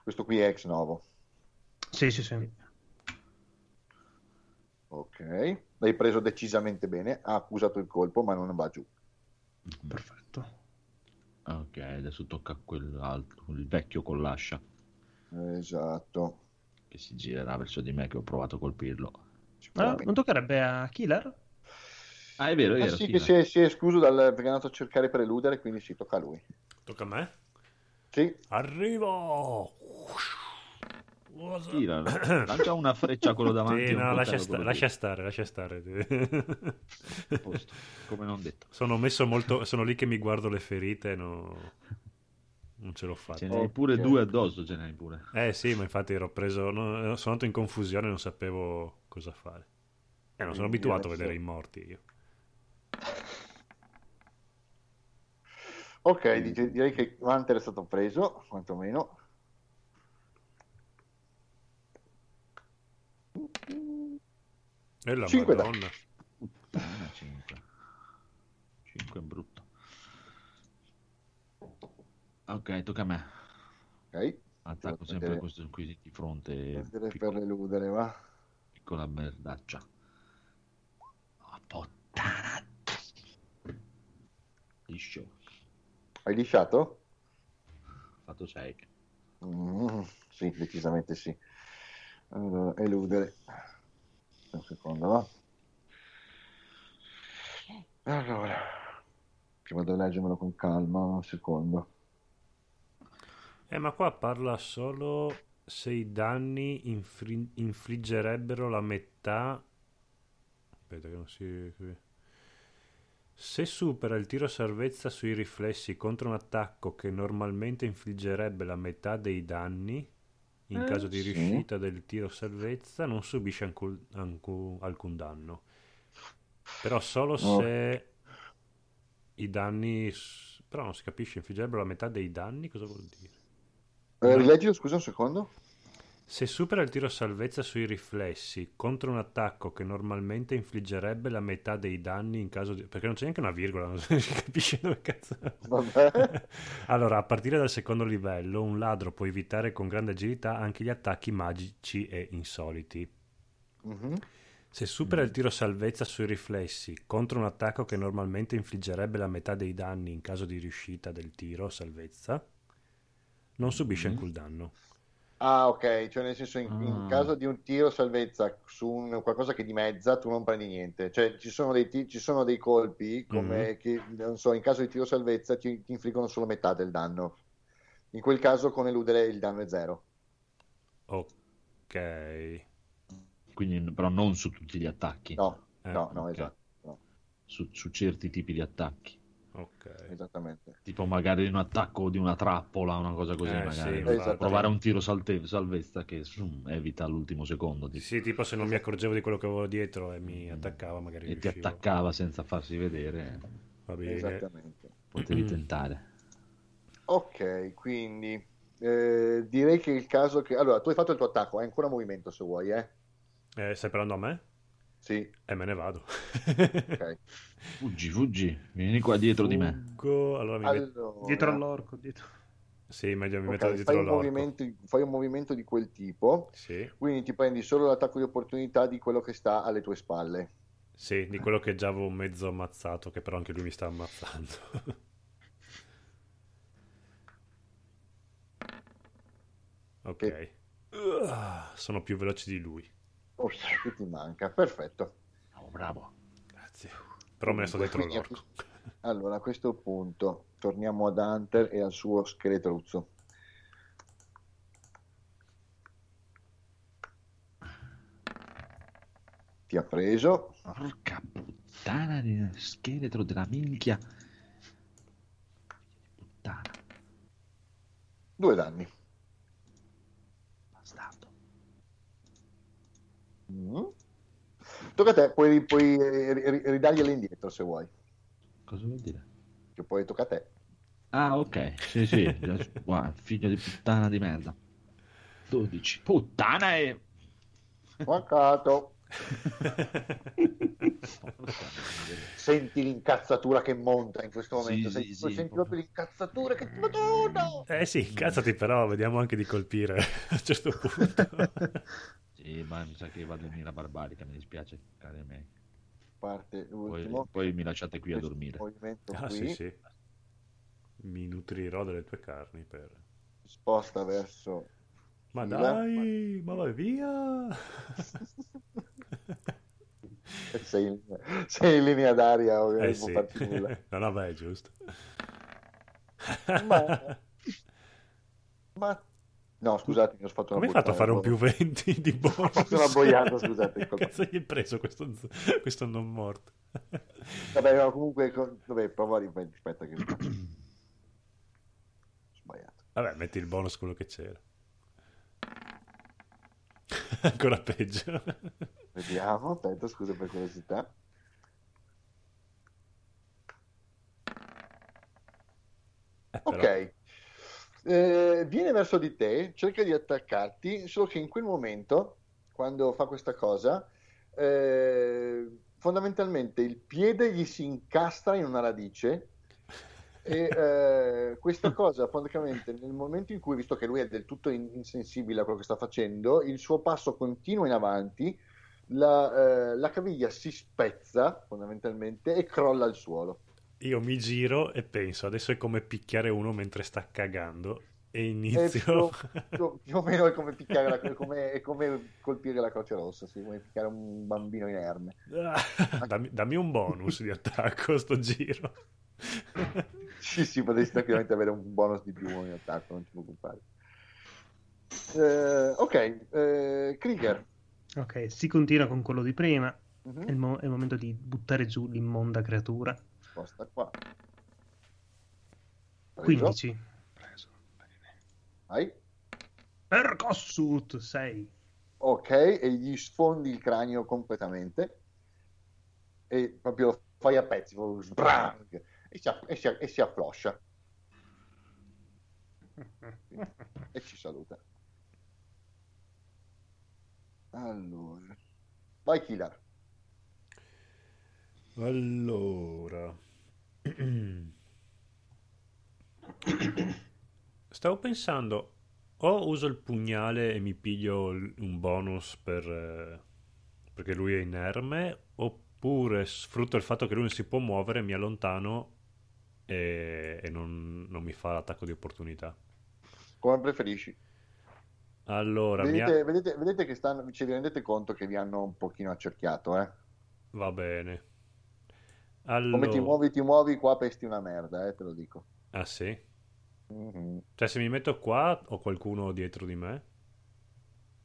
Questo qui è ex novo. Sì, sì, sì. Ok. L'hai preso decisamente bene. Ha accusato il colpo, ma non va giù. Perfetto. Ok, adesso tocca a quell'altro, il vecchio con l'ascia, Esatto. che si girerà verso di me che ho provato a colpirlo. Ah, non toccherebbe a Killer? Ah, è vero, è Ah, vero. sì, sì, che si è, si è escluso dal perché è andato a cercare per eludere, quindi si tocca a lui. Tocca a me? Sì, Arrivo! Tira, lancia una freccia a quello davanti. Sì, no, lascia, a sta- lascia stare, lascia stare. A posto, come non detto. sono messo molto, sono lì che mi guardo le ferite, no... non ce l'ho Ce fatta. ne hai Ok. pure due addosso, ce ne hai pure. Eh sì, ma infatti ero preso, no, sono andato in confusione, non sapevo cosa fare. Eh, non sono abituato a adesso- vedere i morti io. Ok, di- direi che Hunter è stato preso, quantomeno. E la Cinque madonna. Puttana, 5. 5 è brutto. Ok, tocca a me. Ok, Attacco sempre vedere- questo qui di fronte. Prendere per Piccola, eludere, va. piccola merdaccia. Oh, puttana. Liscio. Hai lisciato? Fatto 6. Mm, sì, decisamente sì. Allora, eludere. Un secondo, va. Allora, che vado a leggermelo con calma, un secondo. Eh, ma qua parla solo se i danni infri- infliggerebbero la metà. Aspetta, che non si. Se supera il tiro salvezza sui riflessi contro un attacco che normalmente infliggerebbe la metà dei danni, in caso di sì. riuscita del tiro salvezza, non subisce alcun, alcun- alcun danno. Però solo Oh. se i danni. Però non si capisce, infliggerebbero la metà dei danni, cosa vuol dire? Eh, rileggilo, scusa un secondo. Se supera il tiro salvezza sui riflessi contro un attacco che normalmente infliggerebbe la metà dei danni in caso di... perché non c'è neanche una virgola, non si capisce dove cazzo... Vabbè. Allora, a partire dal secondo livello, un ladro può evitare con grande agilità anche gli attacchi magici e insoliti. Mhm. Se supera il tiro salvezza sui riflessi contro un attacco che normalmente infliggerebbe la metà dei danni in caso di riuscita del tiro salvezza, non subisce Mhm. alcun danno. Ah, ok, cioè nel senso in, in Ah. caso di un tiro salvezza su un- qualcosa che dimezza, tu non prendi niente. Cioè ci sono dei, ti- ci sono dei colpi come che, non so, in caso di tiro salvezza ti, ti infliggono solo metà del danno. In quel caso con eludere il danno è zero. Ok. Quindi, però non su tutti gli attacchi. No, Eh, no, no, ok. esatto. no, Su, su certi tipi di attacchi. Ok. esattamente. Tipo magari un attacco di una trappola, una cosa così. Eh, magari. sì, infatti. provare un tiro salte- salvezza che zoom, evita all'ultimo secondo Sì, tipo, sì, tipo se non mi accorgevo di quello che avevo dietro e mi attaccava, magari e ti riuscivo. attaccava senza farsi vedere. Va bene. Esattamente. Potevi tentare. Ok, quindi eh, direi che il caso che... Allora, tu hai fatto il tuo attacco, hai ancora movimento se vuoi, eh? Eh, stai parlando a me? Sì, E me ne vado. ok. Fuggi, fuggi, vieni qua dietro di me. Fuggo. Allora. Allora, Dietro all'orco, dietro. Sì, meglio mi ok, metto fai, dietro un l'orco. movimento, fai un movimento di quel tipo, Sì, quindi ti prendi solo l'attacco di opportunità di quello che sta alle tue spalle. sì, di quello che già avevo mezzo ammazzato, che però anche lui mi sta ammazzando. ok. Ah, sono più veloci di lui. Oh, che ti manca, perfetto. Oh, bravo. Grazie. Però me ne Quindi a l'orco. Allora, a questo punto torniamo ad Hunter e al suo scheletruzzo. Ti ha preso, Porca puttana di scheletro della minchia. Puttana, due danni. bastardo. Mm. Tocca a te, puoi, puoi ri- ri- ridargliele indietro se vuoi. Cosa vuol dire? Che poi tocca a te. Ah, ok, sì, sì. Guarda, figlio di puttana di merda. 12. Puttana e... Mancato. Senti l'incazzatura che monta in questo momento. sì, senti, sì, senti proprio. l'incazzatura che ti Madonna! Eh sì, incazzati però, vediamo anche di colpire a un certo punto. Sì, ma mi sa che vado in mira barbarica, mi dispiace, cari miei. Parte Poi, l'ultimo. poi mi lasciate qui a dormire. Ah qui, sì, sì. Mi nutrirò delle tue carni per... sposta verso Ma Fila. dai, ma vai via! sei, in, sei in linea d'aria o Eh non sì. farti nulla. No, no, beh, è giusto. Ma- Ma no, scusate, mi ho fatto una Come hai fatto a fare un più boiata. 20 di bonus? Ho fatto una boiata, scusate, Che colpa cazzo gli hai preso questo, questo non morto? Vabbè, no, comunque, vabbè, prova a ripetere, aspetta che sbagliato. Vabbè, metti il bonus quello che c'era. Ancora peggio. Vediamo, aspetta, scusa per curiosità. Verso di te, cerca di attaccarti, solo che in quel momento, quando fa questa cosa, eh, fondamentalmente il piede gli si incastra in una radice e eh, questa cosa praticamente nel momento in cui, visto che lui è del tutto insensibile a quello che sta facendo, il suo passo continua in avanti, la, eh, la caviglia si spezza fondamentalmente e crolla al suolo. Io mi giro e penso, adesso è come picchiare uno mentre sta cagando e inizio... È più, più, o meno è come, picchiare la, è come, è come colpire la Croce Rossa, sì, come picchiare un bambino inerme. Ah, dammi, dammi, un bonus di attacco sto giro. sì, sì, potresti tranquillamente avere un bonus di più in attacco, non ti preoccupare. Eh, ok, eh, Krieger. Ok, si continua con quello di prima. Uh-huh. È, il mo- è il momento di buttare giù l'immonda creatura sposta qua. Preso. 15. Preso. Vai. Percossut 6. Ok, e gli sfondi il cranio completamente. E proprio lo fai a pezzi. Sbrang, e, si, e, si, e si affloscia. e ci saluta. Allora. Vai Killer. Allora, stavo pensando, o uso il pugnale e mi piglio un bonus per, eh, perché lui è inerme, oppure sfrutto il fatto che lui non si può muovere, mi allontano e, e non, non, mi fa l'attacco di opportunità. Come preferisci. Allora, vedete, ha... vedete, vedete che stanno, ci rendete conto che vi hanno un pochino accerchiato, eh? Va bene. Allora... Come ti muovi, ti muovi, qua pesti una merda, eh, te lo dico. Ah sì? Mm-hmm. Cioè se mi metto qua ho qualcuno dietro di me?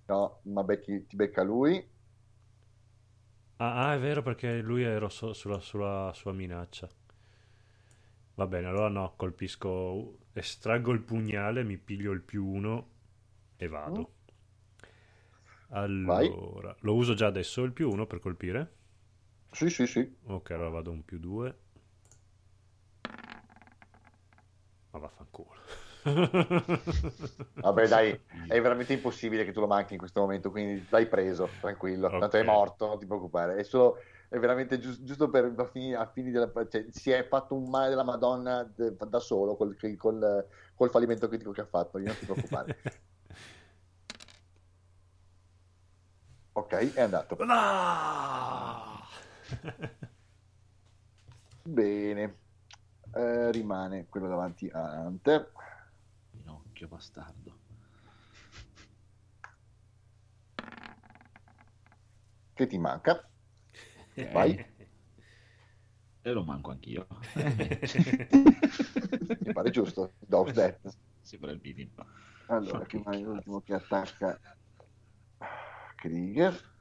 No, ma becchi, ti becca lui. Ah, ah, è vero perché lui era so, sulla, sulla sua minaccia. Va bene, allora no, colpisco, estraggo il pugnale, mi piglio il più uno e vado. Mm. Allora, Vai. lo uso già adesso il più uno per colpire? Sì, sì, sì. Ok, allora vado un più due. Ma vaffanculo. Vabbè, dai, è veramente impossibile che tu lo manchi in questo momento, quindi l'hai preso, tranquillo. Okay. Tanto è morto, non ti preoccupare. È solo è veramente giusto, giusto per a fini, a fini della cioè, si è fatto un male della Madonna da solo col, col, col fallimento critico che ha fatto, non ti preoccupare. ok, è andato. No! Bene, eh, rimane quello davanti a Hunter. Pinocchio bastardo. Che ti manca? Vai. E lo manco anch'io. Mi pare giusto. Dog's Death. Sembra il minimo. Allora, che rimane l'ultimo che attacca Krieger.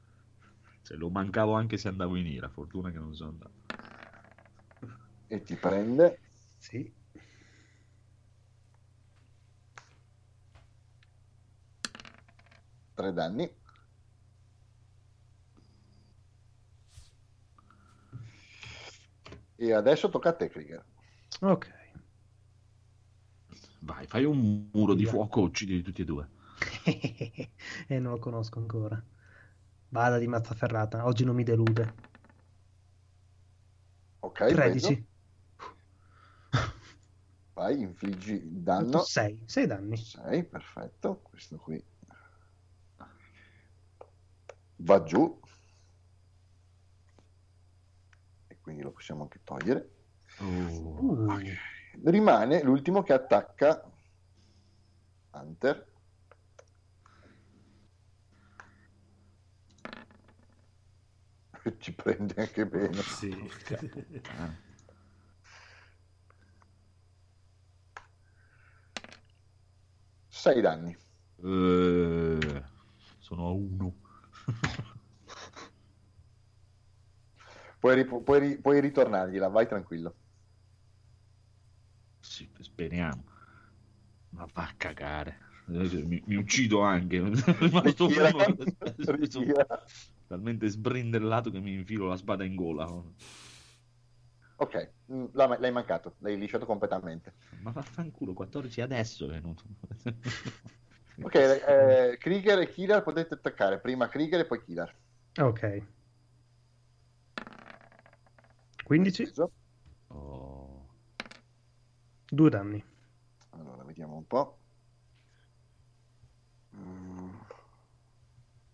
Cioè, lo mancavo anche se andavo in ira, fortuna che non sono andato. E ti prende? Sì. Tre danni. E adesso tocca a te, Krieger. Ok. Vai, fai un muro di fuoco, uccidi tutti e due. e eh, non lo conosco ancora. Vada di mazzaferrata, oggi non mi delude. Ok, 13. Vai, infliggi danno. 6, 6 danni. 6, perfetto. Questo qui va giù. E quindi lo possiamo anche togliere. Uh. Okay. Rimane l'ultimo che attacca Hunter. ci prende anche bene. Sì. Sei danni. Uh, sono a uno. puoi, puoi, puoi ritornargliela, vai tranquillo. Sì, speriamo. Ma va a cagare. Mi, mi uccido anche. rimasto talmente sbrindellato che mi infilo la spada in gola. Ok, mm, l'ha- l'hai mancato, l'hai lisciato completamente. Ma vaffanculo, 14 adesso è venuto. Ok, eh, Krieger e Killer potete attaccare, prima Krieger e poi Killer. Ok. 15, Preso. Oh. due danni. Allora, vediamo un po'. Mm.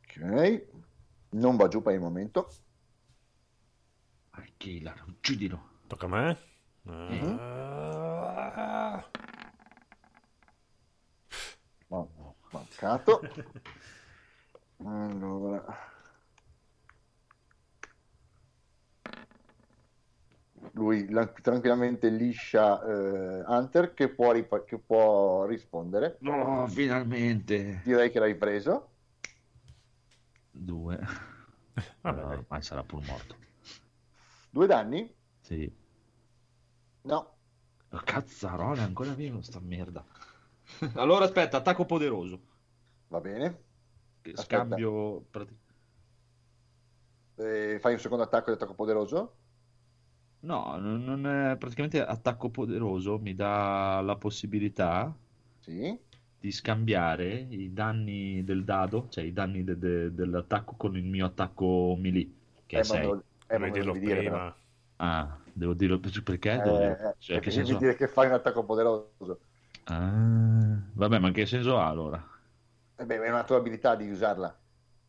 Ok, non va giù per il momento. Vai, killer, uccidilo. Tocca a me? Mhm. Ah. Ma- mancato. Allora. Lui la- tranquillamente liscia eh, Hunter che può, ripa- che può rispondere. No, finalmente. Direi che l'hai preso. Due. Vabbè, No, ormai sarà pur morto. Due danni? Sì. No. Cazzarola, è ancora vivo sta merda. allora aspetta, attacco poderoso. Va bene. Aspetta. Scambio... Eh, fai un secondo attacco di attacco poderoso. No, non non è praticamente attacco poderoso mi dà la possibilità Sì. Di scambiare i danni del dado, cioè i danni de- de- dell'attacco con il mio attacco melee, che è Eh, me 6. lo- eh, lo dirlo devi dire, però. prima. Ah, devo dirlo perché? Eh, Devo dire- eh, cioè, perché che devi senso dire che fai un attacco poderoso. Ah, vabbè, ma che senso ha allora? Eh beh, è una tua abilità di usarla.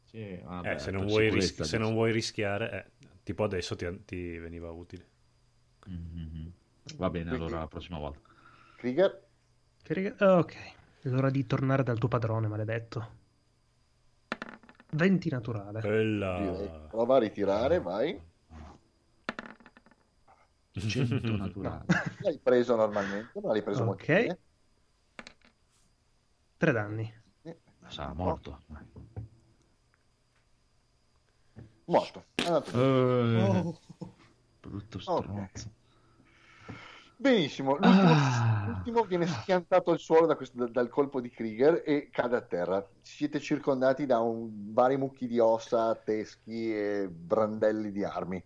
Sì, vabbè, Eh, se, non vuoi, ris- se non vuoi rischiare, eh, tipo adesso ti, ti veniva utile. Mhm. Va bene, Quindi- allora la prossima volta. Krieger. Riga- Ok, è l'ora di tornare dal tuo padrone, maledetto. 20 naturale. Bella. Prova a ritirare, vai. 100 naturale. L'hai preso normalmente, ma l'hai preso molto Ok. bene. 3 danni. Eh, Sarà morto. Morto. Via. Eh, Brutto Ok. stronzo. Benissimo. L'ultimo, Ah. l'ultimo viene schiantato al suolo da questo- dal colpo di Krieger e cade a terra. Siete circondati da un, vari mucchi di ossa, teschi e brandelli di armi.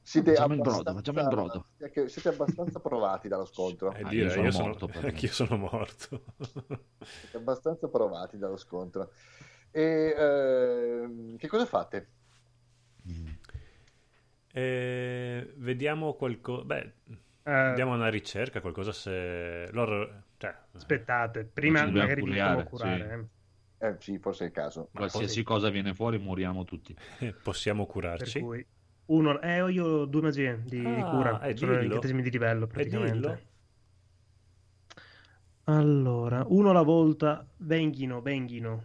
Siete Facciamo il brodo, abbastanza- facciamo il brodo. siete- abbastanza provati dallo scontro. Eh, Ah, dire, io sono io sono, morto, praticamente. anch'io sono morto. Siete abbastanza provati dallo scontro. E ehm, che cosa fate? Eh, vediamo qualcosa. Beh, Eh, andiamo a una ricerca, qualcosa se. Loro. Cioè, Aspettate, prima magari curiare, curare. eh. Eh sì, forse è il caso. Qualsiasi cosa viene fuori, moriamo tutti. eh, possiamo Per curarci. cui uno, eh, ho io due magie di Ah, cura, eh, sono dillo. incantesimi di livello praticamente. Allora, uno alla volta, venghino, venghino.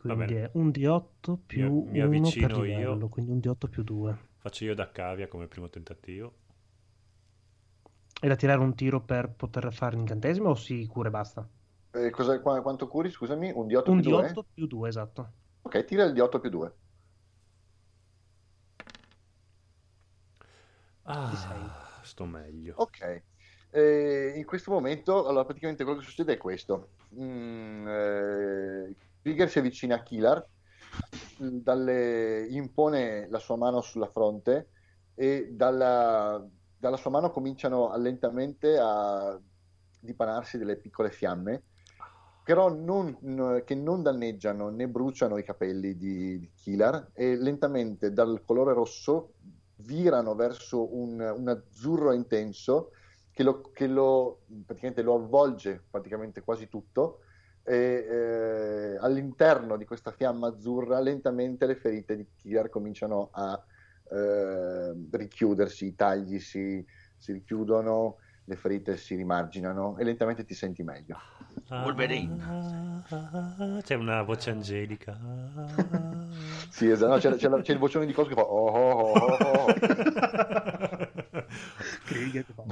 Quindi è un D8 più Mi- mi 1 per avvicino livello, io. quindi un D8 più 2. Faccio io da cavia come primo tentativo. E da tirare un tiro per poter fare l'incantesimo o si cura e basta? Eh, cosa- qua- quanto curi, scusami? Un D8 Un più 2? D8 più 2, esatto. Ok, tira il D8 più 2. Ah, sto meglio. Ok. Eh, in questo momento, allora praticamente quello che succede è questo. Mm, eh, Krieger si avvicina a Kilar, mm, dalle- impone la sua mano sulla fronte e dalla, dalla sua mano cominciano lentamente a dipanarsi delle piccole fiamme, però non- che non danneggiano né bruciano i capelli di, di Kilar e lentamente dal colore rosso virano verso un, un azzurro intenso che, lo, che lo- lo avvolge praticamente quasi tutto e eh, all'interno di questa fiamma azzurra lentamente le ferite di Kilar cominciano a eh, richiudersi, i tagli si, si richiudono, le ferite si rimarginano e lentamente ti senti meglio. Wolverine. Ah, c'è una voce angelica. Sì, esatto, no, c'è, c'è la- c'è il vocione di coso che fa oh, oh, oh, oh, oh. Krieger che fa-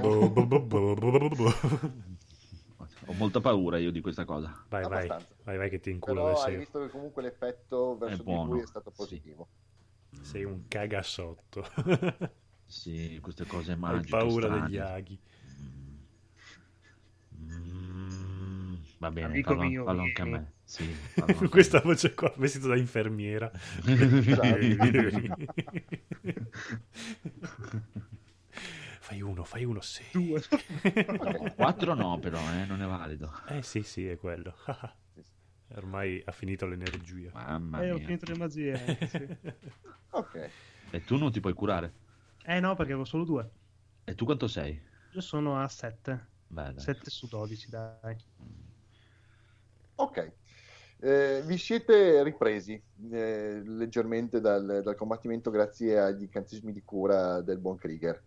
Ho molta paura io di questa cosa. Vai, vai, Abbastanza. vai, vai che ti inculo Però hai visto che comunque l'effetto verso È di buono. lui è stato positivo. Sei un cagasotto. Sì, queste cose Hai magiche. paura strane. degli aghi. Mm, va bene, Amico fallo, mio, fallo anche a me. Sì, Questa voce qua, vestito da infermiera. me. Esatto. Vieni, vieni, vieni. Fai uno, fai uno, sì. Due. Ok. 4 no, però, eh, non è valido. Eh sì, sì, è quello. Ormai ha finito l'energia. Mamma Eh, ho mia. finito le magie. sì. Ok. E tu non ti puoi curare. Eh no, perché avevo solo due. E tu quanto sei? Io sono a 7. Beh, dai. 7 su 12, dai. Ok. Eh, vi siete ripresi eh, leggermente dal, dal combattimento grazie agli incantesimi di cura del buon Krieger.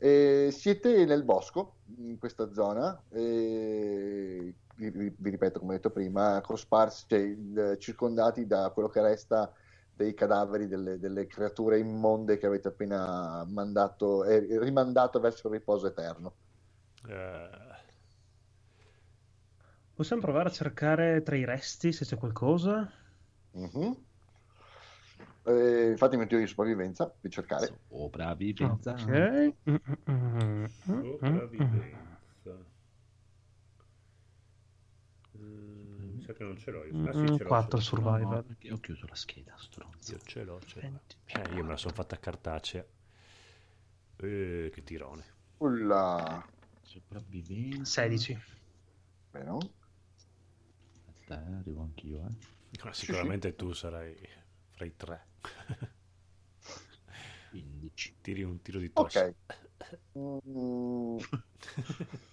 Eh, siete nel bosco, in questa zona, eh, vi, ripeto come ho detto prima, cosparsi, cioè, il- circondati da quello che resta dei cadaveri delle, delle creature immonde che avete appena mandato e rimandato verso il riposo eterno. Eh, Possiamo provare a cercare tra i resti se c'è qualcosa? Mhm. Eh, fatemi un tiro di sopravvivenza per cercare. Sopravvivenza. Ok. Sopravvivenza. Mm, mi sa che non ce l'ho io. Ah, sì, ce l'ho, quattro ce l'ho. survival. No, perché ho chiuso la scheda, stronzo. Io ce l'ho, ce l'ho. 20. Eh, io me la sono fatta cartacea. Eh, che tirone. Ulla. Sopravvivenza. 16. Bene. Aspetta, eh, arrivo anch'io, eh. Sicuramente tu sarai fra i tre. 15. Tiri un tiro di tosse. Ok. Mm.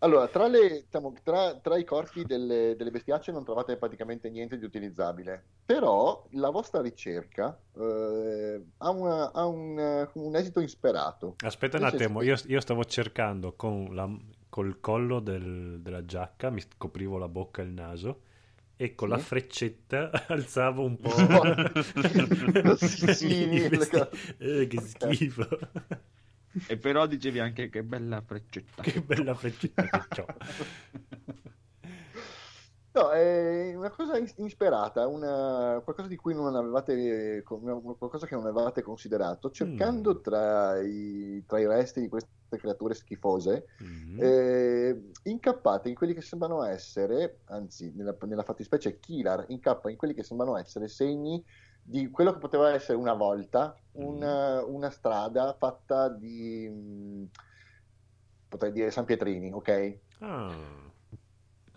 Allora, tra, le- diciamo, tra- tra i corpi delle, delle bestiacce non trovate praticamente niente di utilizzabile, però la vostra ricerca eh, ha, una- ha un, un esito insperato. Aspetta un attimo, io, io stavo cercando con la- col collo del- della giacca, mi coprivo la bocca e il naso e con Sì. la freccetta alzavo un po'. Sì, i le vesti-. Eh, che Ok. schifo. E però dicevi anche che bella freccetta. che bella freccetta che ho. No, è una cosa ins- insperata, una- qualcosa di cui non avevate, qualcosa che non avevate considerato, cercando Mm. tra i, tra i resti di queste creature schifose, Mm. eh, incappate in quelli che sembrano essere, anzi, nella, nella fattispecie Kilar incappa in quelli che sembrano essere segni di quello che poteva essere una volta una, una strada fatta di, mh, potrei dire San Pietrini, ok? Ah,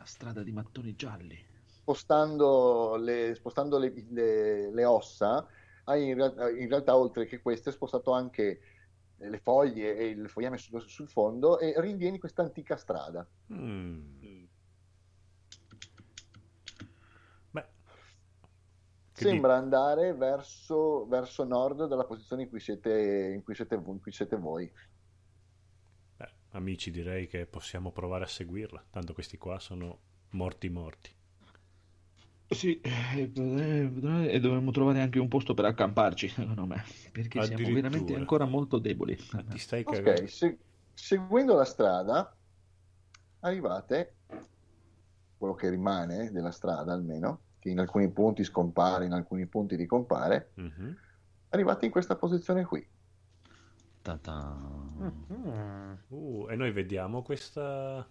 La strada di mattoni gialli. spostando le, spostando le, le- le ossa, hai in, in realtà oltre che queste spostato anche le foglie e il fogliame sul, sul fondo e rinvieni questa antica strada. mm. Beh, che Sembra andare verso, verso nord dalla posizione in cui siete, in cui siete, in cui siete voi. Amici, direi che possiamo provare a seguirla. Tanto questi qua sono morti morti. Sì, eh, e dovremmo trovare anche un posto per accamparci, secondo me, perché siamo veramente ancora molto deboli. Ti stai Ok, cagando? se- seguendo la strada arrivate, quello che rimane della strada almeno, che in alcuni punti scompare, in alcuni punti ricompare, Mhm. arrivate in questa posizione qui. Ta-ta. Mm. Uh, e noi vediamo questa...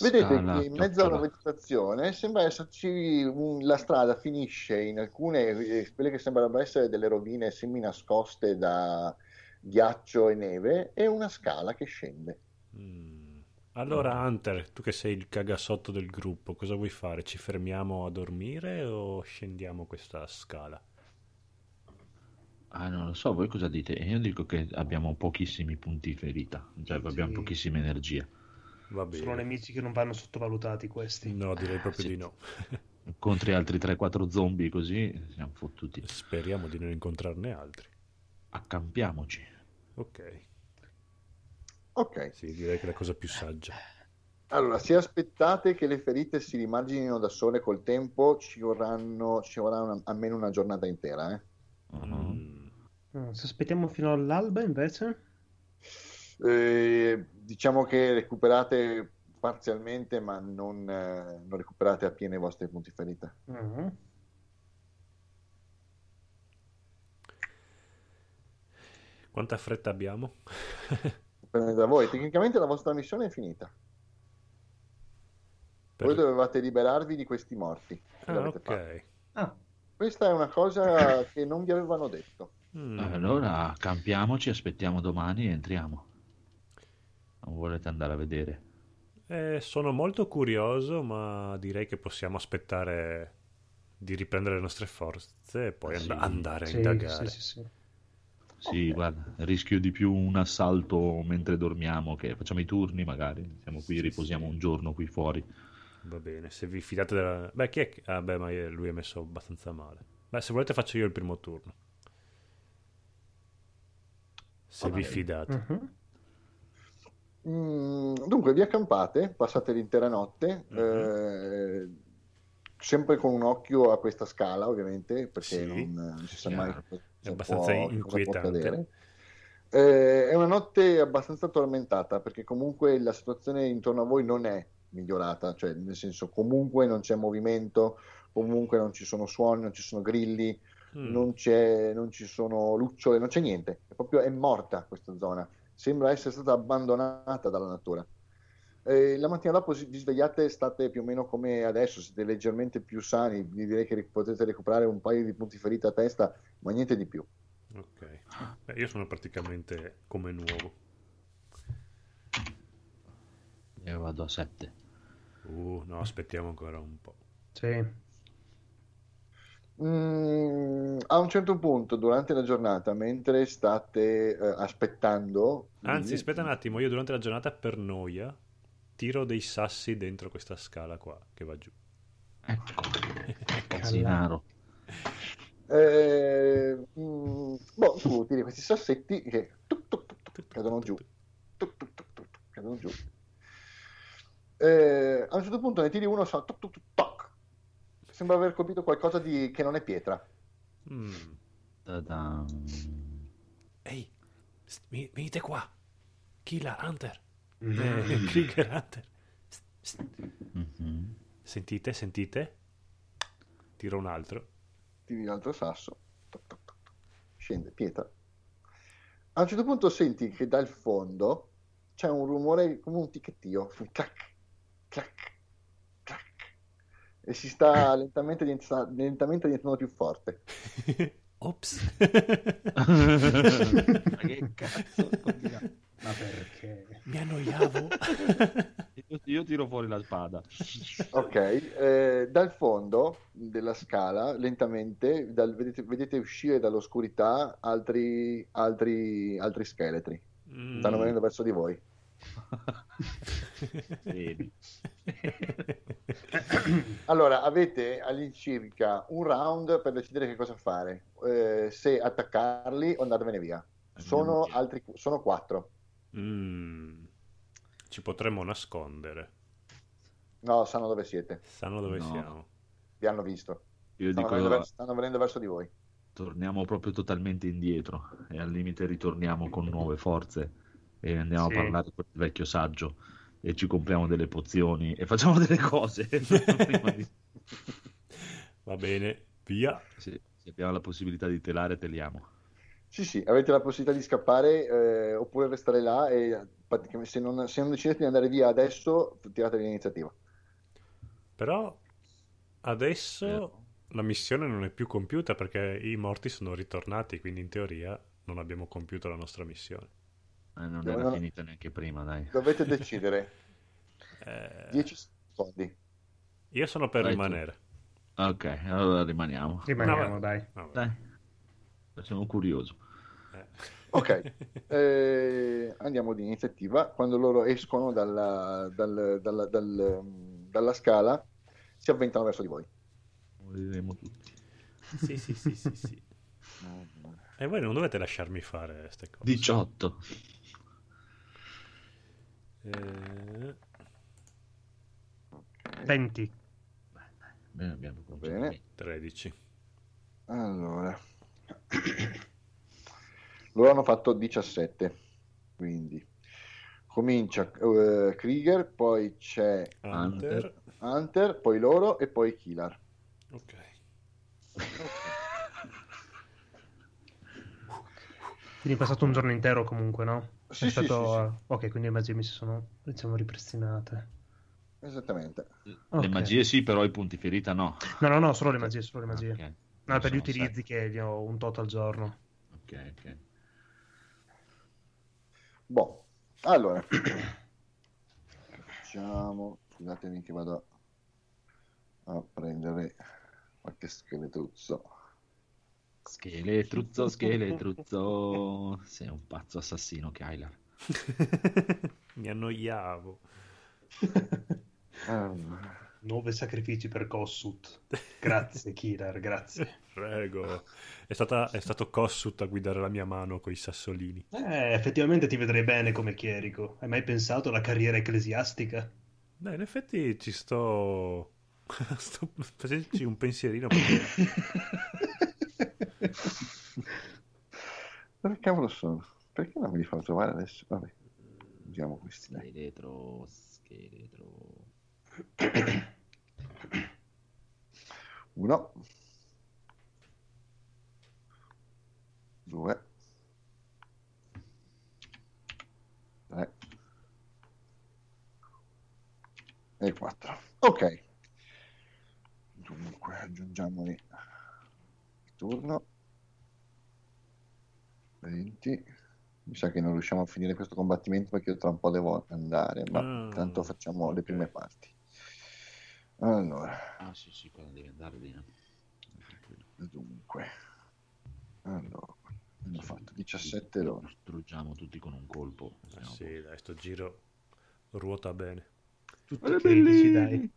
Vedete Scala che in mezzo alla vegetazione sembra esserci un- la strada finisce in alcune, eh, quelle che sembrano essere delle rovine semi nascoste da ghiaccio e neve e una scala che scende. Mm. Allora, Hunter, tu che sei il cagasotto del gruppo, cosa vuoi fare? Ci fermiamo a dormire o scendiamo questa scala? Ah, non lo so, voi cosa dite? Io dico che abbiamo pochissimi punti ferita, cioè abbiamo Sì. Va bene. Sono nemici che non vanno sottovalutati questi. No, direi proprio sì. di no. Contri altri 3-4 zombie così siamo fottuti. Speriamo di non incontrarne altri. Accampiamoci. Ok, Ok, sì, direi che è la cosa più saggia. allora se aspettate che le ferite si rimarginino da sole col tempo, ci vorranno, ci vorrà una- almeno una giornata intera. eh. Mhm. Mm. Mm, Se aspettiamo fino all'alba invece? Eh, diciamo che recuperate parzialmente, ma non, eh, non recuperate appieno i vostri punti ferita. Mm. Quanta fretta abbiamo? Dipende da voi. Tecnicamente la vostra missione è finita. Per- Voi dovevate liberarvi di questi morti. Ah, ok. Ah, Questa è una cosa che non vi avevano detto. Mm. Allora campiamoci, aspettiamo domani e entriamo. Non volete andare a vedere? Eh, sono molto curioso, ma direi che possiamo aspettare di riprendere le nostre forze e poi and- Sì. andare a Sì, indagare. sì, sì, sì. Sì, Ok. guarda, rischio di più un assalto mentre dormiamo, che facciamo i turni magari, siamo qui, riposiamo un giorno qui fuori. Va bene, se vi fidate della... Beh, chi è. Ah, beh, ma lui è messo abbastanza male. Beh, se volete faccio io il primo turno. Se vi fidate. Mhm. Mm, dunque, vi accampate, passate l'intera notte, Mhm. eh, sempre con un occhio a questa scala, ovviamente, perché Sì, non, non si sa chiaro. mai cosa È abbastanza può- cosa può inquietante. accadere. Eh, è una notte abbastanza tormentata, perché comunque la situazione intorno a voi non è migliorata, cioè nel senso comunque non c'è movimento, comunque non ci sono suoni, non ci sono grilli, Mm. non, c'è, non ci sono lucciole, non c'è niente, è proprio è morta questa zona, sembra essere stata abbandonata dalla natura. Eh, la mattina dopo vi svegliate, state più o meno come adesso, siete leggermente più sani, vi direi che potete recuperare un paio di punti ferita a testa, ma niente di più. Ok. Beh, io sono praticamente come nuovo. Io vado a 7. Uh, no, aspettiamo ancora un po'. Sì. Mm, a un certo punto durante la giornata, mentre state eh, aspettando, Anzi, aspetta un attimo, io durante la giornata per noia tiro dei sassi dentro questa scala qua che va giù. Ecco, Casinaro. Eh, mm, boh, tu tiri questi sassetti che tuc, tuc, tuc, tuc, cadono giù. Tuc, tuc, tuc, tuc, cadono giù. Eh, a un certo punto ne tiri uno, tuc, tuc, tuc, toc. Sembra aver colpito qualcosa di... che non è pietra. Mm. Ehi, s- vi- venite qua. Killa, Hunter. Mm. Eh, Krieger, Hunter. Mhm. Sentite, sentite? Tiro un altro. Tiri sasso. Toc, toc, toc, toc. Scende, pietra. A un certo punto senti che dal fondo c'è un rumore come un ticchettio. Un clac, clac. E si sta lentamente, diventa- lentamente diventando più forte. Ops. Ma che cazzo? Ma perché? Mi annoiavo. Io, io tiro fuori la spada. Ok, eh, dal fondo della scala, lentamente, dal- vedete, vedete uscire dall'oscurità altri, altri, altri scheletri. Mm. Stanno venendo verso di voi. Allora, avete all'incirca un round per decidere che cosa fare, eh, se attaccarli o andarvene via. Sono, altri, sono quattro. Mm. Ci potremmo nascondere. No, sanno dove siete. Sanno dove No. siamo. Vi hanno visto. Io Stanno, dico, venendo, verso, stanno venendo verso di voi. torniamo proprio totalmente indietro e al limite ritorniamo con nuove forze e andiamo Sì. a parlare con il vecchio saggio e ci compriamo delle pozioni e facciamo delle cose. Di- Va bene, via. Sì, se abbiamo la possibilità di telare, teliamo. Sì, sì, avete la possibilità di scappare eh, oppure restare là e se non, se non decidete di andare via adesso, tirate l'iniziativa. Però adesso Vero. la missione non è più compiuta perché i morti sono ritornati, quindi in teoria non abbiamo compiuto la nostra missione. Eh, non Dove era non- finita neanche prima, dai. Dovete decidere. Eh, 10 secondi. io sono per tu. rimanere. Ok, allora rimaniamo. Rimaniamo, No, dai. Vabbè. Dai, sono curioso. Eh. Ok, eh, andiamo di iniziativa. Quando loro escono dalla, dal- dalla, dal- dalla scala, si avventano verso di voi. Moriremo tutti. Sì, sì, sì, sì, sì. E voi non dovete lasciarmi fare queste cose. 18. Eh, 20. Bene, abbiamo cominciato Bene. bene. 13. Allora, loro hanno fatto 17, quindi comincia eh, Krieger, poi c'è Hunter. Hunter, poi loro e poi Killar. Ok. Quindi è passato un giorno intero comunque, no? Sì, È sì, stato... sì, Ok, quindi le magie mi si sono, diciamo, ripristinate. Esattamente. Le Ok. magie sì, però i punti ferita no. No, no, no, solo le magie, solo le magie. Ok. No, per gli utilizzi che li ho un tot al giorno. Ok. ok, ok. Boh, allora. Facciamo... Scusatemi che vado a prendere qualche scheletruzzo. Scheletruzzo, scheletruzzo. Sei un pazzo assassino, Kyler. Mi annoiavo. Allora. Nove sacrifici per Kossut. Grazie, Killer, grazie. Prego. È, stata, è stato Kossut a guidare la mia mano con i sassolini. Eh, effettivamente ti vedrei bene come chierico. Hai mai pensato alla carriera ecclesiastica? Beh, in effetti ci sto... sto facendoci un pensierino perché... Dove cavolo sono? Perché non me li fanno trovare adesso? Vabbè, usiamo questi. Dai. Scheletro, scheletro. Uno. Due. Tre. E quattro. Ok. Dunque, aggiungiamoli il turno. 20. Mi sa che non riusciamo a finire questo combattimento perché io tra un po' devo andare, ma Ah, intanto facciamo le prime ok. parti. Allora, Ah, sì, sì, quando devi andare lì. no? dunque. Allora, abbiamo fatto 17 loro. Distruggiamo tutti con un colpo. Ah, sì, dai, sto giro ruota bene. Tutto critici, dai.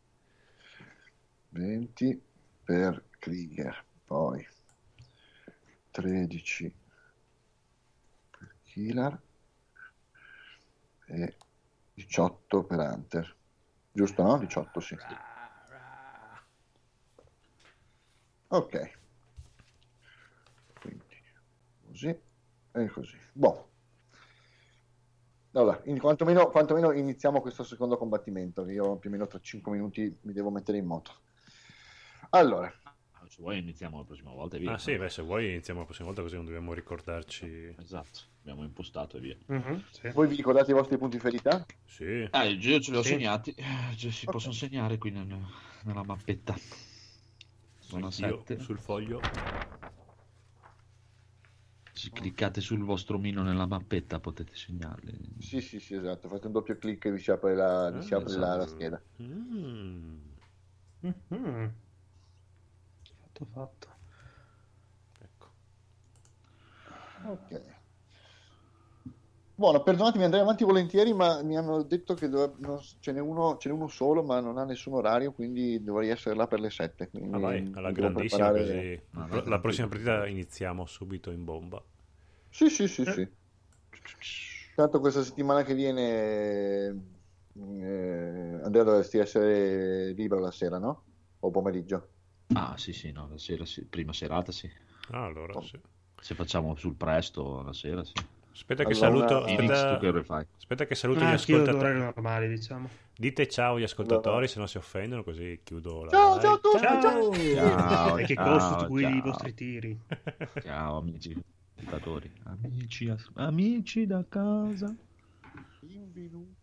20 per Krieger, poi 13 per Killer e 18 per Hunter. Giusto, no? 18, sì. Ok. Quindi così e così. Boh. Allora, in quantomeno, quantomeno iniziamo questo secondo combattimento, io più o meno tra 5 minuti mi devo mettere in moto. Allora, Se vuoi iniziamo la prossima volta e via. Ah sì, beh, se vuoi iniziamo la prossima volta così non dobbiamo ricordarci... Esatto, abbiamo impostato e via. Mhm, sì. voi vi ricordate i vostri punti ferita? Sì, Ah, io ce li ho Sì. segnati, eh, si Ok. possono segnare qui nel- nella mappetta. Sono 7. sul foglio. Se cliccate sul vostro mino nella mappetta potete segnarli. Sì, sì, sì, esatto. Fate un doppio clic e vi si apre la, vi si Ah, apre la, la esatto. scheda. Mm, Mhm. Fatto, fatto. ecco. Ok. Buono, perdonatemi, andrei avanti volentieri, ma mi hanno detto che dove- non- ce, n'è uno, ce n'è uno solo, ma non ha nessun orario, quindi dovrei essere là per le 7. Quindi Ah, vai, alla grandissima preparare- Pro- vai, La prossima partita iniziamo subito in bomba. Sì, sì, sì, sì. Tanto questa settimana che viene, eh, Andrea dovresti essere libero la sera, no? O pomeriggio? Ah sì sì, no, la sera sì, prima serata sì. Ah, allora Oh. sì. Se facciamo sul presto la sera sì. Aspetta che Allora, saluto... Phoenix, tu che Aspetta, aspetta che saluto Ah, gli ascoltatori. orari normali, diciamo. Dite ciao agli ascoltatori, Allora. se no si offendono, così chiudo la Ciao, live. ciao a tutti! Ciao! Ciao, e che ciao, costo guidi i ciao. vostri tiri. Ciao amici ascoltatori. Amici, as- amici da casa. Benvenuti.